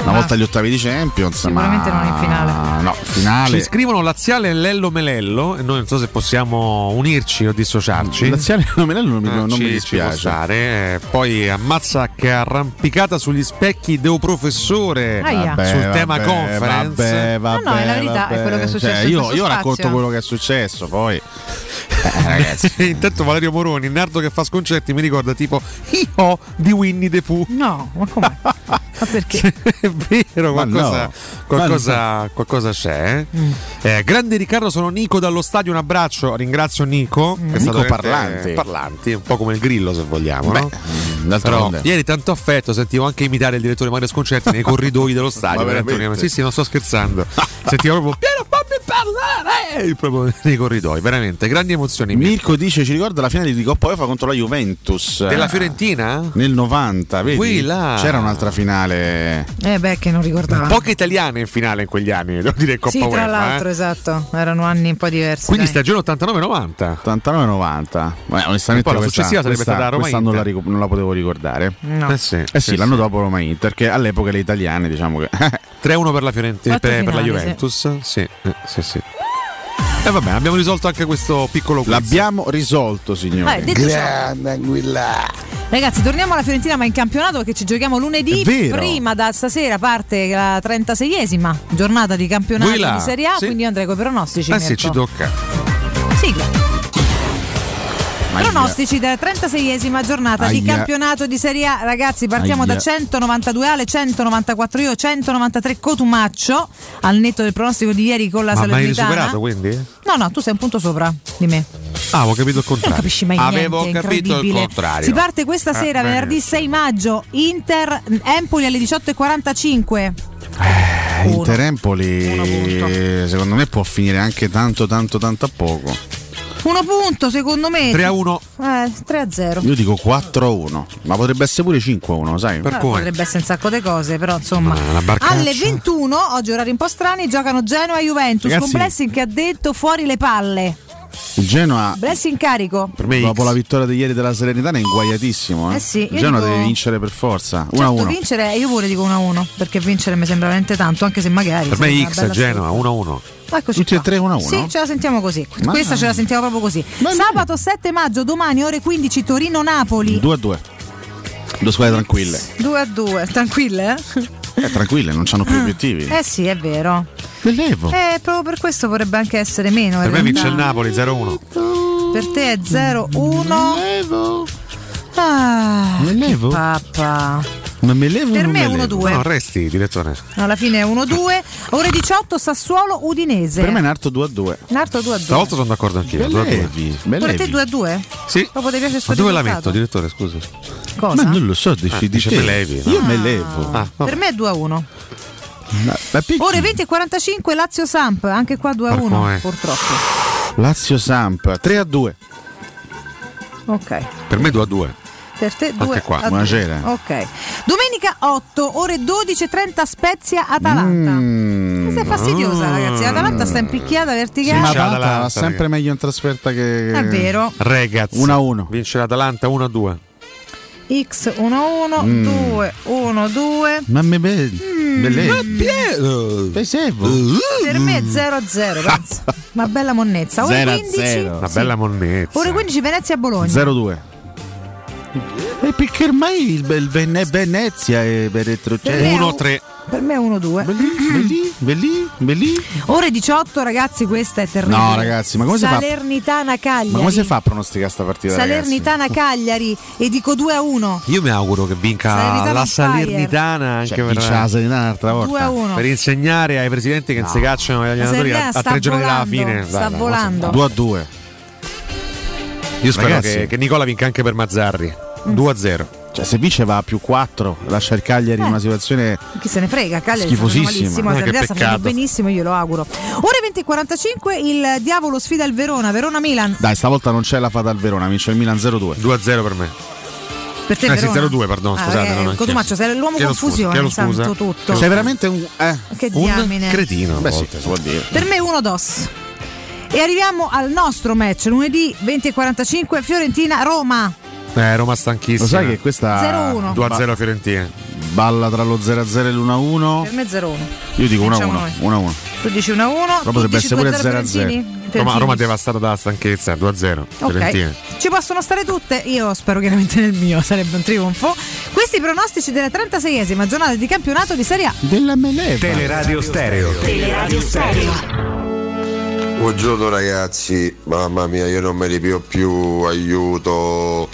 Una volta agli ottavi di Champions, Sicuramente ma non in finale. No, finale. Ci scrivono Laziale e Lello Melello e noi non so se possiamo unirci o dissociarci. Laziale e Melello non mi- Eh, non mi ci- ci dispiace. Eh, Poi ammazza che arrampicata sugli specchi deo professore. Vabbè, sul tema vabbè, conference. Vabbè, vabbè, No, no, è la verità, è vabbè. quello che è successo Cioè, io, io racconto quello che è successo, poi. Eh, ragazzi. [laughs] Intanto Valerio Moroni, il nardo che fa sconcerti, mi ricorda tipo Io di Winnie the Pooh. No, ma com'è? [laughs] ma perché? È vero, qualcosa, no. qualcosa, qualcosa c'è. eh. Mm. Eh, grande Riccardo, sono Nico dallo stadio. Un abbraccio, ringrazio Nico. Che è Nico stato veramente- Parlanti. Parlanti, un po' come il grillo, se vogliamo. Beh, no? Però, ieri tanto affetto, sentivo anche imitare il direttore Mario Sconcerti nei corridoi dello [laughs] stadio. Ma veramente? Sì, sì, non sto scherzando. [laughs] sentivo proprio Piero, parlare! Proprio nei corridoi, veramente, grandi emozioni. Mirko dice: Ci ricorda la finale di Coppa UEFA contro la Juventus Della Fiorentina? nel 90, vedi? Qui là. C'era un'altra finale. Eh beh, che non ricordavo. Poche italiane in finale in quegli anni, devo dire Coppa Sì, tra UEFA, l'altro, eh. esatto. Erano anni un po' diversi. Quindi dai. stagione 89-90. 89-90. Beh, onestamente, E poi la successiva sarebbe stata Roma questa non la, Inter. ric- non la potevo ricordare. No. Eh sì, Eh sì, l'anno dopo Roma Inter, che all'epoca le italiane, diciamo che. [laughs] 3-1 per la Fiorentina, per, per la Juventus. Sì, eh, sì, sì. E vabbè, abbiamo risolto anche questo piccolo quiz. L'abbiamo risolto, signori. Eh, ciò, Grande Anguilla. ragazzi, torniamo alla Fiorentina, ma in campionato perché ci giochiamo lunedì. Prima da stasera parte la 36esima giornata di campionato di Serie A. sì. Quindi io andrei con i pronostici. Eh sì, ci tocca. Sigla. Ma Pronostici della 36esima giornata di Aia. campionato di Serie A. Ragazzi, partiamo Aia. da 192 Ale, 194 io, 193 Cotumaccio. Al netto del pronostico di ieri con la Ma mi hai Salernitana. superato quindi? No, no, tu sei un punto sopra di me. Ah, avevo capito il contrario. Non capisci mai Avevo niente, capito il contrario. Si parte questa Ah, sera, bene. venerdì 6 maggio, Inter Empoli alle 18.45. Eh. Inter Empoli, secondo me, può finire anche tanto, tanto, tanto a poco. Uno punto, secondo me. 3 a 1. Eh, 3 a 0. Io dico 4-1, ma potrebbe essere pure 5-1, sai? Per Eh, come? potrebbe essere un sacco di cose, però insomma. Alle 21, oggi orari un po' strani, giocano Genoa e Juventus Ragazzi. con Blessing che ha detto fuori le palle. Il Genoa, Blessing carico. Per me dopo X. la vittoria di ieri della Serenità, è inguaiatissimo. Eh? Eh sì, Il Genoa dico- deve vincere per forza. 1-1. Certo, vincere, io pure dico 1-1, perché vincere mi sembra veramente tanto, anche se magari. Per me una X Genoa, sfida. 1-1. Eccoci Tutti e tre 1-1? Sì, ce la sentiamo così. Ma- Questa ce la sentiamo proprio così. Ma- Sabato 7 maggio, domani ore 15, Torino-Napoli. 2-2. Due squadre tranquille. 2 a 2, tranquille, eh? Eh, tranquille, non hanno più obiettivi. Eh sì, è vero. Bellevo. Eh, proprio per questo vorrebbe anche essere meno. Per me vince il. Napoli 0-1. Per te è 0-1. Bellevo. Ah, Me levo? papà. Ma me levo Per non me è me levo? 1-2. No, resti, direttore. Alla fine è 1-2. Ore 18, Sassuolo Udinese. Per me è Narto 2-2. Narto 2 a 2. Stavolta sono d'accordo anch'io. 2 a 2. Bellevi. Pure te Bellevi. 2 a 2? Sì. Proprio ti piace Ma dove la metto, direttore? Scusa. Cosa? Ma non lo so, decidi Ah, dice te. me levi, no? Io me levo. Ah, Per me è 2 a 1. Ma- ma? Ore 20 e 45 Lazio Samp, anche qua 2 a Per 1 come? purtroppo. Lazio Samp 3 a 2. Ok. Per me 2 a 2. Per te 2 Anche qua, a 2. buonasera. Ok. Domenica 8, ore 12.30 Spezia Atalanta. Mm. Sei fastidiosa, ragazzi. L'Atalanta sta in picchiata Sì, verticale. ma C'è Atalanta Atalanta, va sempre meglio in trasferta che. È vero. Ragazzi. 1 a 1. Vince l'Atalanta 1 a 2. X 1-1, Mm. 2 1-2. Ma me be- Mm. Pesevo. Per me è 0-0, pensa. Una bella monnezza. Ore 15. Una sì. bella monnezza. Ore 15 Venezia-Bologna. 0-2. E perché ormai il, il Vene- Venezia è per retrocedere? Per me è un- Per me è 1-2. Belli, belli, belli. Ore 18, ragazzi, questa è terribile. No, ragazzi, ma come si fa? Salernitana Cagliari. Ma come si fa a pronosticare sta partita? ragazzi? Salernitana [laughs] Cagliari e dico 2 a 1. Io mi auguro che vinca Salernitana la. Salernitana anche Cioè, per, la Salernitana un'altra volta. 2 a 1. per insegnare ai presidenti che non si cacciano gli allenatori a, Salernitana a tre giorni dalla fine. sta Dai, dai, volando. 2 a 2. Io spero Ragazzi. che, che Nicola vinca anche per Mazzarri. Mm. 2 a 0. Cioè, se vince va a più 4, lascia il Cagliari in una situazione Chi se ne frega, Cagliari Schifosissima. malissimo, Eh, che sta facendo peccato. benissimo, io lo auguro. Ore 20 e 45 il Diavolo sfida il Verona, Verona-Milan. Dai, stavolta non c'è la fata al Verona, vince il Milan 0-2. 2 a 0 per me. Per te Eh sì, Verona? 0-2, pardon, Ah, scusate, eh, non Cotumaccio, sei l'uomo Chiedo confusione, chiedo scusa. santo tutto. Sei veramente un. Eh, Che un diamine. cretino. Beh, sì, volte. dire. Per me uno dos. E arriviamo al nostro match, lunedì 20 e 45 Fiorentina-Roma. Eh, Roma stanchissima. Lo sai che questa 0-1. 2 a 0 Fiorentina. balla tra lo 0-0 e l'1-1? Per me 0-1. Io dico Vinciamo 1-1. noi. 1-1. Tu dici 1-1. Però potrebbe essere pure 0-0. Roma, Roma devastata dalla stanchezza 2 a 0. Fiorentina. Ok, ci possono stare tutte. Io spero chiaramente nel mio, [laughs] sarebbe un trionfo. Questi i pronostici della 36esima giornata di campionato di Serie A. Della Meleva. Teleradio Stereo. Teleradio Stereo. Buongiorno ragazzi, mamma mia io non me ne pio più, aiuto.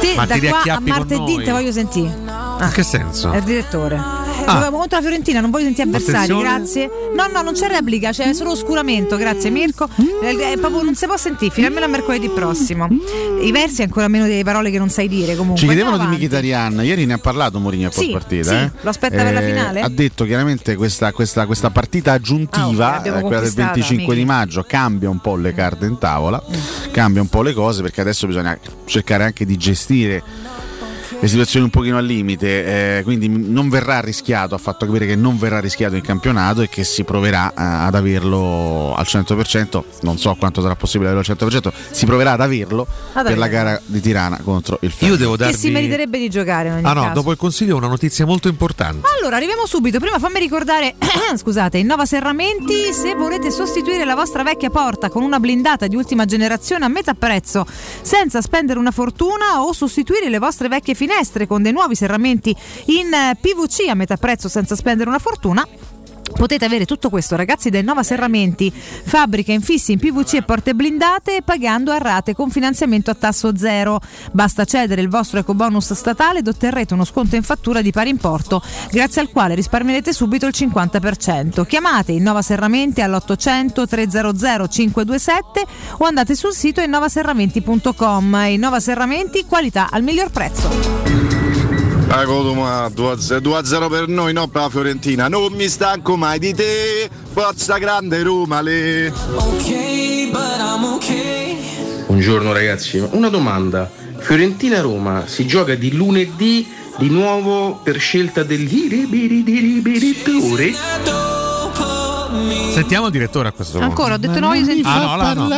Te Ma da ti qua a martedì noi? te voglio sentire. In che senso? È il direttore. Giochiamo contro la Fiorentina, non voglio sentire avversari, Attenzione. grazie. No, no, non c'è replica, c'è solo oscuramento, grazie Mirko. Eh, eh, proprio non si può sentire, fino almeno a mercoledì prossimo. I versi ancora meno delle parole che non sai dire comunque. Ci chiedevano di Mkhitaryan, ieri ne ha parlato Mourinho a Sì, partita. sì, eh. lo aspetta per la finale? Ha detto chiaramente questa, questa- questa partita Ah, aggiuntiva, ok, l'abbiamo eh, quella del conquistata, 25 di amici. maggio, cambia un po' le carte in tavola, cambia un po' le cose perché adesso bisogna cercare anche di gestire le situazioni un pochino al limite, eh, quindi non verrà rischiato, ha fatto capire che non verrà rischiato in campionato e che si proverà eh, ad averlo al 100%, non so quanto sarà possibile averlo al 100%, si proverà ad averlo Ad per la gara di Tirana contro il. Io devo Che si darvi. meriterebbe di giocare in ogni Ah no, caso. dopo il consiglio una notizia molto importante. Allora, arriviamo subito. Prima fammi ricordare, [clears throat] scusate, Innova Serramenti, se volete sostituire la vostra vecchia porta con una blindata di ultima generazione a metà prezzo, senza spendere una fortuna o sostituire le vostre vecchie finestre con dei nuovi serramenti in eh, PVC a metà prezzo senza spendere una fortuna, Potete avere tutto questo, ragazzi, da Innova Serramenti, fabbrica infissi in PVC e porte blindate, pagando a rate con finanziamento a tasso zero. Basta cedere il vostro ecobonus statale ed otterrete uno sconto in fattura di pari importo, grazie al quale risparmierete subito il 50%. Chiamate Innova Serramenti all'800 300 527 o andate sul sito innovaserramenti.com. Innova Serramenti, qualità al miglior prezzo. Ecco ma 2-0 per noi, no per la Fiorentina. Non mi stanco mai di te. Forza grande Roma le. Buongiorno ragazzi, una domanda. Fiorentina-Roma si gioca di lunedì di nuovo per scelta dell'iribiridirettore? Sentiamo il direttore a questo punto. Ancora, ho detto no, voglio sentire. Ah, no, là, no.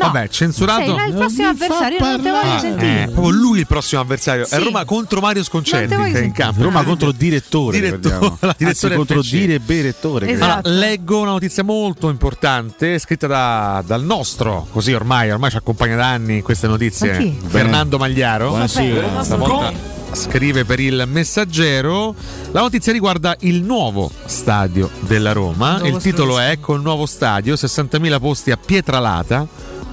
Vabbè, censurato. Sei il prossimo avversario, non te voglio Ah, sentire. eh, proprio lui il prossimo avversario. Sì. È Roma contro Mario Non voglio che è in campo. Roma contro direttore, Direttore, [laughs] la direttore Anzi, contro FC. direttore. Esatto. Allora, leggo una notizia molto importante scritta da- dal nostro, così ormai, ormai ci accompagna da anni queste notizie. Fernando Magliaro. Buonasera. Stavolta scrive per il messaggero. La notizia riguarda il nuovo stadio della Roma. Il titolo è Col nuovo stadio, 60.000 posti a Pietralata.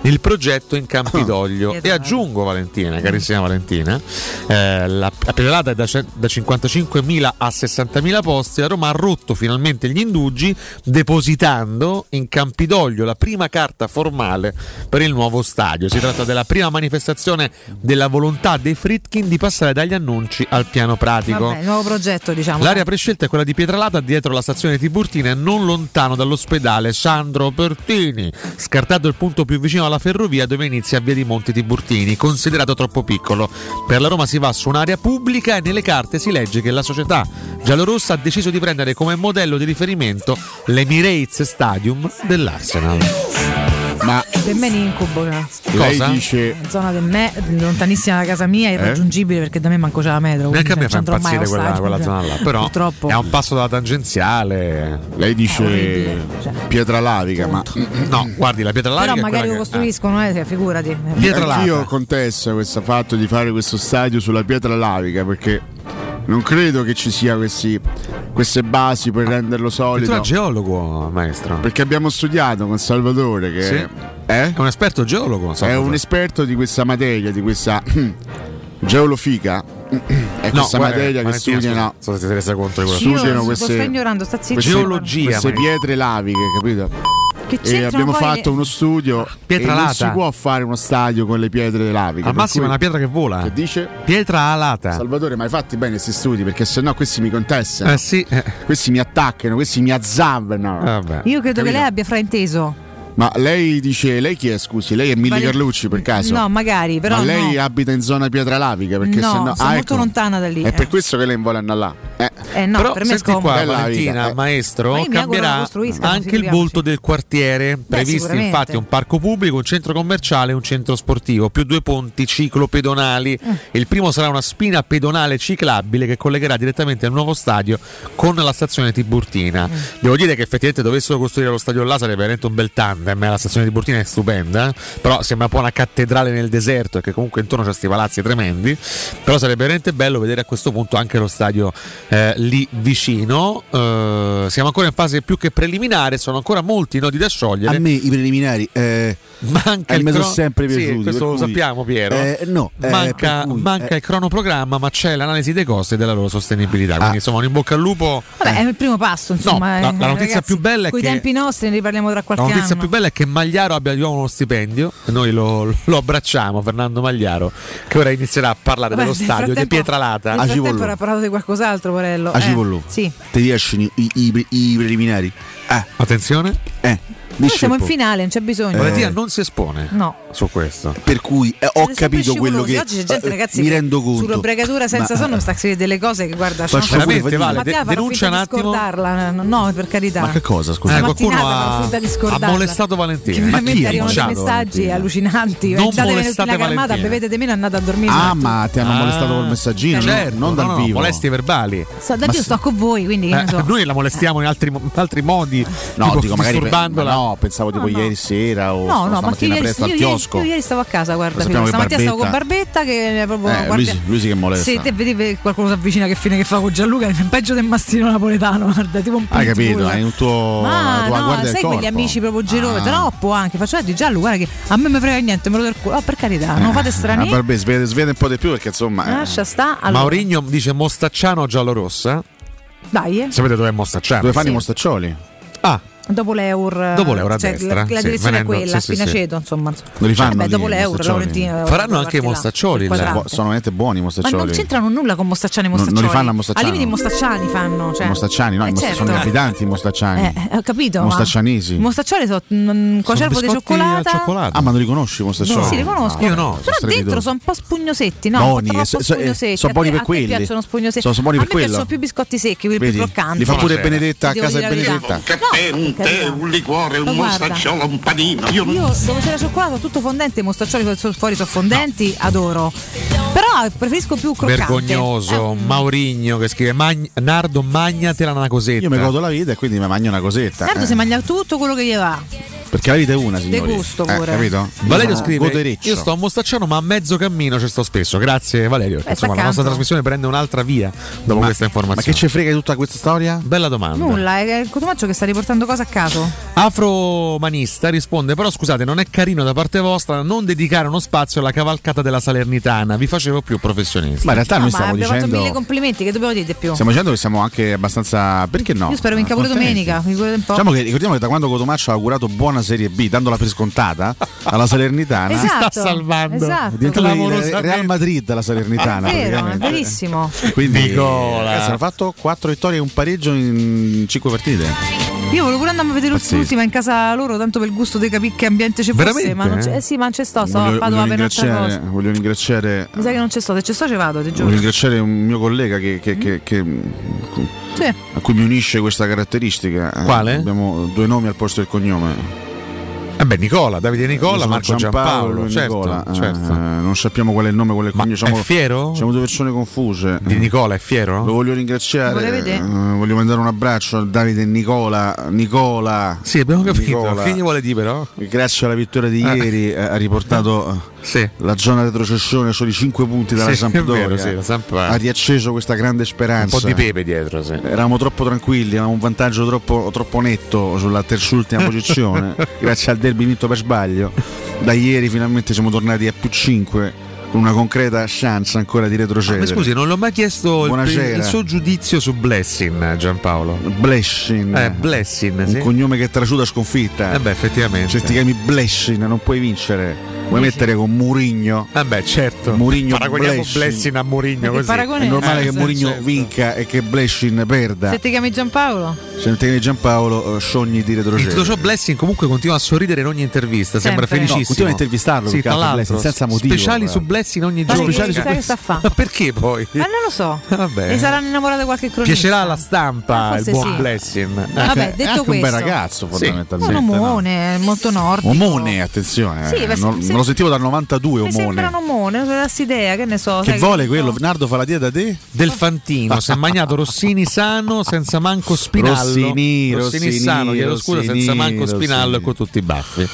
Il progetto in Campidoglio. e Pietralata. aggiungo, Valentina, carissima Valentina, eh, la, la Pietralata è da, da 55.000 a 60.000 posti. La Roma ha rotto finalmente gli indugi, depositando in Campidoglio la prima carta formale per il nuovo stadio. Si tratta della prima manifestazione della volontà dei Fritkin di passare dagli annunci al piano pratico. Vabbè, nuovo progetto, diciamo. L'area prescelta è quella di Pietralata dietro la stazione Tiburtina e non lontano dall'ospedale Sandro Pertini, scartato il punto più vicino alla ferrovia dove inizia via di Monte Tiburtini, considerato troppo piccolo. Per la Roma si va su un'area pubblica e nelle carte si legge che la società giallorossa ha deciso di prendere come modello di riferimento l'Emirates Stadium dell'Arsenal. Ma per me è un incubo. Cioè. Lei cosa? dice zona del me, lontanissima da casa mia, eh? irraggiungibile eh? perché da me manco c'è la metro. Neanche a me fa impazzire quella, quella cioè, zona là. Però Purtroppo. è un passo dalla tangenziale. Lei dice cioè, pietra lavica, ma no, guardi la pietra lavica. Però magari lo costruiscono, che... eh, cioè, figurati. Pietra lavica. Io contessa questo fatto di fare questo stadio sulla pietra lavica perché non credo che ci siano queste basi per renderlo solido. Tu sei geologo, maestro. Perché abbiamo studiato con Salvatore, che sì. è, è, un esperto geologo. Salvatore. È un esperto di questa materia, di questa [clears throat] geolofica. [clears throat] È no, questa guarda, materia che studiano. So se ti resa conto di quello. Studiano queste. Sto ignorando, sta zittendo. Geologia. Queste pietre laviche, capito? e abbiamo fatto uno studio. Ah, pietra alata. Non si può fare uno stadio con le pietre dell'Avica. Al massimo è una pietra che vola. Che eh. dice? Pietra alata. Salvatore, ma hai fatti bene questi studi perché sennò questi mi contestano. Eh sì. Eh. Questi mi attaccano, questi mi azzavano. Vabbè. Io credo Capito? che lei abbia frainteso. Ma lei dice, lei chi è scusi? Lei è Mili Vale- Carlucci per caso? No, magari, però Ma lei no. abita in zona Pietralavica perché No, sennò... sono ah, molto ecco. lontana da lì, È eh. per questo che lei non vuole andare là. Eh. Eh, no, Però per me senti qua Valentina, vita, eh. Ma maestro, cambierà anche il volto del quartiere. Previsti sicuramente. infatti un parco pubblico, un centro commerciale e un centro sportivo, più due ponti ciclopedonali. Eh. Il primo sarà una spina pedonale ciclabile che collegherà direttamente al nuovo stadio con la stazione Tiburtina. Mm. Devo dire che effettivamente dovessero costruire lo stadio là sarebbe veramente un bel tanto a me la stazione di Burtina è stupenda, però sembra un po' una cattedrale nel deserto, e che comunque intorno c'è questi palazzi tremendi, però sarebbe veramente bello vedere a questo punto anche lo stadio eh, lì vicino. Eh, siamo ancora in fase più che preliminare, sono ancora molti nodi da sciogliere. A me i preliminari eh, eh mi sono sempre piaciuti. Sì, questo lo cui... sappiamo Piero. Eh, no, eh, manca, cui, manca il cronoprogramma, ma c'è l'analisi dei costi e della loro sostenibilità. Ah. Quindi insomma un in bocca al lupo. Vabbè, è il primo passo. Insomma, no, la, la, notizia ragazzi, più bella è che... Con i tempi nostri ne riparliamo tra qualche anno. La notizia anno. più bello è che Magliaro abbia di nuovo uno stipendio. Noi lo, lo abbracciamo, Fernando Magliaro, che ora inizierà a parlare Beh, dello stadio di Pietralata. Nel frattempo era parlato di qualcos'altro, Morello. A eh, Cipollù. Sì. Ti riescono i, i, i, i preliminari? Eh. Attenzione. Eh noi siamo in finale, non c'è bisogno. Valentina eh. non si espone no. su questo. Per cui eh, ho capito quello che oggi c'è gente, eh, ragazzi, mi rendo conto. Sull'obregatura senza sonno eh, sta a scrivere delle cose che guarda, ma veramente vale, ma de- denuncia un attimo. No, per carità. Ma che cosa, scusa? Qualcuno ha, molestato Valentina. Ma chi arrivano dei messaggi allucinanti. Non molestate Valentina. Bevete di meno andate a dormire. Ah, ma ti hanno molestato col ah, messaggino, certo, non dal vivo. Molestie verbali. Io sto con voi, quindi [laughs] Noi la molestiamo in altri modi, no, dico magari disturbandola pensavo no, tipo no. ieri sera o no, no, stamattina presto ieri, al chiosco. Io, ieri stavo a casa, guarda, prima, stamattina stavo con Barbetta che proprio eh, guardia... lui, si, lui si che molesta. Se te vedi qualcuno si avvicina che fine che fa con Gianluca, è [laughs] peggio del mastino napoletano, guarda, tipo un po' Hai capito, hai un tuo Ma, tua no, guardia sai quegli amici proprio gelosi, ah. troppo anche, faccio di Gianluca, guarda che a me mi frega niente, me lo do culo. Oh, per carità, non fate eh, strani. Barbè, svede, svede un po' di più perché insomma eh. Lascia sta. Maurigno dice Mostacciano giallo rossa. Dai. Sapete dov'è Mostacciano? Dove fanno sì. i mostaccioli? Dopo l'Eur, dopo l'Eur cioè, a destra, la, la direzione venendo, è quella, sì, Spinaceto, sì. insomma. Lo rifanno cioè, beh, dopo l'Eur, Faranno anche i mostaccioli, là. Eh, sono veramente buoni i mostaccioli. Ma non c'entrano nulla con mostacciani e mostaccioli. Non, non li fanno a mostacciani. Al limite i mostacciani fanno, cioè. Mostacciani, no, eh, certo. sono gli abitanti i mostacciani. Eh, eh ho capito. Mostaccianesi. Mostaccioli mm, mm, sono un cocervo di eh, cioccolata. cioccolata. Ah, ma non li conosci i mostaccioli? No. Sì, li conosco. Io no. Però dentro sono un po' spugnosetti, no? Buoni, sono buoni per quelli. Sono buoni per quelli. Sono più biscotti secchi, quelli più croccanti. Li fa pure certo. Benedetta a casa di Benedetta. No un tè, un liquore, un guarda, mostacciolo, un panino. Io, non... io dove c'era cioccolato tutto fondente, i mostaccioli fuori sono fondenti, no. adoro. Però eh, preferisco più croccante. Vergognoso, eh. Maurigno che scrive Mag- Nardo magnatela una cosetta. Io mi godo la vita e quindi mi mangio una cosetta. Nardo eh. si mangia tutto quello che gli va. Perché la vita è una, signori. De gusto eh, pure. Eh, capito? Valerio sono... scrive: Io sto a Mostacciano, ma a mezzo cammino ci sto spesso. Grazie, Valerio. Perché, insomma, la nostra trasmissione prende un'altra via dopo ma, questa informazione. Ma che ci frega di tutta questa storia? Bella domanda. Nulla, è il Cotumaccio che sta riportando cose a caso. Afromanista risponde: Però scusate, non è carino da parte vostra non dedicare uno spazio alla cavalcata della Salernitana. Vi facevo più professionista. Ma in realtà no, noi stiamo dicendo. Abbiamo fatto mille complimenti, che dobbiamo dire di più? Stiamo dicendo che siamo anche abbastanza. Perché no? Io spero in capore domenica. Diciamo che ricordiamo che da quando Cotumaccio ha augurato buona Serie B, dandola per scontata [laughs] alla Salernitana. esatto, si sta esatto, salvando. Esatto. Diventata eh, il Real Madrid la Salernitana. È vero, è verissimo. Quindi ragazzi, hanno fatto 4 vittorie e un pareggio in 5 partite. Io volevo pure andare a vedere Pazzesco. l'ultima in casa loro, tanto per il gusto dei capì che ambiente ci fosse. Veramente? Ma non c'è, eh sì, ma non c'è sto, sto voglio, a Padova per un'altra Voglio ringraziare. Mi sa che non c'è sto, se c'è sto ci vado, ti giuro. Voglio ringraziare un mio collega che, che, mm. che, che sì. a cui mi unisce questa caratteristica. Quale? Abbiamo due nomi al posto del cognome. Vabbè, Nicola, Davide Nicola, Sono Marco Giampaolo, e certo, Nicola. Eh, certo. eh, non sappiamo qual è il nome, qual è il cognome. Siamo- fiero? Siamo due persone confuse. Di Nicola è fiero? Lo voglio ringraziare. Eh, voglio mandare un abbraccio a Davide e Nicola. Nicola. Sì, abbiamo capito. Nicola, Che gli vuole dire però? Grazie alla vittoria di Ah. ieri eh, ha riportato Sì. la zona retrocessione soli 5 punti dalla Sì, Sampdoria. vero, sì, la Samp- ha riacceso questa grande Un speranza. po' di pepe dietro, sì. Eravamo troppo tranquilli, avevamo un vantaggio troppo, troppo netto sulla terzultima [laughs] posizione, grazie al derby vinto per sbaglio. Da ieri finalmente siamo tornati a più 5 con una concreta chance ancora di Ma retrocedere. scusi, non l'ho mai chiesto il, il suo giudizio su Blessing, Giampaolo. Blessing. Eh, Blessing, sì. Un cognome che trasuda sconfitta. Eh beh, effettivamente. Se ti chiami Blessing non puoi vincere. Vuoi mettere con Murigno? Eh beh, certo. Murigno Paragoniamo Blessing. Blessing a Murigno Perché così. paragone È normale Eh, che Murigno certo. vinca e che Blessing perda. Se ti chiami Giampaolo? Se non ti chiami Giampaolo, eh, sogni di retrocedere. tutto ciò Blessing comunque continua a sorridere in ogni intervista, sembra Sempre. felicissimo. No, continua a intervistarlo, Sì, tra altro, l'altro, Blessing, senza motivo, Speciali guarda. su Blessing ogni giorno. chissà che sta a fa? Ma [laughs] perché poi? Ma non lo so. Vabbè. E saranno innamorati di qualche cronista. Piacerà alla stampa Eh, il buon sì. Blessing. Vabbè, È detto anche un bel questo. ragazzo Un fondamentalmente. no? omone, molto nordico. Omone, attenzione, Sì, non lo sentivo dal 92 Mi sembra Omone. un omone, non dassi idea, che ne so. Che vuole quello? Nardo fa la dieta te? Del Fantino, si è magnato Rossini sano senza manco Spinallo. Rossini, Rossini, sano, chiedo scusa, Rossini, senza manco Rossini. Spinallo e con tutti i baffi.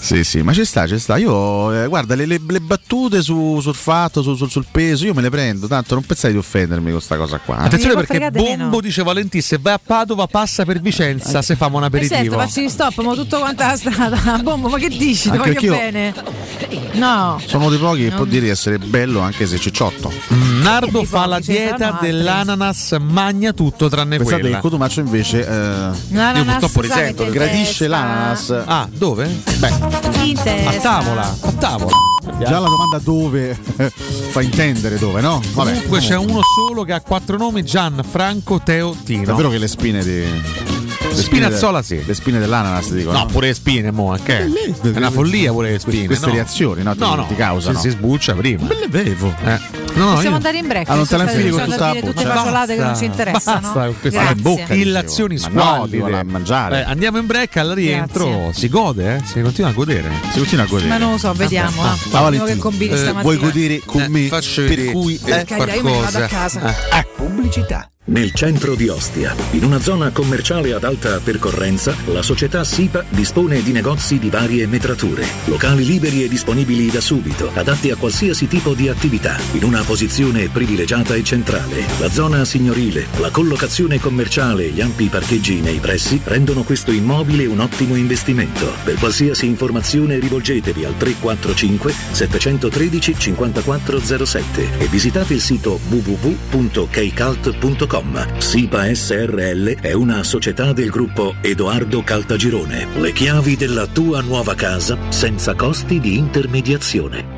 Sì, sì, ma ci sta, ci sta. Io, eh, guarda, le, le- le battute su- sul fatto, su- sul- sul peso, io me le prendo. Tanto non pensate di offendermi con questa cosa qua. eh. Attenzione può perché Bombo meno. dice Valentì se vai a Padova passa per Vicenza se famo un Eh certo, aperitivo. facci gli stop, ma tutto quanto la strada. [laughs] Bombo, ma che dici? Ti Anche voglio perché io- bene. No. Sono dei pochi che può Non- dire di essere bello anche se cicciotto. Mm, Nardo Che fa la dieta dell'ananas, magna tutto tranne Pensate che quella. il Cotumaccio invece eh, Io purtroppo risento, che gradisce testa. l'ananas. Ah, dove? Beh. A tavola, a tavola. già la domanda dove [laughs] fa intendere dove, no? Vabbè, Comunque c'è uno solo che ha quattro nomi, Gian Franco Teo Tino. Davvero che le spine di. le Spinazzola spine sì. Le spine dell'ananas, dico. No, pure le spine, mo, anche. È una follia pure le spine. Queste no. reazioni, no, ti- no, no, ti causano. Si, si sbuccia prima. Me le bevo. Eh. No, no, Possiamo io- andare in break. Ah, non te la infili con tutta la tutte fasolate che non ci interessano. Basta in bocca, illazioni no, squallide. a mangiare. Andiamo in break al rientro. Grazie. Si gode, eh? Si continua a godere. Si continua a godere. Ma non lo so, vediamo. Ah, ah, che combini eh, stamattina. Vuoi godere con Eh, me? faccio per cui Eh, a qualcosa. Pubblicità. Nel centro di Ostia, in una zona commerciale ad alta percorrenza, la società SIPA dispone di negozi di varie metrature, locali liberi e disponibili da subito, adatti a qualsiasi tipo di attività, in una posizione privilegiata e centrale. La zona signorile, la collocazione commerciale e gli ampi parcheggi nei pressi rendono questo immobile un ottimo investimento. Per qualsiasi informazione rivolgetevi al 345 713 5407 e visitate il sito www.keicalt.com. SIPA SRL è una società del gruppo Edoardo Caltagirone. Le chiavi della tua nuova casa senza costi di intermediazione.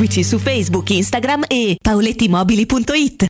Seguici su Facebook, Instagram e paolettimobili.it.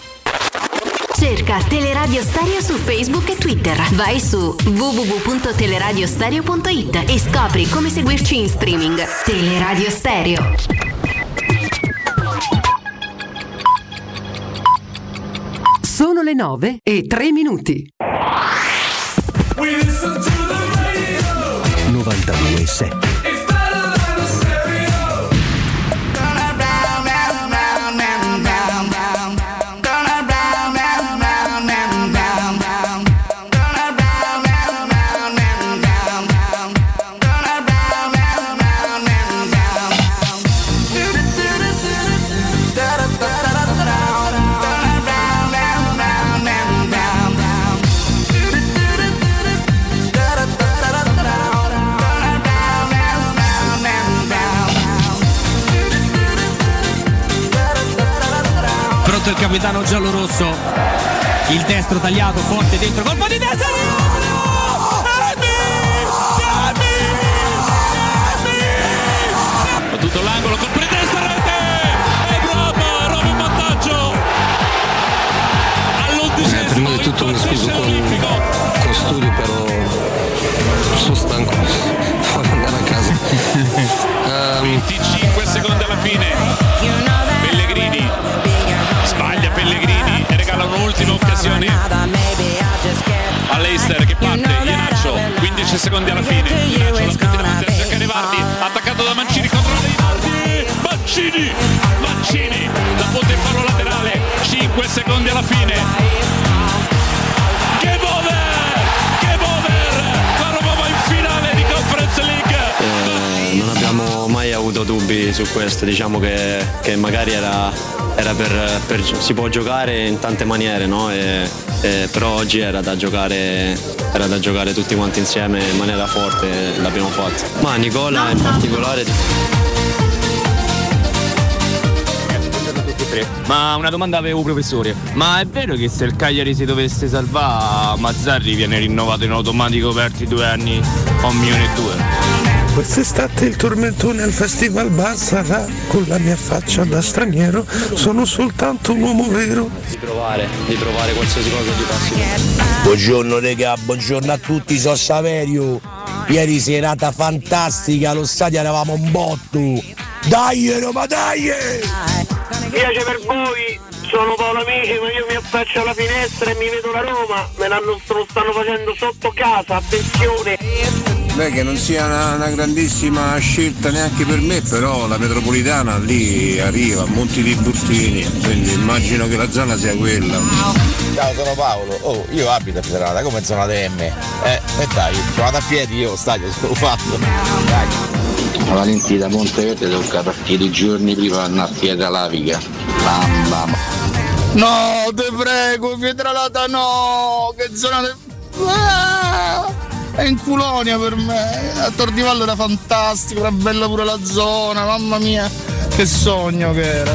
Cerca Teleradio Stereo su Facebook e Twitter. Vai su www.teleradiostereo.it e scopri come seguirci in streaming. Teleradio Stereo. Sono le 9 e 3 minuti. 92.7 il capitano giallorosso. Il destro tagliato forte dentro. Colpo di testa. Tutto l'angolo, colpo di testa, rete! E prima di tutto mi scuso con, con studio però sono stanco [laughs] voglio andare a casa [laughs] Ehm, regala un'ultima occasione. All'Eister che parte, Ienaccio, 15 secondi alla fine. Ienaccio non continua a mettere, cerca Rivardi, attaccato da Mancini, controlla Rivardi. Mancini, Mancini, la punta in fallo laterale, 5 secondi alla fine. Che over! Che over! La Roma va in finale di Conference League. eh, non abbiamo mai avuto dubbi su questo diciamo che, che magari era, era per, per- si può giocare in tante maniere no? E- e- però oggi era da giocare era da giocare tutti quanti insieme in maniera forte e l'abbiamo fatto ma Nicola in particolare Ma una domanda avevo professore, ma è vero che se il Cagliari si dovesse salvare Mazzarri viene rinnovato in automatico per altri due anni a un milione e due? Quest'estate il tormentone al festival Bassara con la mia faccia da straniero sono soltanto un uomo vero. Di provare, di provare qualsiasi cosa gli passi. Buongiorno regà, buongiorno a tutti, sono Saverio. Ieri serata fantastica, allo stadio eravamo un botto. Dai Roma, dai! Piace per voi, sono Paolo Amici, ma io mi affaccio alla finestra e mi vedo la Roma, me l'hanno, lo stanno facendo sotto casa, attenzione! Beh, che non sia una, una grandissima scelta neanche per me, però la metropolitana lì arriva, Monti di Burtini, quindi immagino che la zona sia quella. Ciao, sono Paolo. Oh, io abito a Pietralata, come zona DM. Eh, e dai, sono andato a piedi io, stadio, sono fatto. Dai. Valentì da Monteverde tocca partire i giorni prima di andare a Pietralavica. Mamma No, te prego, Pietralata no! Che zona de... Ah, è in Culonia per me. A Tordivallo era fantastico, era bella pure la zona, mamma mia, che sogno che era.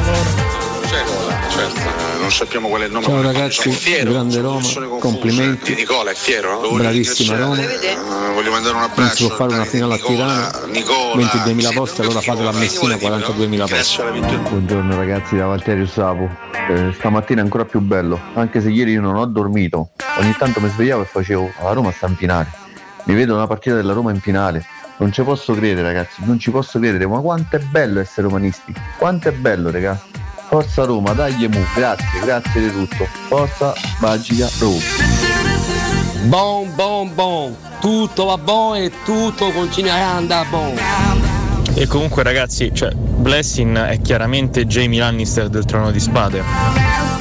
Certo, certo, eh, non sappiamo qual è il nome. Ciao ragazzi, fiero, grande Roma, complimenti. Nicola è fiero, no? Voglio Bravissima. Roma. Eh, voglio mandare un Non abbraccio. si può fare una finale a Tirana, Nicola, 22.000 posti, allora fatela a Messina 42.000 posti. Buongiorno ragazzi da Valterio Sapo. Eh, stamattina è ancora più bello, anche se ieri io non ho dormito. Ogni tanto mi svegliavo e facevo la Roma sta in finale. Mi vedo una partita della Roma in finale. Non ci posso credere ragazzi, non ci posso credere, ma quanto è bello essere romanisti. Quanto è bello ragazzi. Forza Roma, dai mu, grazie, grazie di tutto. Forza Magica Roma. Bon, bon, bon, tutto va buono e tutto continuerà ad andare buono. E comunque ragazzi, cioè, Blessing è chiaramente Jamie Lannister del Trono di Spade.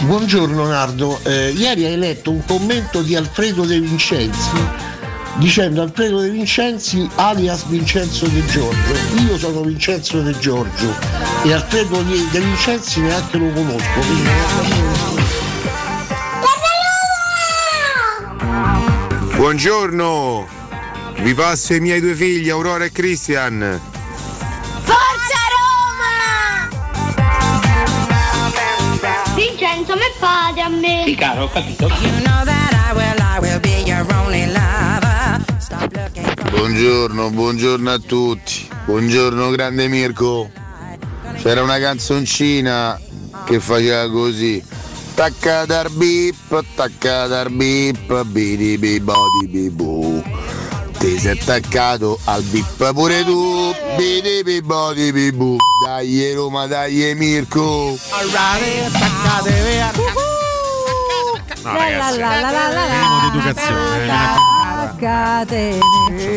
Buongiorno Nardo, Eh, ieri hai letto un commento di Alfredo De Vincenzi dicendo Alfredo De Vincenzi alias Vincenzo De Giorgio. Io sono Vincenzo De Giorgio e Alfredo De Vincenzi neanche lo conosco. quindi Buongiorno, vi passo i miei due figli, Aurora e Christian. Me fate a me! Sì, caro, ho capito. Buongiorno, buongiorno a tutti. Buongiorno grande Mirko. C'era una canzoncina che faceva così. Tacca dar bip, tacca dar bip, bidi bi bodi bi bu. Ti sei attaccato al bip pure tu, bidi bi bodi bi bu. Dai Roma, dai Mirko. No, ragazzi, La, la, la, la, la, minimo di educazione. eh, Catene.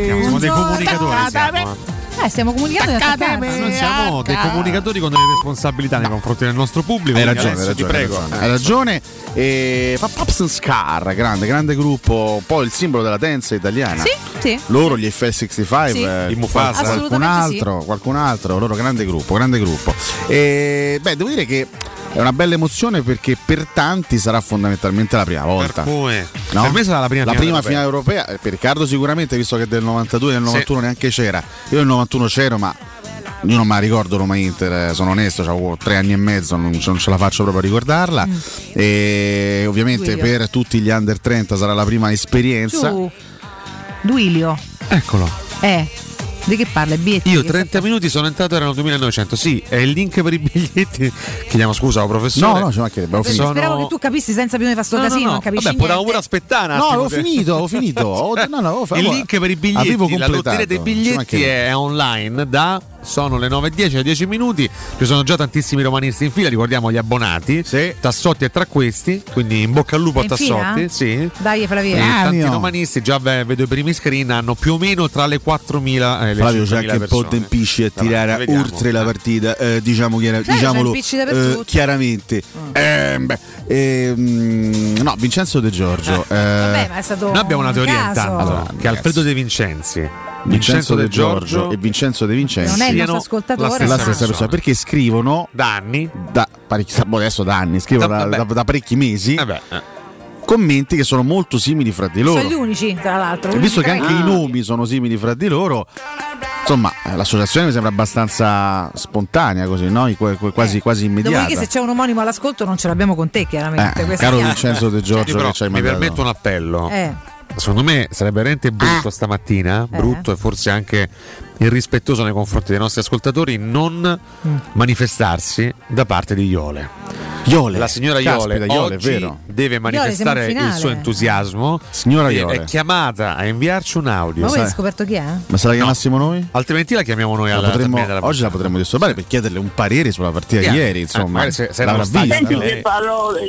Siamo dei comunicatori, siamo. eh. Eh, stiamo comunicando attaccare. Noi siamo dei comunicatori con delle responsabilità nei confronti del nostro pubblico. Hai ragione, hai ragione, ti prego. Hai ragione. E fa Pops and Scar, grande, grande gruppo, poi il simbolo della dance italiana. Sì, sì. Loro, gli FL65, Sì. eh, I Mufasa. qualcun altro, qualcun altro, loro grande gruppo, grande gruppo. E beh, devo dire che è una bella emozione perché per tanti sarà fondamentalmente la prima volta. Per No? per me sarà la prima la finale prima europea. finale europea, eh, per Riccardo sicuramente, visto che del 92 e del 91 neanche c'era. Io nel 91 c'ero, ma io non me la ricordo Roma Inter, eh, sono onesto, avevo tre anni e mezzo, non, non ce la faccio proprio a ricordarla. E ovviamente Duilio. per tutti gli under 30 sarà la prima esperienza. Su. Duilio. Eccolo. Eh. Di che parla? I biglietti? Io Che 30 minuti sono entrato, erano 2900. Sì, è il link per i biglietti. [laughs] Chiediamo scusa, oh, professore. No, no, ci mancherebbe, ho sta- Speravo che tu capissi senza bisogno di fare sto No, no, casino, no. non capisci Vabbè, potevamo niente. pure aspettare No, ho che- finito, ho finito. [laughs] Ho- no, no, ho fa- il link per i biglietti, avevo la lotteria dei biglietti è online da sono le 9.10 alle 10 minuti. Ci sono già tantissimi romanisti in fila, ricordiamo gli abbonati. Tassotti è tra questi, quindi in bocca al lupo a? Tassotti. Sì. Dai, Flavio. Tanti romanisti, già ve- vedo i primi screen, hanno più o meno tra le 4.000 e le Flavio c'è 5.000 anche un po' persone. tempisci a tirare vediamo. oltre la partita, eh, diciamo chiara- Cioè, diciamolo eh, chiaramente. Eh, beh, ehm, no, Vincenzo De Giorgio. eh, Vabbè, ma è stato Noi abbiamo una un teoria caso. intanto Allora, che Alfredo De Vincenzi, Vincenzo De De Giorgio e Vincenzo De Vincenzi Non è siano la stessa la stessa persona. persona perché scrivono da anni da parecchi boh, adesso da anni scrivono Da- da, da- da parecchi mesi Eh beh, eh. commenti che sono molto simili fra di loro Sono gli unici, tra l'altro. E visto che anche i nomi sono simili fra di loro insomma eh, l'associazione mi sembra abbastanza spontanea così no? Qu- qu- quasi, quasi immediata Dopodiché se c'è un omonimo all'ascolto non ce l'abbiamo con te chiaramente. Eh, caro chiaro. Vincenzo De Giorgio Io però che ci hai mi mandato. permetto un appello. Eh. Secondo me sarebbe veramente brutto stamattina, Eh. brutto e forse anche irrispettoso nei confronti dei nostri ascoltatori non Mm. manifestarsi da parte di Iole. Iole, La signora Iole, caspita, Iole, vero. deve manifestare in il suo entusiasmo. Signora Iole. È chiamata a inviarci un audio. Ma voi sai? hai scoperto chi è? Ma se la chiamassimo noi? Altrimenti la chiamiamo noi La alla potremmo- oggi la potremmo disturbare per chiederle un parere sulla partita di Sì, ieri. eh, Insomma, magari se- se stadio, vista. Senti che parole.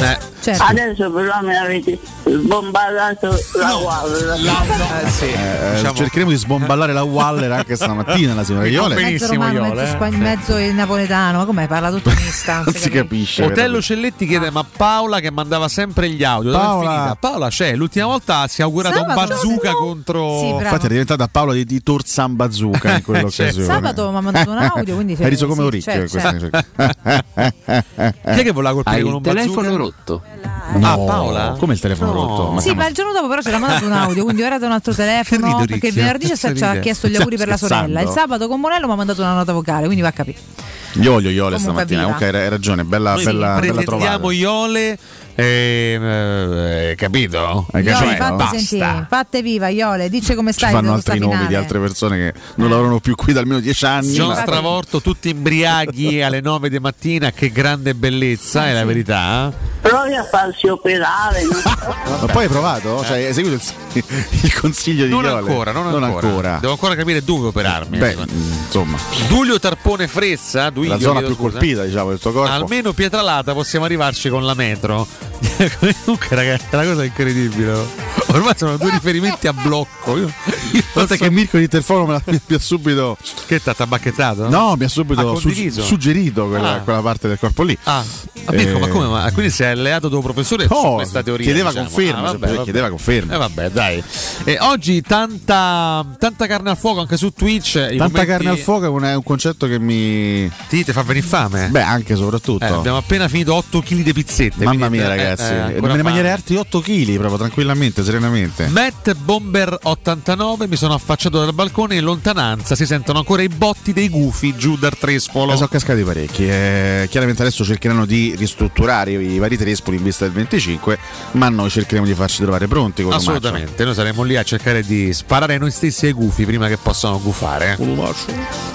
Eh, Certo. Adesso però mi avete sbombardato la guarda. Eh, Diciamo- Cercheremo di sbomballare la Waller anche stamattina la signora Iole. Mezzo romano, mezzo, spagn- mezzo napoletano, ma com'è? Parla tutto mista. [laughs] Non si capisce. Otello Celletti chiede: Ma Paola che mandava sempre gli audio, dove è Paola- finita? Paola c'è, l'ultima volta si è augurato un bazooka contro. Sì. Infatti è diventata Paola di, di Torzan Bazooka in [laughs] quell'occasione. Sabato mi ha mandato un audio, quindi [laughs] Hai riso come sì, Oricchio in questa- Chi è che voleva colpire Hai con un bazooka? Telefono rotto. No, Ah, Paola? Come il telefono No. rotto? Ma Sì, siamo- ma il giorno dopo però ce l'ha mandato un audio, quindi ora da un altro [laughs] telefono. rido, perché il venerdì ci ha- chiesto gli auguri per la sorella. Il sabato con Monello mi ha mandato una nota vocale, quindi va a capire. Iole, Iole Comunque stamattina. Comunque hai ragione, bella, Noi bella, bella trovata. pretendiamo Iole, eh, capito? Hai Iole, capito? fate Basta. sentire, fatte viva, Iole, dice come Ci stai. fanno dopo sta altri nomi finale. di altre persone che non lavorano più qui da almeno dieci anni. John ma- Stravorto, tutti imbriaghi [laughs] alle 9 di mattina, che grande bellezza, è la verità. Provi a farsi operare. [laughs] Ma poi hai provato? Cioè, hai seguito il, [laughs] il consiglio di Non Iole? ancora, non, ancora. Devo ancora capire dove operarmi. Beh, insomma, Duglio Tarpone Frezza, Duilio, la zona più scusa. colpita, diciamo, del tuo corpo. Almeno Pietralata possiamo arrivarci con la metro. [laughs] Comunque, ragazzi, è una cosa incredibile. Ormai sono due riferimenti a blocco. Io, io Guarda che Mirko di Interfono me l'ha- mi ha subito. Che t'ha tabacchettato? No, mi ha Ha subito su- condiviso? suggerito quella, Ah. quella parte del corpo lì. Ah, ah, Mirko, Eh, ma come? Ma quindi sei alleato tuo professore su No, questa teoria? chiedeva diciamo. conferma, Ah, vabbè, vabbè. chiedeva conferma. Eh, vabbè, dai. E oggi tanta, tanta carne al fuoco anche su Twitch. Tanta commenti- carne al fuoco è un, è un concetto che mi. Ti, ti fa venire fame? Beh, anche e soprattutto. Eh, abbiamo appena finito 8 kg di pizzette. Mamma mia, eh, ragazzi. eh, E me ne mangerei altri 8 kg proprio tranquillamente, serenamente. Matt Bomber 89 mi sono affacciato dal balcone in lontananza si sentono ancora i botti dei gufi giù dal trespolo. Ne sono cascati parecchi. eh, chiaramente adesso cercheranno di ristrutturare i vari trespoli in vista del 25, ma noi cercheremo di farci trovare pronti con Assolutamente, noi saremo lì a cercare di sparare noi stessi ai gufi prima che possano gufare.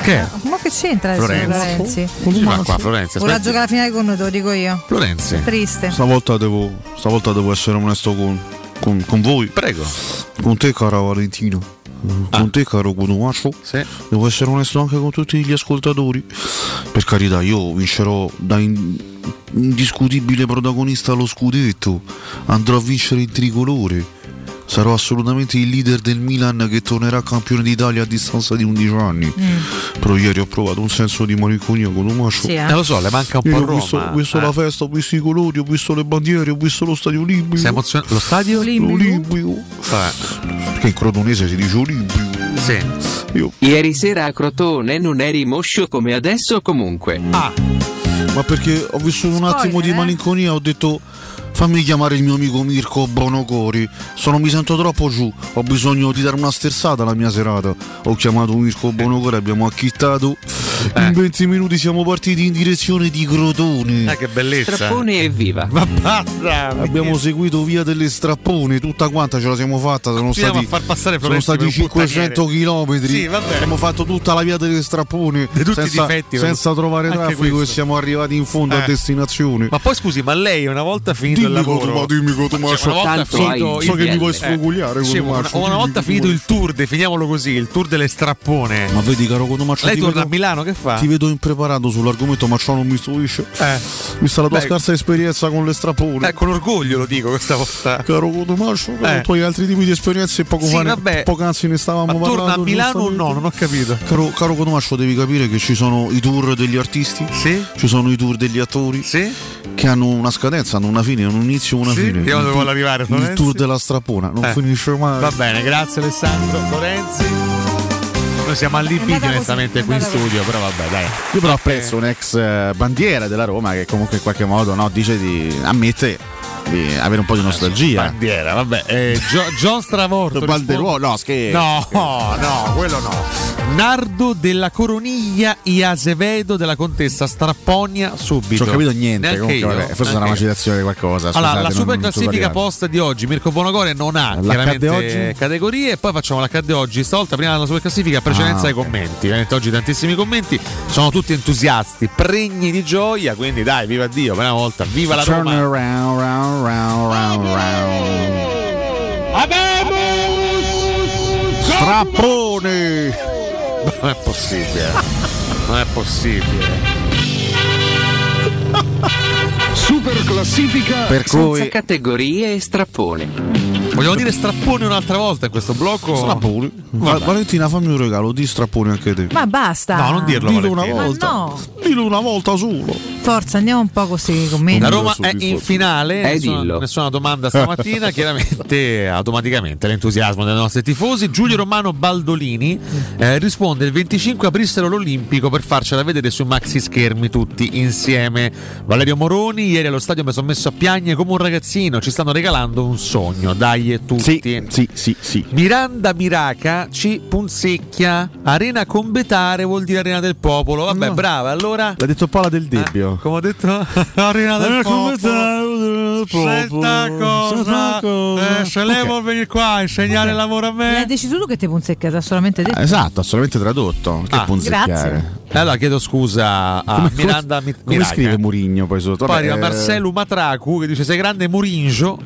Che? è? Ma che c'entra adesso Florenzi. Florenzi? Fa qua, Florenzi? Aspetti. giocare la finale con noi, te lo dico io. Florenzi. Triste. Stavolta devo, stavolta devo essere onesto con, con- con voi. Prego. Con te, cara Valentino. Con te, caro Gunuaccio. Devo essere onesto anche con tutti gli ascoltatori. Per carità, io vincerò da in- indiscutibile protagonista allo scudetto. Andrò a vincere il tricolore. Sarò assolutamente il leader del Milan che tornerà campione d'Italia a distanza di 11 anni. Però ieri ho provato un senso di malinconia con un macio. Sì, eh. Eh, lo so, le manca un po' Io Roma, Ho visto, ho visto eh. la festa, ho visto i colori, ho visto le bandiere, ho visto lo stadio olimpico. Sei emozionato? Lo stadio? Olimpico. Vabbè. Perché in crotonese si dice olimpico. Sì. Io. Ieri sera a Crotone non eri moscio come adesso comunque. Ah. Ma perché ho vissuto un attimo eh? di malinconia, ho detto fammi chiamare il mio amico Mirko Bonocori. Se non mi sento troppo giù, ho bisogno di dare una sterzata alla mia serata. Ho chiamato Mirko Bonocori, abbiamo acchittato. In 20 minuti siamo partiti in direzione di Crotone. Ah, che bellezza. Strappone e viva. Ma basta! Abbiamo seguito via delle strappone, tutta quanta ce la siamo fatta. Sono stati, a far passare sono stati per un 500 km. Sì, vabbè. Abbiamo fatto tutta la via delle strappone Di tutti i senza, difetti, senza trovare traffico e questo. siamo arrivati in fondo a Eh. destinazione. Ma poi scusi, ma lei una volta finito lavoro, dimmi Cotumaccio. Cioè, una volta Tanto finito hai- so il- che mi vuoi eh, sfogugliare, sì, una, una dimmi volta finito il tour, definiamolo così, il tour delle strappone. Ma vedi, caro Cotumaccio, Lei torna a Milano, che fa? Ti vedo impreparato sull'argomento, ma ciò non mi stupisce. Eh. Vista la tua Beh. scarsa esperienza con le strappone. Eh, con orgoglio lo dico questa volta. Caro Cotumaccio, Eh. tu hai altri tipi di esperienze poco Sì, fa ne- vabbè. poc'anzi ne stavamo Ma parlando. torna a Milano o no? Non ho capito. Caro, caro Cotumaccio, devi capire che ci sono i tour degli artisti, Sì? ci sono i tour degli attori, Sì? Che hanno una scadenza, hanno una fine, hanno un inizio e una Sì? fine. Vediamo Il dove tour- vuole arrivare, Il Florenzi. tour della strappona, non Eh. finisce mai. Va bene, grazie Alessandro Lorenzi. Noi siamo allibiti onestamente qui in studio, però vabbè, dai. Io però apprezzo un ex eh, bandiera della Roma che comunque in qualche modo no, dice di ammette di avere un po' di nostalgia. Bandiera, vabbè. Eh, Gio- John Stravorto. Balderuolo, no, scherzo. No, no, quello no. ricordo della coroniglia Iasevedo della contessa Strapponia subito. Non ho capito niente, Neanche comunque, io. vabbè, forse Neanche una io. citazione di qualcosa. Allora, scusate, la non- super classifica post di oggi, Mirko Bonagore non ha chiaramente oggi? categorie e poi facciamo l'accadde oggi. Stavolta prima della super classifica, precedenza Ah, ai commenti. Veramente oggi tantissimi commenti, sono tutti entusiasti, pregni di gioia, quindi dai, viva Dio, per una volta, viva la Turn Roma. around, round, round, round, round. Strappone! Non è possibile. Non è possibile. [laughs] Super classifica Per senza cui- categorie e strappone. Vogliamo dire strappone un'altra volta in questo blocco? Strappone. Va- Valentina, fammi un regalo, di strappone anche te. Ma basta. No, non dirlo, Dillo una volta. Ma no. Dillo una volta solo. Forza, andiamo un po' con questi commenti. La Roma è in finale, Eh, nessuna, dillo. nessuna domanda stamattina, [laughs] chiaramente automaticamente l'entusiasmo dei nostri tifosi. Giulio Romano Baldolini eh, risponde il 25 aprissero l'Olimpico per farcela vedere sui maxi schermi tutti insieme. Valerio Moroni, ieri allo stadio mi sono messo a piagne come un ragazzino, ci stanno regalando un sogno, dai tutti. Sì, sì, sì. Miranda Miraca ci punzecchia, arena Combetare vuol dire arena del popolo. Vabbè, No. brava, allora... L'ha detto Paola del Debbio. Come ho detto? [laughs] Arena del popolo. Senta cosa, eh, se lei vuol venire qua a insegnare lavoro a L'hai me. deciso tu che ti punzecchiata solamente detto? Esatto, assolutamente tradotto. Che Ah, punzecchiare. grazie. E Allora chiedo scusa a Come, Miranda come, Mi- come Miraca. scrive Murigno poi sotto? Poi Vabbè, eh, Marcello Matracu che dice sei grande. Muringio.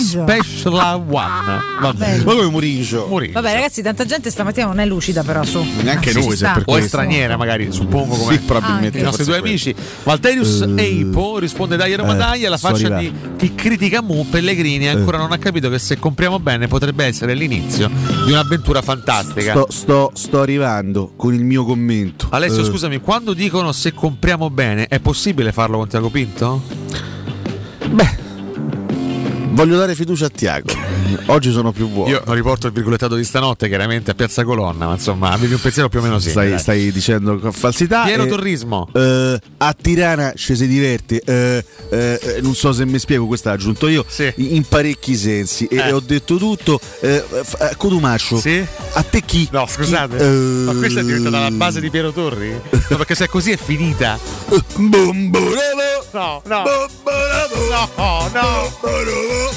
Special One. Vabbè. Bello. Ma come Murigio? Muringio. Vabbè, ragazzi, tanta gente stamattina non è lucida, però su. Neanche noi, se per O è straniera magari, suppongo come Sì, probabilmente. i nostri due amici. Valterius Eh, Eipo risponde dai Roma eh, dai alla sto faccia di chi critica Mu Pellegrini e ancora non ha capito che se compriamo bene potrebbe essere l'inizio di un'avventura fantastica. Sto, sto, sto arrivando con il mio commento. Alessio, Eh, scusami, quando dicono se compriamo bene, è possibile farlo con Tiago Pinto? Beh, voglio dare fiducia a Tiago. Oggi sono più buono. Io non riporto il virgolettato di stanotte, chiaramente a Piazza Colonna, ma insomma, avevi un pensiero più o meno simile. stai, stai dicendo falsità. Piero e- Torrismo. eh, a Tirana ci si diverte, eh, eh, eh, non so se mi spiego, questo l'ho aggiunto io, Sì. in parecchi sensi. E Eh. ho detto tutto. Eh, f- eh, Codumaccio, Sì? a te chi? No, scusate, chi- eh, ma questa è diventata la base di Piero Torri? No, perché se è così è finita. Bombololo, No, no. bombololo, No, no.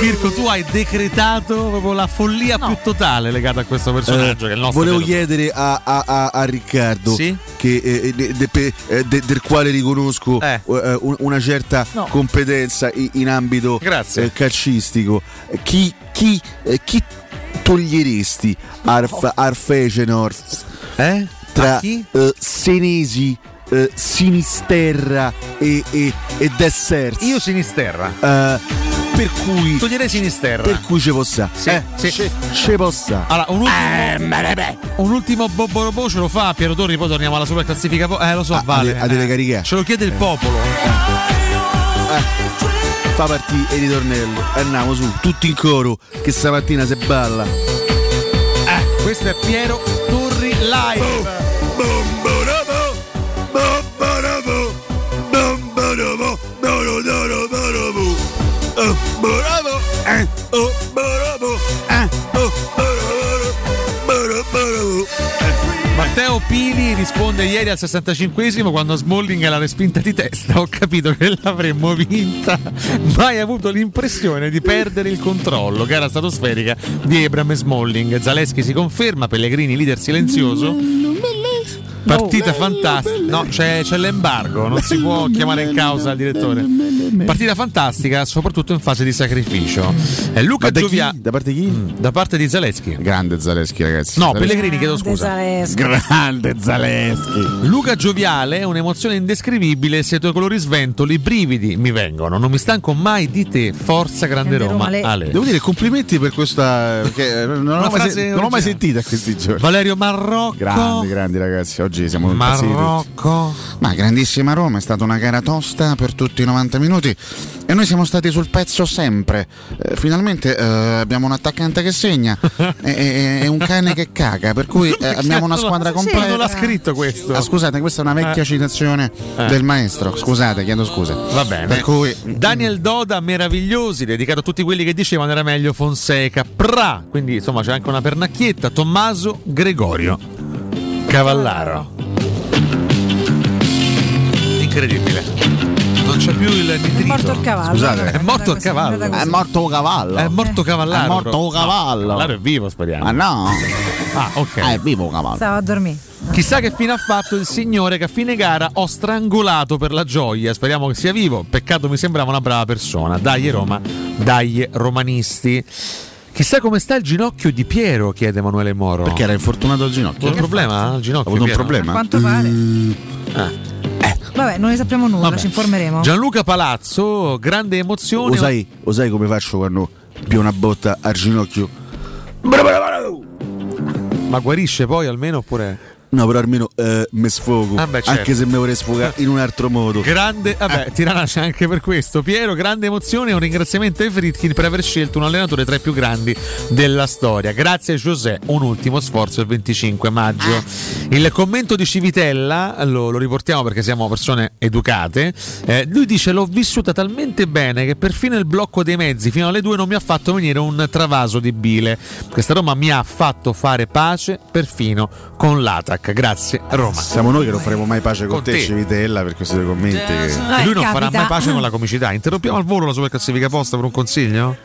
Mirko, tu hai decretato proprio la follia più totale legata a questo personaggio che è il nostro volevo chiedere a, a- a- a Riccardo, Sì? che, eh, de- de- pe- eh, de- del quale riconosco Eh. eh, un- una certa No. competenza in ambito Grazie. eh, calcistico, Eh, chi, chi, eh, chi toglieresti Arf, Arfecenor Eh? tra eh, Senesi, eh, Sinisterra e, e, e Desserts? Io Sinisterra. Eh, per cui Toglierei Sinisterra. per cui ci possa Sì, eh, sì. ci- ci possa Allora, un ultimo, un ultimo Bobbo ce lo fa Piero Torri, poi torniamo alla super classifica. Eh, lo so, Ah, Vale. a- a deve eh. caricare. Ce lo chiede il popolo. fa partire il ritornello andiamo su tutti in coro che stamattina si balla Eh, questo è Piero Torri live. Matteo ieri al 65esimo quando Smalling l'ha respinta di testa. Ho capito che l'avremmo vinta. Mai avuto l'impressione di perdere il controllo. Gara stratosferica di Ebram e Smalling. Zaleschi si conferma, Pellegrini leader silenzioso. Partita fantastica. No, c'è, c'è l'embargo, non si può chiamare in causa il direttore. Partita fantastica, soprattutto in fase di sacrificio. Eh, Luca da, chi? Giovia da parte di chi? da parte di Zaleschi. grande Zaleschi ragazzi No, Zaleschi. Pellegrini, chiedo scusa. Zaleschi. grande Zaleschi Luca Gioviale, un'emozione indescrivibile, se i tuoi colori sventoli, i brividi mi vengono, non mi stanco mai di te, forza grande Grande Roma, Roma, Ale. Devo dire complimenti per questa perché eh, non, l'ho mai, sen- non l'ho mai sentita questi giorni Valerio Marrocco. grandi grandi ragazzi oggi siamo impazziti Marrocco. Ma grandissima Roma, è stata una gara tosta per tutti i 90 minuti e noi siamo stati sul pezzo sempre. Eh, finalmente eh, abbiamo un attaccante che segna [laughs] e, e- un cane che caga, per cui eh, abbiamo una squadra Non completa. l'ha scritto questo. Ah, scusate, questa è una vecchia Eh. citazione Eh. del maestro. Scusate, chiedo scusa. Va bene. Per cui Daniel Doda, meravigliosi, dedicato a tutti quelli che dicevano era meglio Fonseca. Pra, quindi insomma c'è anche una pernacchietta. Tommaso Gregorio. Cavallaro. Incredibile. Non c'è più il nitrito. È morto il cavallo. Scusate, è morto il È cavallo. È morto un cavallo. È morto Cavallaro. È morto un No, cavallo. È vivo, speriamo. Ma no. Ah, ok. Ah, è vivo un cavallo. Stava a dormire. Chissà che fine ha fatto il signore che a fine gara ho strangolato per la gioia. Speriamo che sia vivo. Peccato mi sembrava una brava persona. Dai Roma, dai romanisti. Chissà come sta il ginocchio di Piero, chiede Emanuele Moro. Perché era infortunato al ginocchio? un problema? Ha avuto un Piero? problema? A quanto pare. Ah. Vabbè, non ne sappiamo nulla, Vabbè. ci informeremo. Gianluca Palazzo, grande emozione. Lo sai, lo sai come faccio quando pio una botta al ginocchio? Ma guarisce poi almeno oppure. No, però almeno eh, mi sfogo. Ah, beh, certo. Anche se mi vorrei sfogare in un altro modo. Grande, vabbè, Tirana c'è anche per questo. Piero, grande emozione e un ringraziamento ai Fritkin per aver scelto un allenatore tra i più grandi della storia. Grazie a José, un ultimo sforzo il 25 maggio. Il commento di Civitella lo, lo riportiamo perché siamo persone educate. Eh, lui dice: L'ho vissuta talmente bene che perfino il blocco dei mezzi fino alle due non mi ha fatto venire un travaso di bile. Questa Roma mi ha fatto fare pace perfino con l'Atac. Grazie, Roma. Siamo noi che non faremo mai pace con, Con te, te. Civitella, per questi tuoi commenti. che- Vabbè, lui non capita. farà mai pace con la comicità. Interrompiamo al volo la super classifica posta per un consiglio?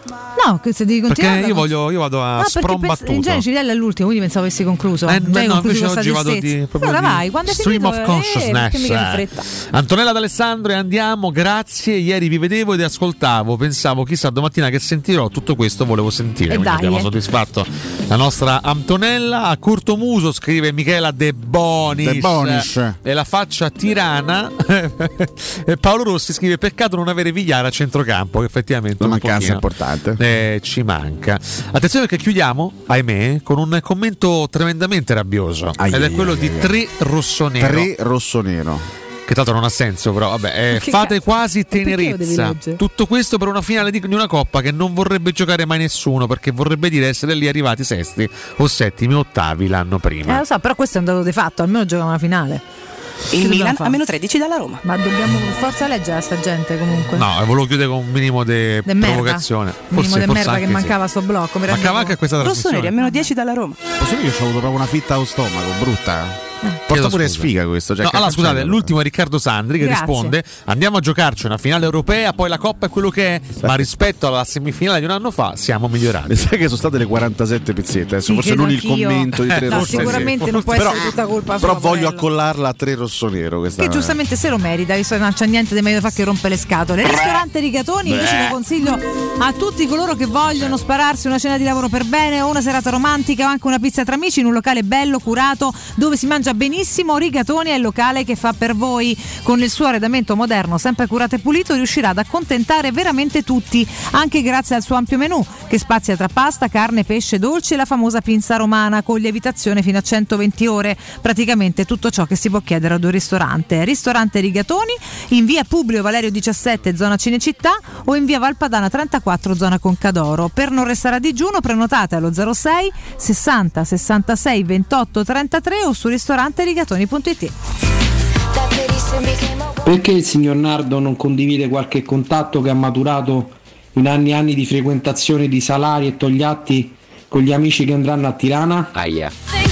No, che se devi Perché continuare. io, voglio, io vado a No, perché sprombattuto. pens- in genere Civitella è l'ultimo, quindi pensavo avessi concluso. Eh, beh, no, invece oggi vado di, Allora di vai, quando è stream finito, of eh, consciousness. perché fretta. Antonella D'Alessandro e andiamo, grazie. Ieri vi vedevo ed ascoltavo. Pensavo, chissà, domattina che sentirò. Tutto questo volevo sentire. E Quindi dai, abbiamo eh. soddisfatto la nostra Antonella. A corto muso scrive Michela De Bonis. De Bonis. E la faccia tirana. [laughs] E Paolo Rossi scrive: Peccato non avere Vigliara a centrocampo. Che effettivamente La un mancanza importante. eh, ci manca. Attenzione perché chiudiamo, ahimè, con un commento tremendamente rabbioso. Ai, ed è quello ai, di ai. tre rossonero. Tre rossonero. Che tanto non ha senso, però vabbè. eh, fate cazzo? quasi tenerezza. Tutto questo per una finale di, di una coppa che non vorrebbe giocare mai nessuno, perché vorrebbe dire essere lì arrivati sesti o settimi o ottavi l'anno Eh, prima. lo so, però questo è un dato di fatto, almeno gioca una finale. Il Milan a meno 13 dalla Roma. Ma dobbiamo forza leggere a sta gente comunque. No, e volevo chiudere con un minimo di De merda. provocazione. Il minimo Forse, di forse merda che sì. mancava a sto blocco. Mancava anche questa Rossoneri a trasmissione. meno 10 dalla Roma. Posso dire che ho avuto proprio una fitta allo stomaco, brutta. Porta pure scusa. sfiga questo. Cioè No, allora scusate, l'ultimo è Riccardo Sandri che Grazie. risponde: Andiamo a giocarci una finale europea, poi la Coppa è quello che è, ma rispetto alla semifinale di un anno fa siamo migliorati. Mi sa che sono state le 47 pizzette, adesso Sì, forse non il commento di tre No, rossoneri. sicuramente non può Però- essere tutta colpa sua. Però voglio accollarla a tre rossonero questa Che giustamente se lo merita, visto che non c'è niente di meglio da fare che rompe le scatole. Il ristorante Rigatoni invece lo consiglio a tutti coloro che vogliono spararsi una cena di lavoro per bene o una serata romantica o anche una pizza tra amici in un locale bello, curato, dove si mangia benissimo. Rigatoni è il locale che fa per voi. Con il suo arredamento moderno, sempre curato e pulito, riuscirà ad accontentare veramente tutti, anche grazie al suo ampio menù, che spazia tra pasta, carne, pesce, dolci e la famosa pinza romana con lievitazione fino a 120 ore. Praticamente tutto ciò che si può chiedere ad un ristorante. Ristorante Rigatoni in via Publio Valerio 17, zona Cinecittà o in via Valpadana 34, zona Concadoro. Per non restare a digiuno, prenotate allo 06 60 66 28 33 o su ristoranterigatoni.it. Perché il signor Nardo non condivide qualche contatto che ha maturato in anni e anni di frequentazione di Salari e Togliatti con gli amici che andranno a Tirana? Aia.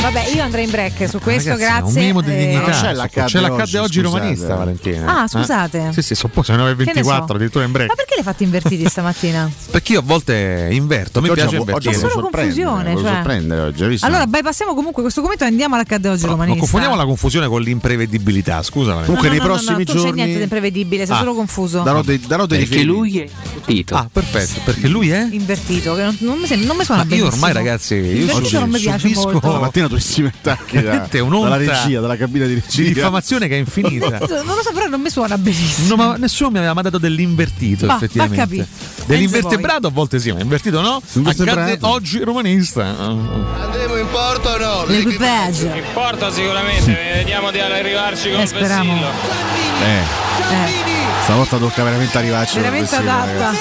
Vabbè, io andrei in break su questo, Ragazzi, grazie. Un minimo di Eh, dignità. Non c'è l'accadde C'è l'accadde oggi, oggi, romanista, Valentina. Ah, scusate. Eh? Sì, sì, sono sono le Che ne 24, so? addirittura in break. Ma perché le fate invertiti stamattina? Perché io a volte inverto, mi Oggi piace invertire. ho Solo confusione, cioè. oggi, visto? Allora, bypassiamo comunque questo commento e andiamo all'accadde oggi Non romanista. confondiamo la confusione con l'imprevedibilità, scusa. Valentina. Comunque No, nei no, no, no, prossimi tu c'è giorni niente di imprevedibile, sei Ah. solo confuso. darò dei, darò dei Perché lui è Tito. Ah, perfetto, perché lui è? Invertito, che non, non mi, non suona Ma io ormai, ragazzi, io Invertito non mi piace subisco- molto. Stamattina durissimi attacchi da, dalla regia, dalla cabina di Di regia. diffamazione che è infinita. Non lo so, però non mi suona benissimo. No, ma nessuno mi aveva mandato dell'invertito, Va, effettivamente. va a capì. Dell'invertebrato a volte sì, ma invertito no. Accadde oggi romanista. Andiamo in porto o no? L'equipaggio. Porta sicuramente, vediamo di arrivarci con Eh, speriamo. Eh, Eh, stavolta tocca veramente arrivarci. veramente adatta.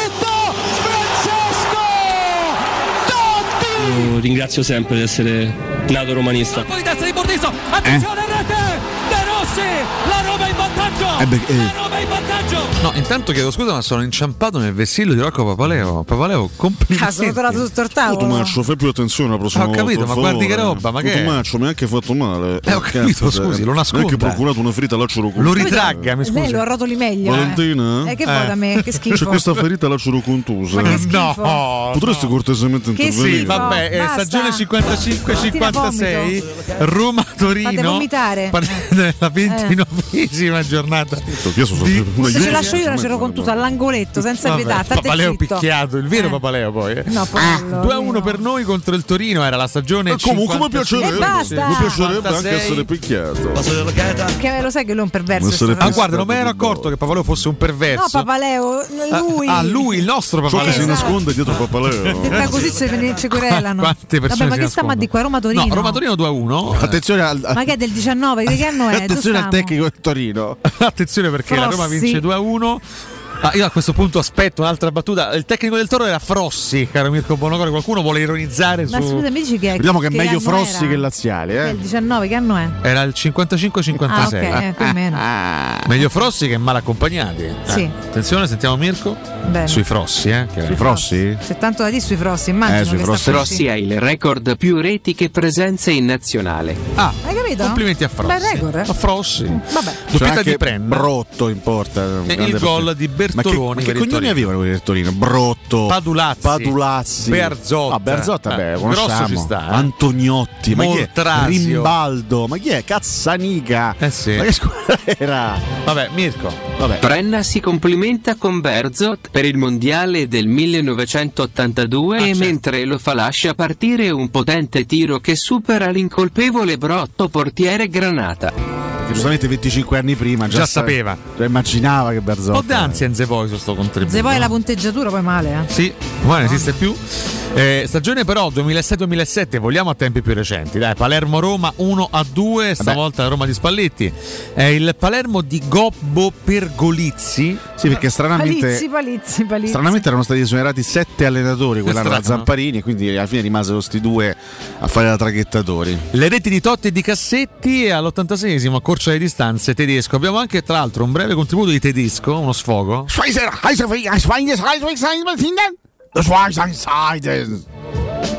ringrazio sempre di essere nato romanista. Poi di testa di Bordiso, attenzione rete, De Rossi la Roma in vantaggio. Eh beh, eh. La Roma in vantaggio. No, intanto chiedo scusa, ma sono inciampato nel vessillo di Rocco Papaleo. Papaleo, complimenti. Ah, sono trovato tutto il tavolo. Tomaccio, fai più attenzione la prossima Ho capito, volta, ma guardi che roba, ma che? Tomaccio, mi ha anche fatto male. Eh, ho capito, scusi, lo nasconda. Non è che procurato una ferita lacero Lo ritragga, mi Lei scusi. lo arrotoli meglio. Valentina? Eh, che vuoi da me? Che schifo. C'è questa ferita lacero contusa. Ma che schifo. No, Potresti cortesemente Che intervenire? schifo. Vabbè, eh, stagione 55-56, Fate Roma-Torino. vomitare. Parliamo della ventinovesima giornata. Io sono Di- una Se ce lascio io, c'ero contusa all'angoletto, senza Vabbè, pietà. Papaleo zitto. picchiato, il vero Papaleo poi. eh. No, Papaleo, 2 a 1 per noi contro il Torino, era la stagione Eh, comunque mi 55. piacerebbe, basta. mi piacerebbe anche 56. essere picchiato. Che lo sai che lui è un perverso. Ah, guarda, non mi ero accorto che Papaleo fosse un perverso. No, Papaleo, lui. Ah, lui, il nostro Ciò che Papaleo. si nasconde dietro Papaleo. Detta così ci, querelano. Quante persone Vabbè, ma che stiamo a nascondono? di qua? Roma Torino. No, Roma Torino 2 a 1. Attenzione al, Ma che è del 19? Di che anno è? Attenzione al tecnico del Torino. [laughs] Attenzione perché la Roma Frossi. vince 2 a 1. Ah, io a questo punto aspetto un'altra battuta. Il tecnico del Toro era Frossi, caro Mirko Bonocore. Qualcuno vuole ironizzare Ma su. scusa, mi dici che Vediamo che è meglio Frossi era? che Laziali, È eh? il 19, che anno è? Era il 55-56. Ah, ok, eh, più o meno. Meglio Frossi che mal accompagnati. Eh, Sì. Attenzione, sentiamo Mirko. Bene. Sui Frossi, eh? che- Sui Frossi? C'è tanto da dire sui Frossi, immagino Eh, sui che Frossi. sta Rossi ha il record più reti che presenze in nazionale. Ah, Hai capito? complimenti a Frossi. Bel record, eh? A Frossi. Vabbè. C'è Doppietta anche di Prenna. Brotto in porta. E il gol di Bertoloni Ma che, ma che il cognomi Torino. avevano quelli del Torino? Brotto. Padulazzi. Padulazzi. Berzotta. Ah, Berzotta, beh, Eh, conosciamo. grosso ci sta, eh. Antoniotti. Ma chi è? Moltrasio. Rimbaldo. Ma chi è? Cazzanica. Eh sì. Ma che squadra [laughs] era? Vabbè, Mirko. Vabbè. Prenna si complimenta con Berzot per il mondiale del 1982 Ah, e certo. mentre lo fa lascia partire un potente tiro che supera l'incolpevole Brotto portiere Granata. Che giustamente 25 anni prima già, Già sa- sapeva. Già immaginava che Berzotta. Un po' d'ansia in Zepoi su sto contributo. Se poi la punteggiatura poi male, eh. Sì, ma non esiste più. Eh, stagione però 2006-2007, vogliamo a tempi più recenti. Dai, Palermo-Roma 1 a 2, stavolta la Roma di Spalletti. È il Palermo di Gobbo Pergolizzi. Sì, perché stranamente. Palizzi, palizzi, palizzi. Stranamente erano stati esonerati sette allenatori quell'anno da. Zamparini e quindi alla fine rimasero sti due a fare da traghettatori. Le reti di Totti e di Cassetti e all'86esimo a corcia le distanze tedesco. Abbiamo anche tra l'altro un breve contributo di tedesco, uno sfogo.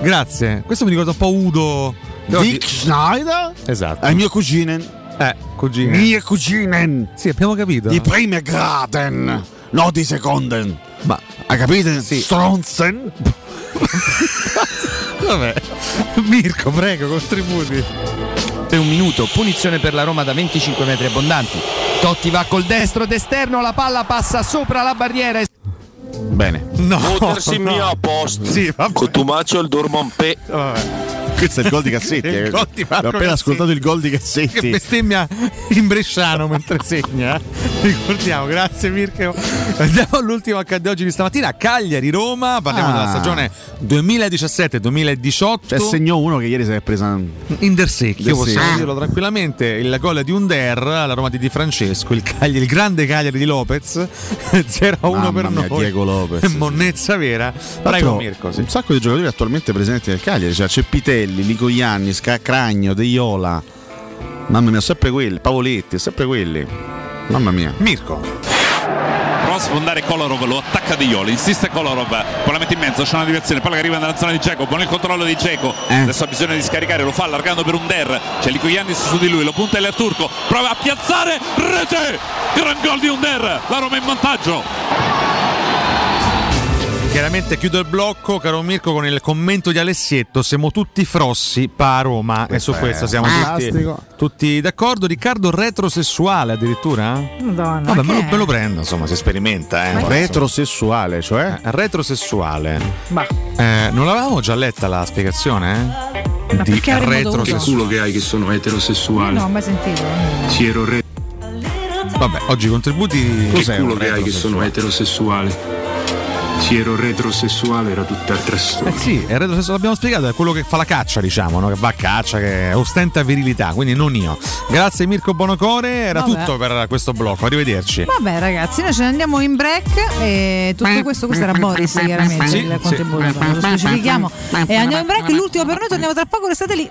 Grazie. Questo mi ricorda un po' Udo. Dick Schneider? Esatto. È mio cugine. Eh, cugine. Mie cugine. Sì, abbiamo capito. Di prime graden. No di seconden. Ma Hai capito? Sì. Stronzen. [laughs] vabbè. Mirko, prego, contributi. Per un minuto, punizione per la Roma da 25 metri abbondanti. Totti va col destro d'esterno, la palla passa sopra la barriera. e- Bene. No. Muotersi no. mio a posto. Sì, vabbè. Cotumaccio il Dormonpe. Vabbè. Questo è il gol di Cassetti. Eh. gol di Marco Ho appena Cassetti. ascoltato il gol di Che Cassetti. bestemmia in bresciano mentre segna. eh. Ricordiamo, grazie Mirko. Andiamo all'ultimo accadde oggi di stamattina. Cagliari-Roma. Parliamo Ah. della stagione 2017-2018. Cioè, segnò uno che ieri si è presa. Intersecchio, Del possiamo sì. dirlo tranquillamente. Il gol di Under, la Roma di Di Francesco, il, Cagliari- il grande Cagliari di Lopez, [laughs] 0-1 Mamma per mia, noi. Diego Lopez. Monnezza vera. Prego Mirko. Sì. Un sacco di giocatori attualmente presenti nel Cagliari. Cioè, c'è Pitelli, Licoianni, Scacragno, De Iola. Mamma mia, sempre quelli. Pavoletti, sempre quelli. Mamma mia. Mirko. Prova a sfondare Kolarov, lo attacca De Jong, insiste Kolarov, poi la mette in mezzo, c'è una direzione, palla che arriva nella zona di Geco, buon il controllo di Geco, Eh. adesso ha bisogno di scaricare, lo fa allargando per un Der, c'è Licoyannis su di lui, lo punta il Turco, prova a piazzare, rete, gran gol di Under, la Roma in vantaggio. Chiaramente chiudo il blocco, caro Mirko, con il commento di Alessietto. Siamo tutti frossi pa Roma e su Questo siamo tutti, tutti d'accordo. Riccardo retrosessuale addirittura? Madonna. Vabbè, me che lo, me lo prendo, insomma, si sperimenta. Eh, Retrosessuale, cioè? Eh, retrosessuale. Ma, Eh, non l'avevamo già letta la spiegazione? Eh? Ma Di perché avremmo dovuto? retrosessuale. che hai che sono eterosessuale. no, ho mai sentito. Sì, ero re. Vabbè, oggi i contributi. Cos'è un retrosessuale? eterosessuale. Sì, ero retrosessuale, era tutt'altra Eh storia. sì, il retrosessuale l'abbiamo spiegato, è quello che fa la caccia, diciamo, no? che va a caccia, che ostenta virilità, quindi non io. Grazie Mirko Bonocore, era Vabbè. tutto per questo blocco, arrivederci. Vabbè ragazzi, noi ce ne andiamo in break e tutto questo, questo era Boris chiaramente Sì, il sì. contributo, lo specifichiamo e andiamo in break, l'ultimo per noi, torniamo tra poco, restate lì.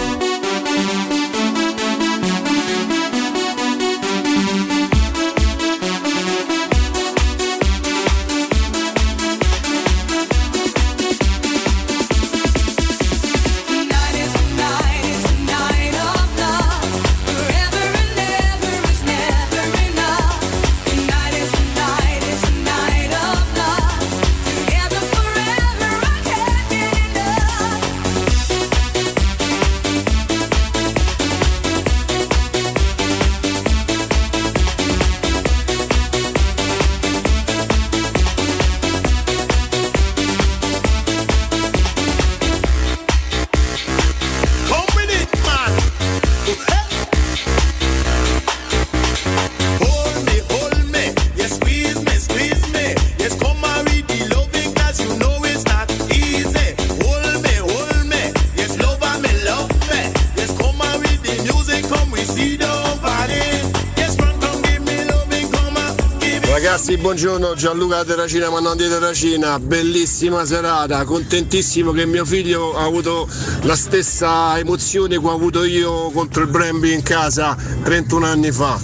buongiorno Gianluca Terracina, ma di Terracina, bellissima serata, contentissimo che mio figlio ha avuto la stessa emozione che ho avuto io contro il Bremby in casa 31 anni fa.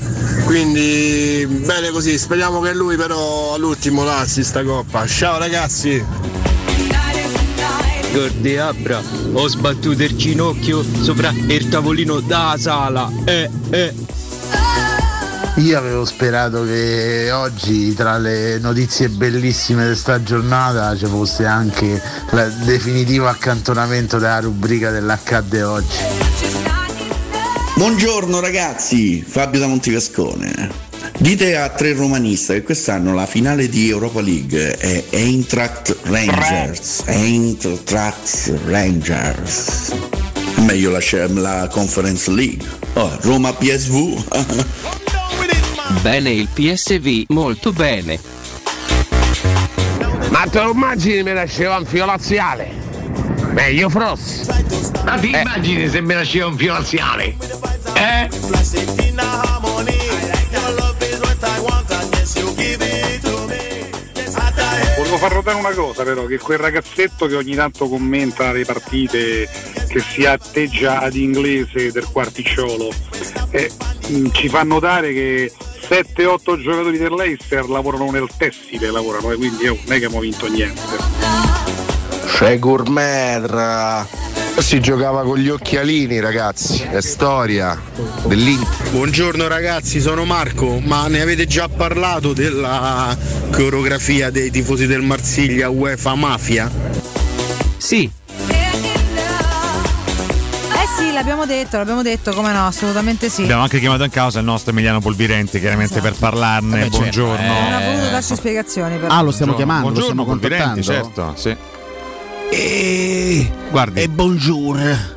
Quindi bene così, speriamo che lui però all'ultimo lasci sta coppa. Ciao ragazzi! Gordi Abra, ho sbattuto il ginocchio sopra il tavolino da sala. Eh, eh. Io avevo sperato che oggi tra le notizie bellissime di questa giornata ci fosse anche il definitivo accantonamento della rubrica dell'accadde oggi. Buongiorno ragazzi, Fabio da Montivascone. Dite a tre romanista che quest'anno la finale di Europa League è Eintracht Rangers. Eintracht Rangers. Meglio la, la Conference League. Oh, Roma PSV. [laughs] Bene il PSV, molto bene. Ma te lo immagini mi nasceva un filo laziale? Meglio Frost. Ma ti immagini se mi nasceva un filo laziale? Eh? Volevo far notare una cosa però, che quel ragazzetto che ogni tanto commenta le partite, che si atteggia ad inglese del quarticciolo, eh, ci fa notare che 7-8 giocatori dell'Eister lavorano nel tessile, lavorano, e quindi io non è che abbiamo vinto niente. C'è Gourmet. Si giocava con gli occhialini, ragazzi. È storia dell'Inter. Buongiorno ragazzi, sono Marco, ma ne avete già parlato della coreografia dei tifosi del Marsiglia UEFA Mafia? Sì. Eh sì, l'abbiamo detto, l'abbiamo detto, come no, assolutamente sì. Abbiamo anche chiamato in causa il nostro Emiliano Polvirenti, chiaramente per parlarne. Vabbè, certo, Buongiorno. Non ha voluto darci spiegazioni però. Ah, lo stiamo chiamando, lo Buongiorno stiamo Polvirenti, contattando? certo, sì. E... Guardi. E buongiorno.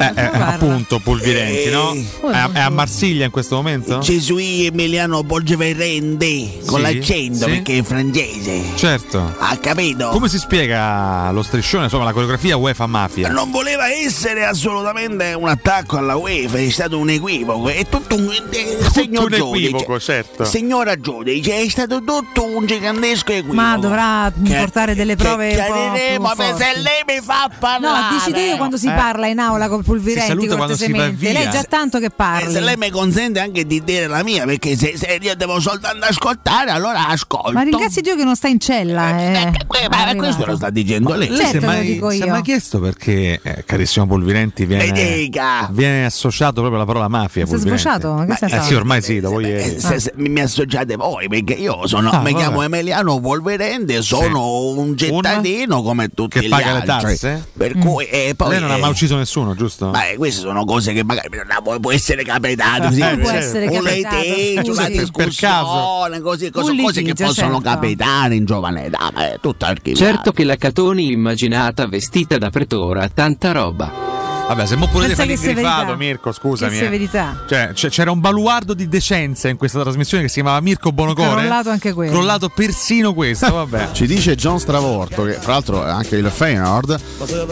Eh, eh, appunto, Polvirenti, Eh, no? È a, è a Marsiglia in questo momento? Gesù Emiliano Polgeverende con Sì, l'accento sì. perché è francese. Certo. Ha capito? Come si spiega lo striscione, insomma, la coreografia UEFA Mafia? Non voleva essere assolutamente un attacco alla UEFA, è stato un equivoco, è tutto un eh, signor un giudice. equivoco, certo. Signora giudice, è stato tutto un gigantesco equivoco. Ma dovrà Che- portare delle prove che chiariremo, se lei mi fa parlare. No, dici te quando si Eh. parla in aula con Si Pulvirenti saluta quando si va cortesemente. via. Lei già tanto che Eh, parli. se lei mi consente anche di dire la mia, perché se, se io devo soltanto ascoltare, allora ascolto. Ma ringrazi Dio che non sta in cella. Eh. Ma questo lo sta dicendo lei. Lei si è Certo, si è io. mai chiesto perché, eh, carissimo Polvirenti, viene, dica. viene associato proprio alla parola mafia? Si è sbocciato? Che Eh sì, ormai sì, dopo Eh, ieri. se- se mi, mi associate voi perché io sono, Ah, mi vabbè. chiamo Emiliano Polverente, sono un cittadino come tutti Che gli paga le altri. tasse? Per cui, e poi, Lei non ha mai eh, ucciso nessuno, giusto? Beh, queste sono cose che magari non può essere capitato così. Eh, può essere un capitato, litigio, una discussione, così, cose, Un cose che possono certo. capitare in giovane età, ma è tutto archiviato. Certo che la Catoni immaginata vestita da pretora, tanta roba. Vabbè, se mo pure fare che il grifato. Mirko, scusami. Che eh. Cioè, c- c'era un baluardo di decenza in questa trasmissione che si chiamava Mirko Bonocore. Crollato anche quello. Crollato persino questo, [laughs] vabbè. Ci dice John Stravorto, che fra l'altro anche il Feyenoord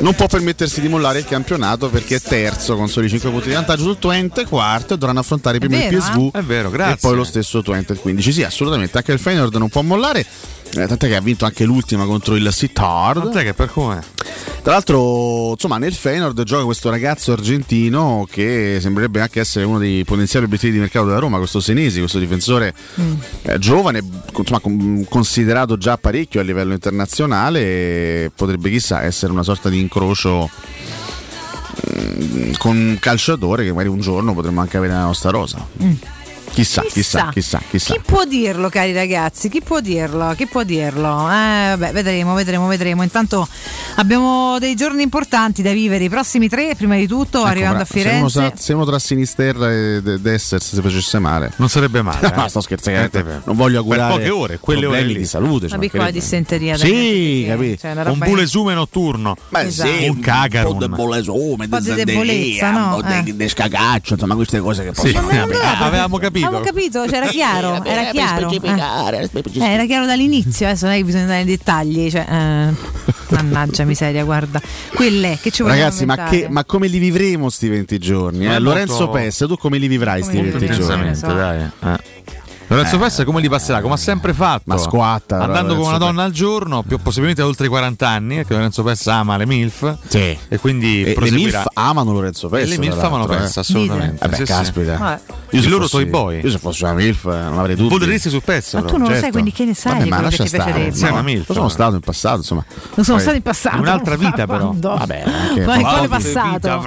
non può permettersi di mollare il campionato perché è terzo con soli 5 punti di vantaggio sul Twente, quarto e dovranno affrontare prima vero, il PSV eh? È vero, grazie. e poi lo stesso Twente il 15. Sì, assolutamente, anche il Feyenoord non può mollare. Eh, tant'è che ha vinto anche l'ultima contro il Sittard. Tant'è che per come? Tra l'altro, insomma, nel Feyenoord gioca questo ragazzo argentino che sembrerebbe anche essere uno dei potenziali obiettivi di mercato della Roma, questo Senesi, questo difensore eh, giovane, insomma, com- considerato già parecchio a livello internazionale, e potrebbe chissà essere una sorta di incrocio mm, con un calciatore che magari un giorno potremmo anche avere nella nostra rosa. Chissà, chissà, chissà, chissà. Chi può dirlo, cari ragazzi? Chi può dirlo? Chi può dirlo? Eh, vabbè, vedremo, vedremo, vedremo. Intanto abbiamo dei giorni importanti da vivere. I prossimi tre, prima di tutto, arrivando a Ecco, Se uno, Firenze. sa- se uno tra Sinisterra e De- Dessers si facesse male, non sarebbe male. [laughs] no, eh. sto scherzando. Eh, non voglio per augurare poche ore, quelle ore lì. di salute. Una piccola dissenteria. Sì, capito. cioè, Un roba bulesume notturno. Beh, Esatto. sì, Un un cagarum. po' di bolesome, Un po' di debolezza, no? un po' di, Eh. scagaccio, insomma, queste cose che possono eh, avevamo capito. Avevo capito, c'era [laughs] chiaro, Vabbè, era chiaro. Eh. Eh, era chiaro dall'inizio, adesso non è che bisogna andare nei dettagli. Cioè, eh, mannaggia miseria, guarda. Quelle che ci vogliamo Ragazzi, ma, che- ma come li vivremo sti 20 giorni? eh? Lorenzo molto- Pes, tu come li vivrai sti Come li 20 vivremo? giorni? Intensamente, dai. eh. Lorenzo Eh. Fessa come li passerà? Come ha sempre fatto? Ma squatta, Andando con una donna al giorno, più possibilmente oltre i 40 anni, perché Lorenzo Fessa ama le MILF. Sì. E quindi E le. MILF amano Lorenzo Fessa. E le MILF amano Fessa, eh. assolutamente. Vabbè, Sì, sì. caspita. Vabbè. Io se I loro fossi- toy boy. Io se fossi una MILF non avrei dubbi. Voleresti sul pezzo. Ma però, tu non lo certo. sai, quindi che ne sai Vabbè, ma lascia ti stare. piacerebbe? Sei una No, MILF, Lo sono no? stato in passato, insomma. Non sono stato in passato. Un'altra vita, però. Vabbè, anche Ma in quale passato?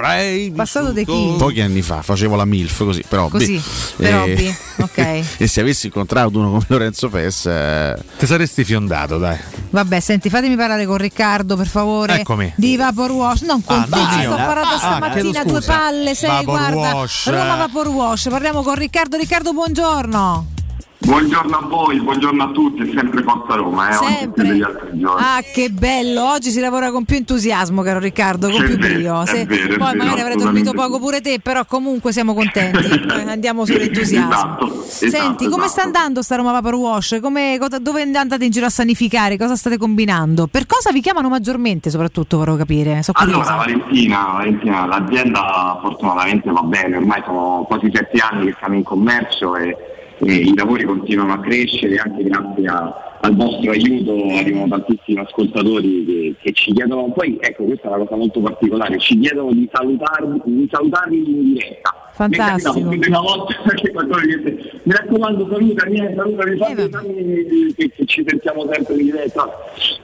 Passato di chi? Pochi anni fa facevo la MILF così, per hobby. Così, per hobby, ok. [laughs] e se avessi incontrato uno come Lorenzo Fessa, eh, Ti saresti fiondato, dai. Vabbè, senti, fatemi parlare con Riccardo, per favore. Eccomi. Di Vapor Wash. Non con Ah, te, dai, sto no. parlando Ah, stamattina chiedo due palle, sei, Vapor guarda. Wash. Roma Vapor Wash. Parliamo con Riccardo. Riccardo, buongiorno. Buongiorno a voi, buongiorno a tutti, sempre Forza Roma, eh, Sempre. degli altri giorni. Ah, che bello! Oggi si lavora con più entusiasmo, caro Riccardo, con È più brio. Se- vero, poi magari avrai dormito poco pure te, però comunque siamo contenti. [laughs] Eh, Andiamo sull'entusiasmo. Esatto, Senti, esatto, come esatto. sta andando sta Roma Vapor Wash? Come- cosa- dove andate in giro a sanificare? Cosa state combinando? Per cosa vi chiamano maggiormente, soprattutto, vorrei capire. So Allora. Valentina, Valentina, l'azienda fortunatamente va bene, ormai sono quasi sette anni che siamo in commercio e, e i lavori continuano a crescere anche grazie a- al vostro aiuto, arrivano tantissimi ascoltatori che, che ci chiedono, poi ecco questa è una cosa molto particolare, ci chiedono di salutarvi, di salutarvi in diretta. Fantastico. Mi una volta [laughs] mi raccomando salutami, eh, salutami, fammi, fammi che, ci sentiamo sempre in diretta.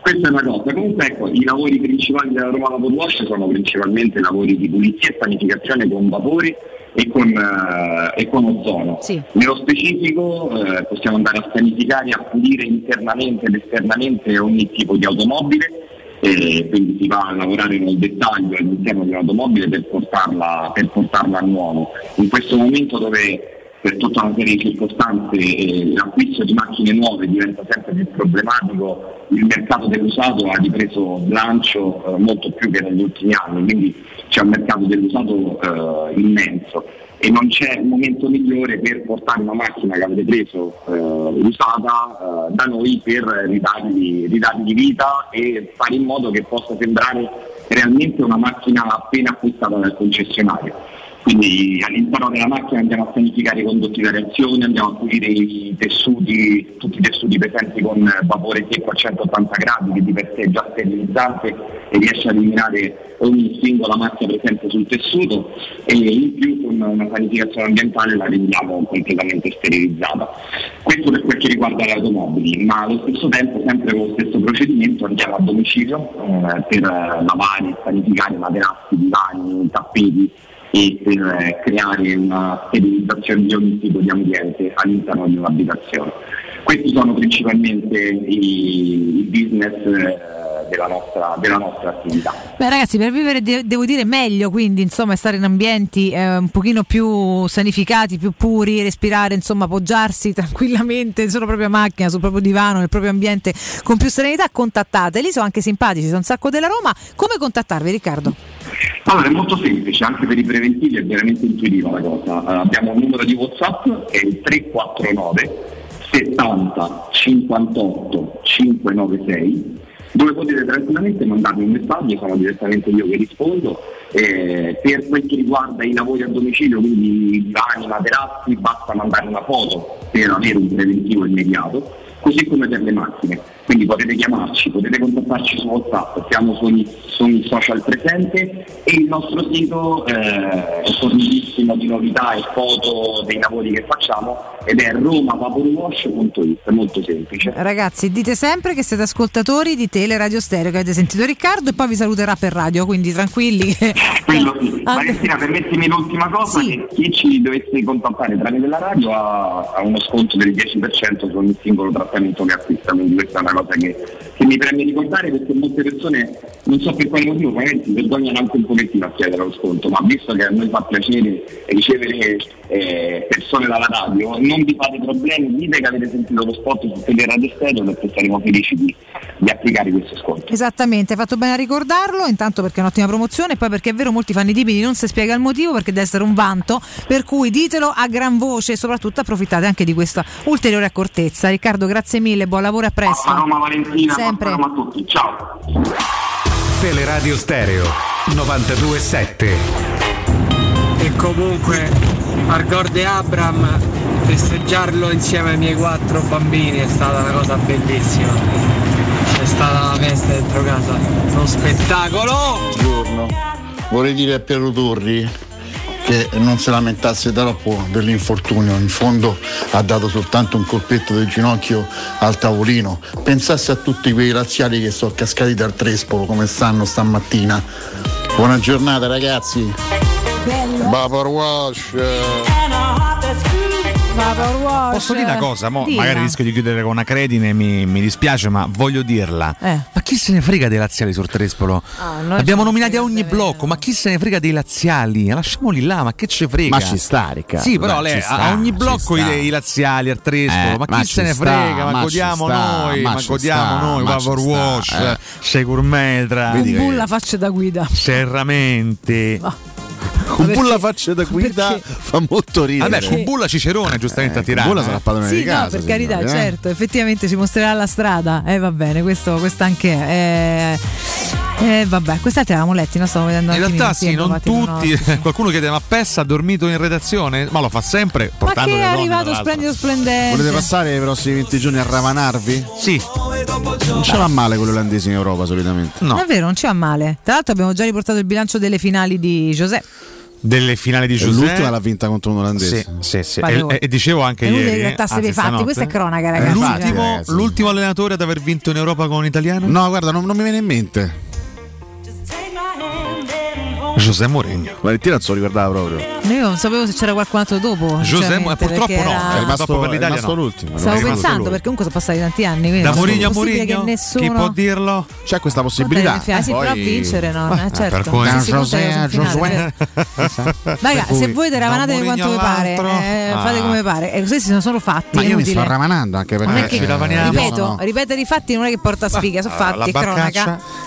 Questa è una cosa. Comunque ecco, i lavori principali della Roma Vapor Wash sono principalmente lavori di pulizia e sanificazione con vapore e con, eh, e con ozono. Nello specifico eh, possiamo andare a sanificare e a pulire internamente ed esternamente ogni tipo di automobile e quindi si va a lavorare nel dettaglio all'interno di un'automobile per portarla, per portarla a nuovo. In questo momento dove per tutta una serie di circostanze eh, l'acquisto di macchine nuove diventa sempre più problematico, il mercato dell'usato ha ripreso slancio eh, molto più che negli ultimi anni, quindi c'è un mercato dell'usato eh, immenso e non c'è un momento migliore per portare una macchina che avete preso eh, usata eh, da noi per ridargli, ridargli vita e fare in modo che possa sembrare realmente una macchina appena acquistata dal concessionario. Quindi all'interno della macchina andiamo a sanificare i condotti di reazione, andiamo a pulire i tessuti, tutti i tessuti presenti con vapore secco a 180 gradi che di per sé è già sterilizzante e riesce a eliminare ogni singola macchia presente sul tessuto e in più con una sanificazione ambientale la rendiamo completamente sterilizzata. Questo per quel che riguarda le automobili, ma allo stesso tempo, sempre con lo stesso procedimento, andiamo a domicilio eh, per lavare e sanificare materassi, divani, tappeti e per eh, creare una sterilizzazione di ogni tipo di ambiente all'interno di un'abitazione. Questi sono principalmente i, i business eh, della, nostra, della nostra attività. Beh ragazzi, per vivere de- devo dire meglio, quindi insomma stare in ambienti eh, un pochino più sanificati, più puri, respirare, insomma appoggiarsi [laughs] tranquillamente sulla propria macchina, sul proprio divano, nel proprio ambiente con più serenità, contattateli, sono anche simpatici, sono un sacco della Roma. Come contattarvi Riccardo? Allora è molto semplice, anche per i preventivi è veramente intuitiva la cosa. Eh, abbiamo un numero di WhatsApp che è il 349 70 58 596 dove potete tranquillamente mandarmi un messaggio, sono direttamente io che rispondo. Eh, per quel che riguarda i lavori a domicilio, quindi divani, materassi, basta mandare una foto per avere un preventivo immediato, così come per le macchine. Quindi potete chiamarci, potete contattarci su WhatsApp, siamo sui, sui social presenti e il nostro sito eh, è fornitissimo di novità e foto dei lavori che facciamo ed è romavaporwash.it, è molto semplice. Ragazzi, dite sempre che siete ascoltatori di Tele Radio Stereo, che avete sentito Riccardo e poi vi saluterà per radio, quindi tranquilli. [laughs] Quello sì. Valentina, permettimi l'ultima cosa, che chi ci dovesse contattare tramite la radio ha, ha uno sconto del 10% su ogni singolo trattamento che acquista, quindi questa è una cosa che, che mi preme ricordare perché molte persone, non so per quale motivo, magari si vergognano anche un pochettino a chiedere lo sconto, ma visto che a noi fa piacere ricevere eh, persone dalla radio, non vi fate problemi, dite che avete sentito lo spot su Tele Radio Stereo perché saremo felici di, di applicare questo sconto. Esattamente, hai fatto bene a ricordarlo, intanto perché è un'ottima promozione e poi perché è vero molti fanno i tipi non si spiega il motivo perché deve essere un vanto, per cui ditelo a gran voce e soprattutto approfittate anche di questa ulteriore accortezza. Riccardo, grazie mille, buon lavoro e a presto. Forza Roma Valentina, sempre. Un a tutti, ciao. Teleradio Stereo 927. E comunque Margot e Abram festeggiarlo insieme ai miei quattro bambini è stata una cosa bellissima. È stata una festa dentro casa, uno spettacolo! Buongiorno. Vorrei dire a Piero Torri che non si lamentasse troppo dell'infortunio, in fondo ha dato soltanto un colpetto del ginocchio al tavolino, pensasse a tutti quei razziali che sono cascati dal trespolo come stanno stamattina. Buona giornata ragazzi! Baba Rush! Power Posso dire una cosa? Mo, magari rischio di chiudere con una credine, mi, mi dispiace, ma voglio dirla. Eh. Ma chi se ne frega dei laziali sul Trespolo? Ah, Abbiamo nominati a ogni blocco, ma chi se ne frega dei laziali? Lasciamoli là, ma che ce frega? Ma ci sta, Riccardo. Sì, però lei sta, a ogni blocco i, i, laziali, al Trespolo, eh, ma, ma, chi se ne frega? Ma, godiamo noi, ma, godiamo noi, Power Watch, eh. Securmetra. Bulla facce da guida. Serramente. Cubulla faccia da guida perché? fa molto ridere. Vabbè, Cubulla Cicerone eh, giustamente eh, a Tirana. Bulla sarà padrone sì, di casa. No, per carità, no, eh. certo, eh? effettivamente ci mostrerà la strada. Eh va bene, questo, questo anche è. Eh, eh vabbè, quest'altra eravamo letti, non stavo vedendo In realtà sì, non tutti. No. Qualcuno chiede: ma Pessa ha dormito in redazione? Ma lo fa sempre portando Ma che è arrivato splendido splendente. Volete passare i prossimi 20 giorni a ravanarvi? Sì. Non ce va male quello olandese in Europa solitamente. No. Davvero, non ci va male. Tra l'altro abbiamo già riportato il bilancio delle finali di Giuseppe delle finali di Giuseppe. L'ultima l'ha vinta contro un olandese. Sì, sì, sì. E, e, dicevo anche è ieri. Eh, dei fatti. Questa è cronaca, ragazzi. L'ultimo, ragazzi. l'ultimo, allenatore ad aver vinto in Europa con un italiano? No, guarda, non, non mi viene in mente. José Mourinho. Valentina non se lo ricordava proprio. Io non sapevo se c'era qualcun altro dopo. José cioè, Mourinho, purtroppo era... no, è rimasto, per l'Italia. È no. l'ultimo. Stavo pensando perché comunque sono passati tanti anni. Da Mourinho a Mourinho, nessuno... chi può dirlo? C'è questa possibilità. Ah, si prova a vincere, no? Ma, eh, certo. Per si José, José. Certo. Esatto. Raga, se voi te ravanate di quanto vi pare, eh, fate ah. come pare. E così si sono solo fatti. Ma io mi sto ravanando anche perché. Ripeto, ripetere i fatti non è che porta sfiga, ah, sono fatti.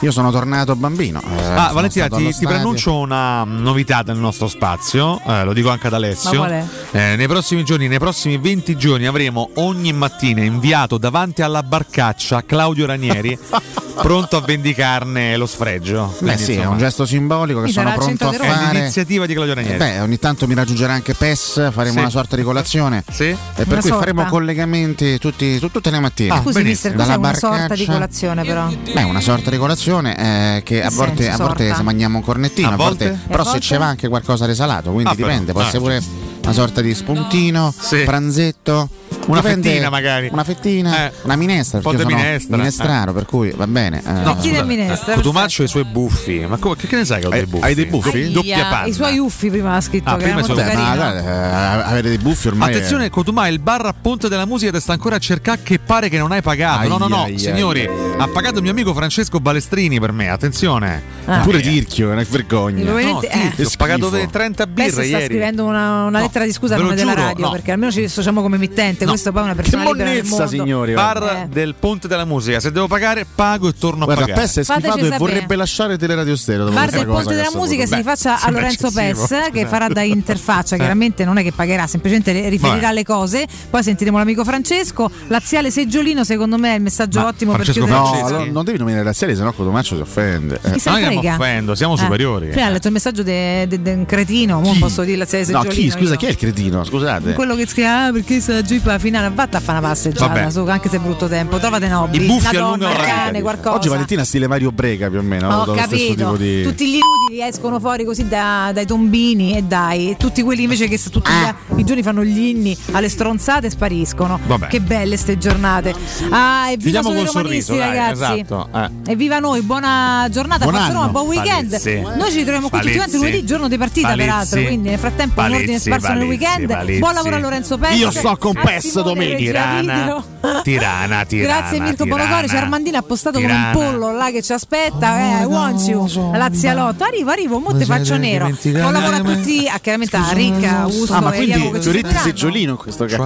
Io sono tornato bambino. Ah, Valentina, ti preannuncio una novità nel nostro spazio, eh, lo dico anche ad Alessio. Eh, nei prossimi giorni, nei prossimi 20 giorni avremo ogni mattina inviato davanti alla barcaccia Claudio Ranieri [laughs] pronto a vendicarne lo sfregio. Beh, sì, insomma. è un gesto simbolico che sono pronto a fare. È l'iniziativa di Claudio Ranieri. Beh, ogni tanto mi raggiungerà anche PES, faremo sì. una sorta di colazione. Sì. E per una cui sorta. faremo collegamenti tutti, tutte le mattine. Ah, Scusi, mister, Dalla una sorta di colazione, però. Beh, una sorta di colazione eh, che a volte, a volte, se mangiamo un cornettino, a volte, a volte? però a volte? se c'è va anche qualcosa di salato, quindi ah, dipende, però, può essere pure una sorta di spuntino, sì. pranzetto. Una fettina magari. Una fettina, eh. una minestra. Un po' di minestra. Minestraro, eh. per cui va bene. Eh. No, scusa, minestra. Cotumaccio e i suoi buffi. Ma come, che, ne sai che ho dei buffi? Hai dei buffi? Aia, Doppia parte. I suoi uffi prima ha scritto. Ah, che prima sono beh, ma, guarda, eh, avere dei buffi ormai. Attenzione, è... Cotumà, il bar a Ponte della Musica ti sta ancora a cercare che pare che non hai pagato. Aia, no, no, no, aia, signori, ha pagato mio amico Francesco Balestrini per me. Attenzione. Ah. Pure Tirchio, è una vergogna. No, Tirchio, eh. ho pagato 30 birre ieri. sta scrivendo una, lettera lettera di scusa a nome della radio, no. perché almeno ci dissociamo come emittente. No. Questo poi è una persona che libera mondo. signori. Bar eh. del Ponte della Musica. Se devo pagare, pago e torno Guarda, a pagare. Pess è schifato e sapere. vorrebbe lasciare Teleradio Stereo. Bar del Ponte della Musica si rifaccia a Lorenzo Pess, che farà da interfaccia. Chiaramente non è che pagherà, semplicemente riferirà le cose. Poi sentiremo l'amico Francesco. Laziale Seggiolino, secondo me, è il messaggio ottimo per chiudere. No, non devi nominare Laziale, sennò Codomaccio si offende. Noi eh, non offendo, siamo eh. superiori. Ha letto il messaggio di un cretino, non posso dire Laziale Seggiolino. No, chi? Scusa, chi è il cretino? Scusate. Quello che scrive, ah, perché sta giù la finale, vatta a fare una passeggiata, su, anche se è brutto tempo, trovate nobili. I buffi Madonna, a cane, qualcosa. Oggi Valentina stile Mario Brega più o meno. Ma ho capito. Di... Tutti gli inutili escono fuori così da, dai tombini e dai. e Tutti quelli invece che tutti ah. i giorni fanno gli inni alle stronzate spariscono. Vabbè. Che belle ste giornate. Ah, evviva Finiamo solo i romanisti, sorriso, ragazzi. Esatto, eh. Evviva noi, buona giornata, buon, anno, buon weekend. Palizzi. Noi ci troviamo qui tutti quanti lunedì, giorno di partita, Palizzi. peraltro. Quindi nel frattempo Palizzi, in ordine sparso bellissimo il weekend. Lizzi. Buon lavoro a Lorenzo Pesce. Io sto con Pesce domenica. Tirana. [laughs] Tirana, [laughs] Tirana. Grazie Mirko Bonocore, c'è Armandina appostato Tirana. con un pollo là che ci aspetta. Eh, oh, eh, no, so, Lazialotto. Arrivo, arrivo, mo te faccio nero. Buon lavoro a tutti, Ah, chiaramente a Ricca, Uso. Ah, ma quindi Giuretti Seggiolino in questo caso.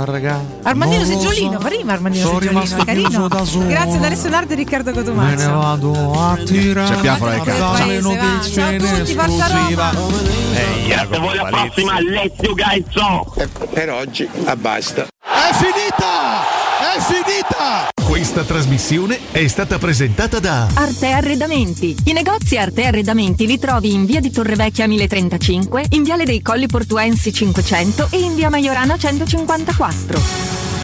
Armandino Seggiolino, so. prima Armandino Seggiolino, carino. Grazie da Alessio e Riccardo Cotomazzo. Me ne vado a Tirana. Ci abbiamo fra le. Ciao a tutti, forza Roma. Ehi, la prossima Lezio Gai pezzo! Per, eh, per oggi ah, basta. È finita! È finita! Questa trasmissione è stata presentata da Arte Arredamenti. I negozi Arte Arredamenti li trovi in via di Torrevecchia 1035, in viale dei Colli Portuensi 500 e in via Maiorana 154.